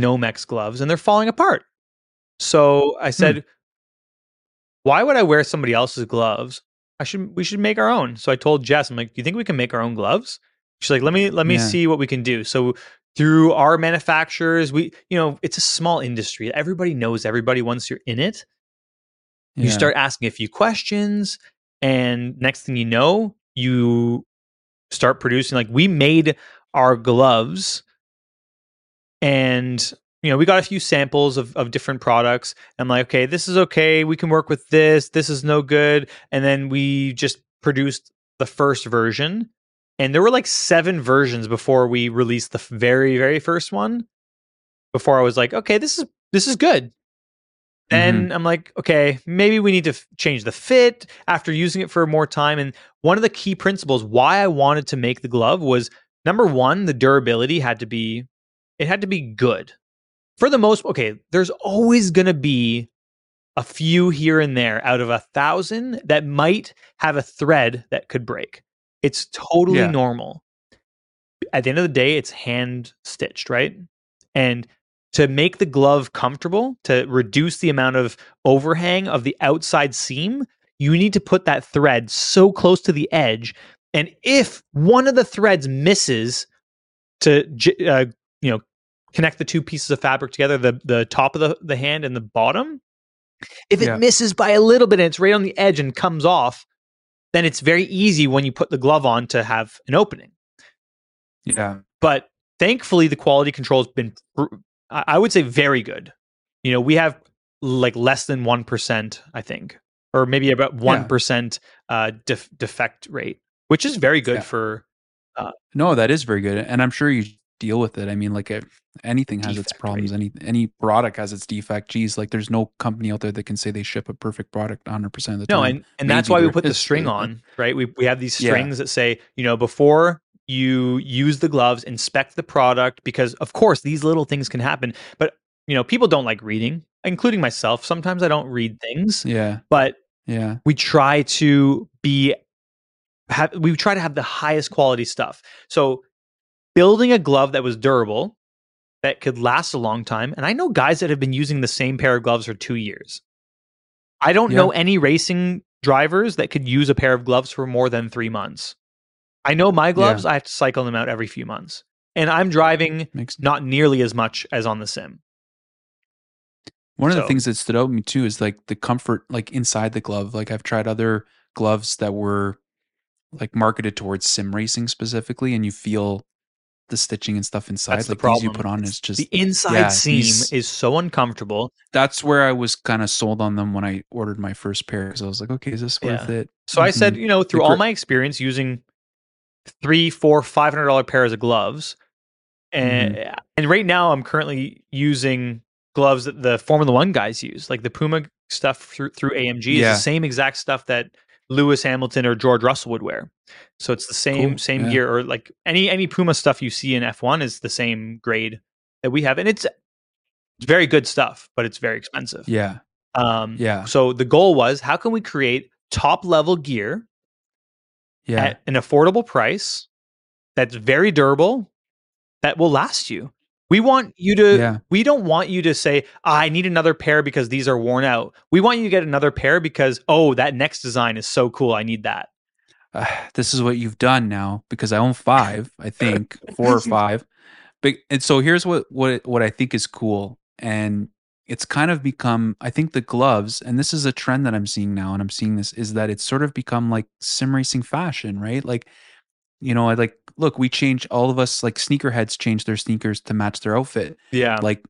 Nomex gloves, and they're falling apart. So I hmm. said, why would I wear somebody else's gloves? I should we should make our own. So I told Jess, I'm like, do you think we can make our own gloves? She's like, let me let me Yeah. see what we can do. So through our manufacturers, we you know, it's a small industry. Everybody knows everybody once you're in it. You Yeah. start asking a few questions, and next thing you know, you start producing. Like we made our gloves, and you know we got a few samples of, of different products. I'm like, okay, this is okay. We can work with this. This is no good. And then we just produced the first version, and there were like seven versions before we released the very very first one. Before I was like, okay, this is this is good. Then mm-hmm. I'm like, okay, maybe we need to f- change the fit after using it for more time. And one of the key principles why I wanted to make the glove was number one, the durability had to be it had to be good. For the most okay, there's always gonna be a few here and there out of a thousand that might have a thread that could break. It's totally Yeah. normal. At the end of the day, it's hand stitched, right? And to make the glove comfortable, to reduce the amount of overhang of the outside seam, you need to put that thread so close to the edge. And if one of the threads misses to uh, connect the two pieces of fabric together, the the top of the, the hand and the bottom, if it Yeah. misses by a little bit and it's right on the edge and comes off, then it's very easy when you put the glove on to have an opening Yeah. but thankfully the quality control has been i would say very good you know we have like less than 1% i think or maybe about 1% uh def- defect rate which is very good Yeah. for No, that is very good, and I'm sure you deal with it. I mean, like anything has its Defect problems. Any any product has its defect. Geez, like there's no company out there that can say they ship a perfect product 100 percent of the no time. and, and that's why we put the string on right we, we have these Yeah. strings that say you know before you use the gloves inspect the product because of course these little things can happen but you know people don't like reading including myself sometimes i don't read things yeah, but yeah, we try to be have we try to have the highest quality stuff. So building a glove that was durable that could last a long time and I know guys that have been using the same pair of gloves for 2 years. I don't know any racing drivers that could use a pair of gloves for more than 3 months. I know my gloves I have to cycle them out every few months. And I'm driving makes not nearly as much as on the sim. One of the things that stood out to me too is like the comfort, like inside the glove. Like I've tried other gloves that were like marketed towards sim racing specifically, and you feel the stitching and stuff inside. That's the like these you put on is just the inside yeah, seam is so uncomfortable. that's where I was kind of sold on them when I ordered my first pair because I was like, okay, is this worth it? So I said, you know, through all my experience using three, four, five hundred dollar pairs of gloves, and Mm-hmm. and right now I'm currently using gloves that the Formula One guys use, like the Puma stuff through through AMG is the same exact stuff that Lewis Hamilton or George Russell would wear. So it's the same Cool, same yeah. gear, or like any any Puma stuff you see in F1 is the same grade that we have, and it's it's very good stuff, but it's very expensive. Yeah, Um, Yeah. So the goal was how can we create top level gear yeah, at an affordable price that's very durable that will last you. We want you to Yeah. we don't want you to say "Ah, I need another pair because these are worn out. We want you to get another pair because oh that next design is so cool I need that. uh, this is what you've done now because I own five, I think four or five. But and so here's what what what I think is cool, and it's kind of become. I think the gloves, and this is a trend that I'm seeing now, and I'm seeing this is that it's sort of become like sim racing fashion, right? Like, you know, I like look, we change all of us like sneakerheads change their sneakers to match their outfit Yeah. like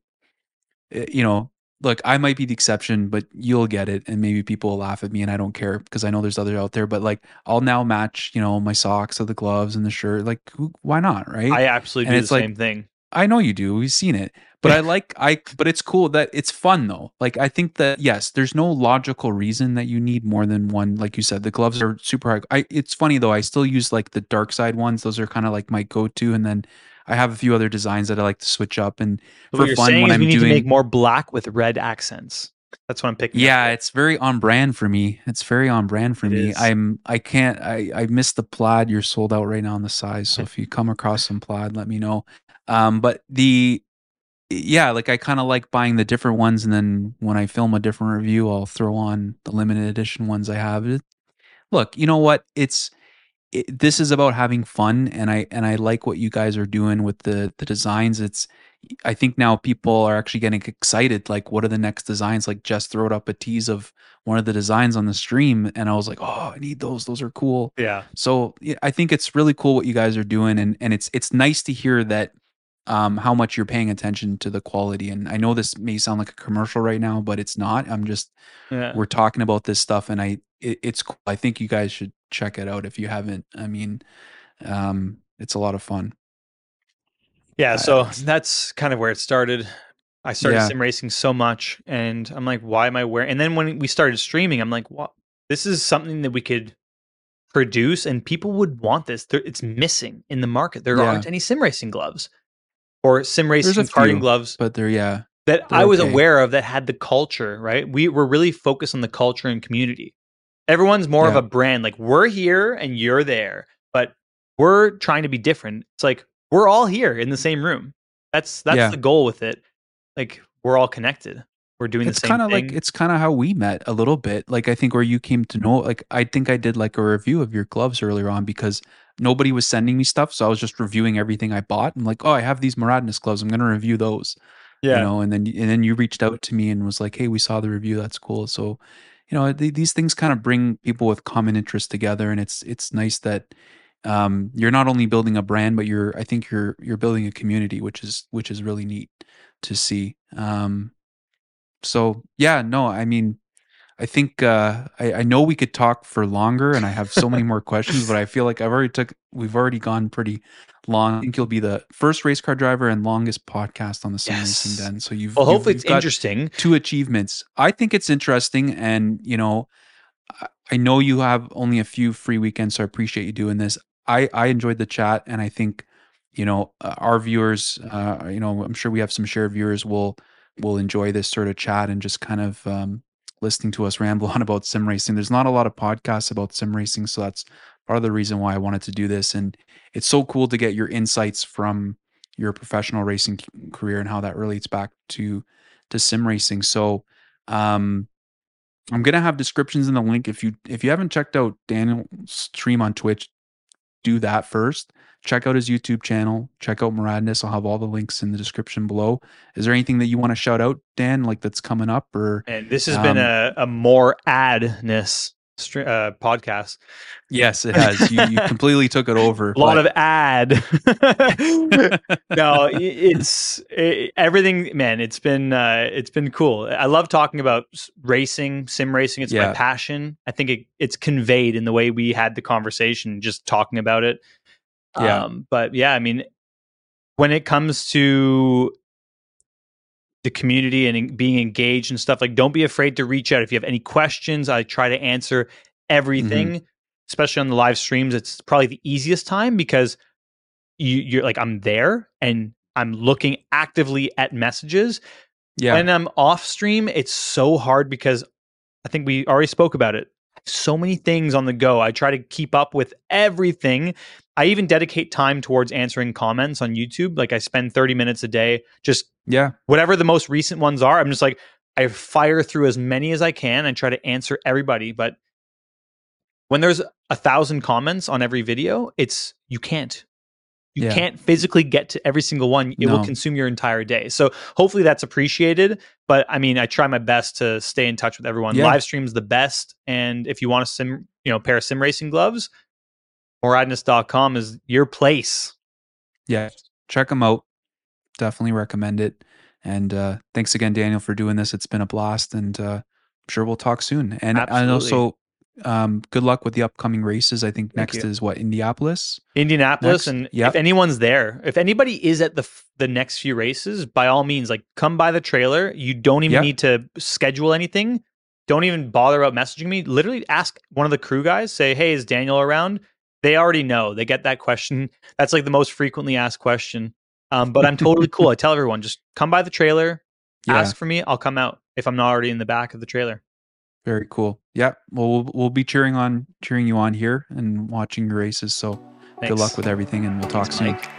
eh, you know look i might be the exception but you'll get it and maybe people will laugh at me and i don't care because i know there's others out there but like i'll now match you know my socks or the gloves and the shirt like who, why not right I absolutely and do the like- same thing. I know you do we've seen it but i like i but it's cool that it's fun though like i think that yes there's no logical reason that you need more than one like you said the gloves are super high i it's funny though i still use like the dark side ones those are kind of like my go-to and then i have a few other designs that i like to switch up and So for fun when I'm we need doing- to make more black with red accents. That's what I'm picking. Yeah, it's very on brand for me. It's very on brand for It me. is. I'm I can't I I missed the plaid. You're sold out right now on the size. So if you come across some plaid, let me know. Um, but the yeah, like I kind of like buying the different ones, and then when I film a different review, I'll throw on the limited edition ones I have. It, look, you know what? It's it, this is about having fun, and I and I like what you guys are doing with the the designs. It's I think now people are actually getting excited. Like, what are the next designs? Like, just throwed up a tease of one of the designs on the stream, and I was like, oh, I need those. Those are cool. Yeah. So yeah, I think it's really cool what you guys are doing, and and it's it's nice to hear that um, how much you're paying attention to the quality. And I know this may sound like a commercial right now, but it's not. I'm just Yeah. we're talking about this stuff, and I it, it's cool. I think you guys should check it out if you haven't. I mean, um, it's a lot of fun. Yeah, so that's kind of where it started. I started Yeah. sim racing so much, and I'm like, why am I wearing? And then when we started streaming, I'm like, what? This is something that we could produce, and people would want this. There, it's missing in the market. There Yeah. aren't any sim racing gloves or sim racing karting few, gloves But they're yeah, that they're I was okay. aware of that had the culture. Right, we were really focused on the culture and community. Everyone's more of a brand. Like we're here and you're there, but we're trying to be different. It's like we're all here in the same room. That's that's Yeah. the goal with it. Like we're all connected. We're doing it's the same kind of thing. like it's kind of how we met a little bit. Like I think where you came to know, like I think I did like a review of your gloves earlier on because nobody was sending me stuff, so I was just reviewing everything I bought. I'm like, oh, I have these Moradness gloves. I'm gonna review those. yeah. you know and then and then you reached out to me and was like hey we saw the review that's cool so you know th- these things kind of bring people with common interests together and it's it's nice that um you're not only building a brand but you're i think you're you're building a community which is which is really neat to see um so yeah no i mean I think uh, I, I know we could talk for longer, and I have so many more questions. But I feel like I've already took we've already gone pretty long. I think you'll be the first race car driver and longest podcast on the Sim Racing Den. So you've well, you've- hopefully you've it's interesting. two achievements. I think it's interesting, and you know, I- I know you have only a few free weekends, so I appreciate you doing this. I I enjoyed the chat, and I think you know uh, our viewers, uh, you know, I'm sure we have some shared viewers will will enjoy this sort of chat and just kind of um, listening to us ramble on about sim racing. There's not a lot of podcasts about sim racing, so that's part of the reason why I wanted to do this. And it's so cool to get your insights from your professional racing career and how that relates back to to sim racing. So um I'm gonna have descriptions in the link. If you if you haven't checked out Daniel's stream on Twitch, do that first. Check out his YouTube channel. Check out Moradness. I'll have all the links in the description below. Is there anything that you want to shout out, Dan, like that's coming up or And this has been Um, a, a more adness uh, podcast. Yes, it has. you, you completely took it over. A lot but- of ad. no, it's i everything, man. It's been uh, it's been cool. I love talking about racing, sim racing. It's my passion. I think it, it's conveyed in the way we had the conversation, just talking about it. Yeah. Um, but yeah, I mean, when it comes to the community and being engaged and stuff, like don't be afraid to reach out if you have any questions. I try to answer everything, especially on the live streams. It's probably the easiest time because you, you're like I'm there and I'm looking actively at messages. yeah. When I'm off stream, it's so hard because I think we already spoke about it. So many things on the go. I try to keep up with everything. I even dedicate time towards answering comments on YouTube. Like I spend 30 minutes a day just yeah. whatever the most recent ones are. I'm just like I fire through as many as I can and try to answer everybody. But when there's a thousand comments on every video, it's you can't. You Yeah. can't physically get to every single one. It will consume your entire day. So hopefully that's appreciated. But I mean, I try my best to stay in touch with everyone. Yeah. Live stream's the best. And if you want a sim, you know, pair of sim racing gloves, moradness.com is your place. Yeah. Check them out. Definitely recommend it. And uh thanks again, Daniel, for doing this. It's been a blast and uh I'm sure we'll talk soon. And and Absolutely. also um good luck with the upcoming races. I think Thank next you. is what, Indianapolis? Indianapolis, Next, and yep. if anyone's there, if anybody is at the f- the next few races, by all means, like come by the trailer. You don't even Yep. need to schedule anything. Don't even bother about messaging me. Literally, ask one of the crew guys. Say, "Hey, is Daniel around?" They already know. They get that question. That's like the most frequently asked question. Um, but I'm totally cool. I tell everyone, just come by the trailer, Yeah. ask for me. I'll come out if I'm not already in the back of the trailer. Very cool. Yeah. Well, we'll we'll be cheering on cheering you on here and watching your races. So Thanks. good luck with everything and we'll talk Thanks, soon. Mike.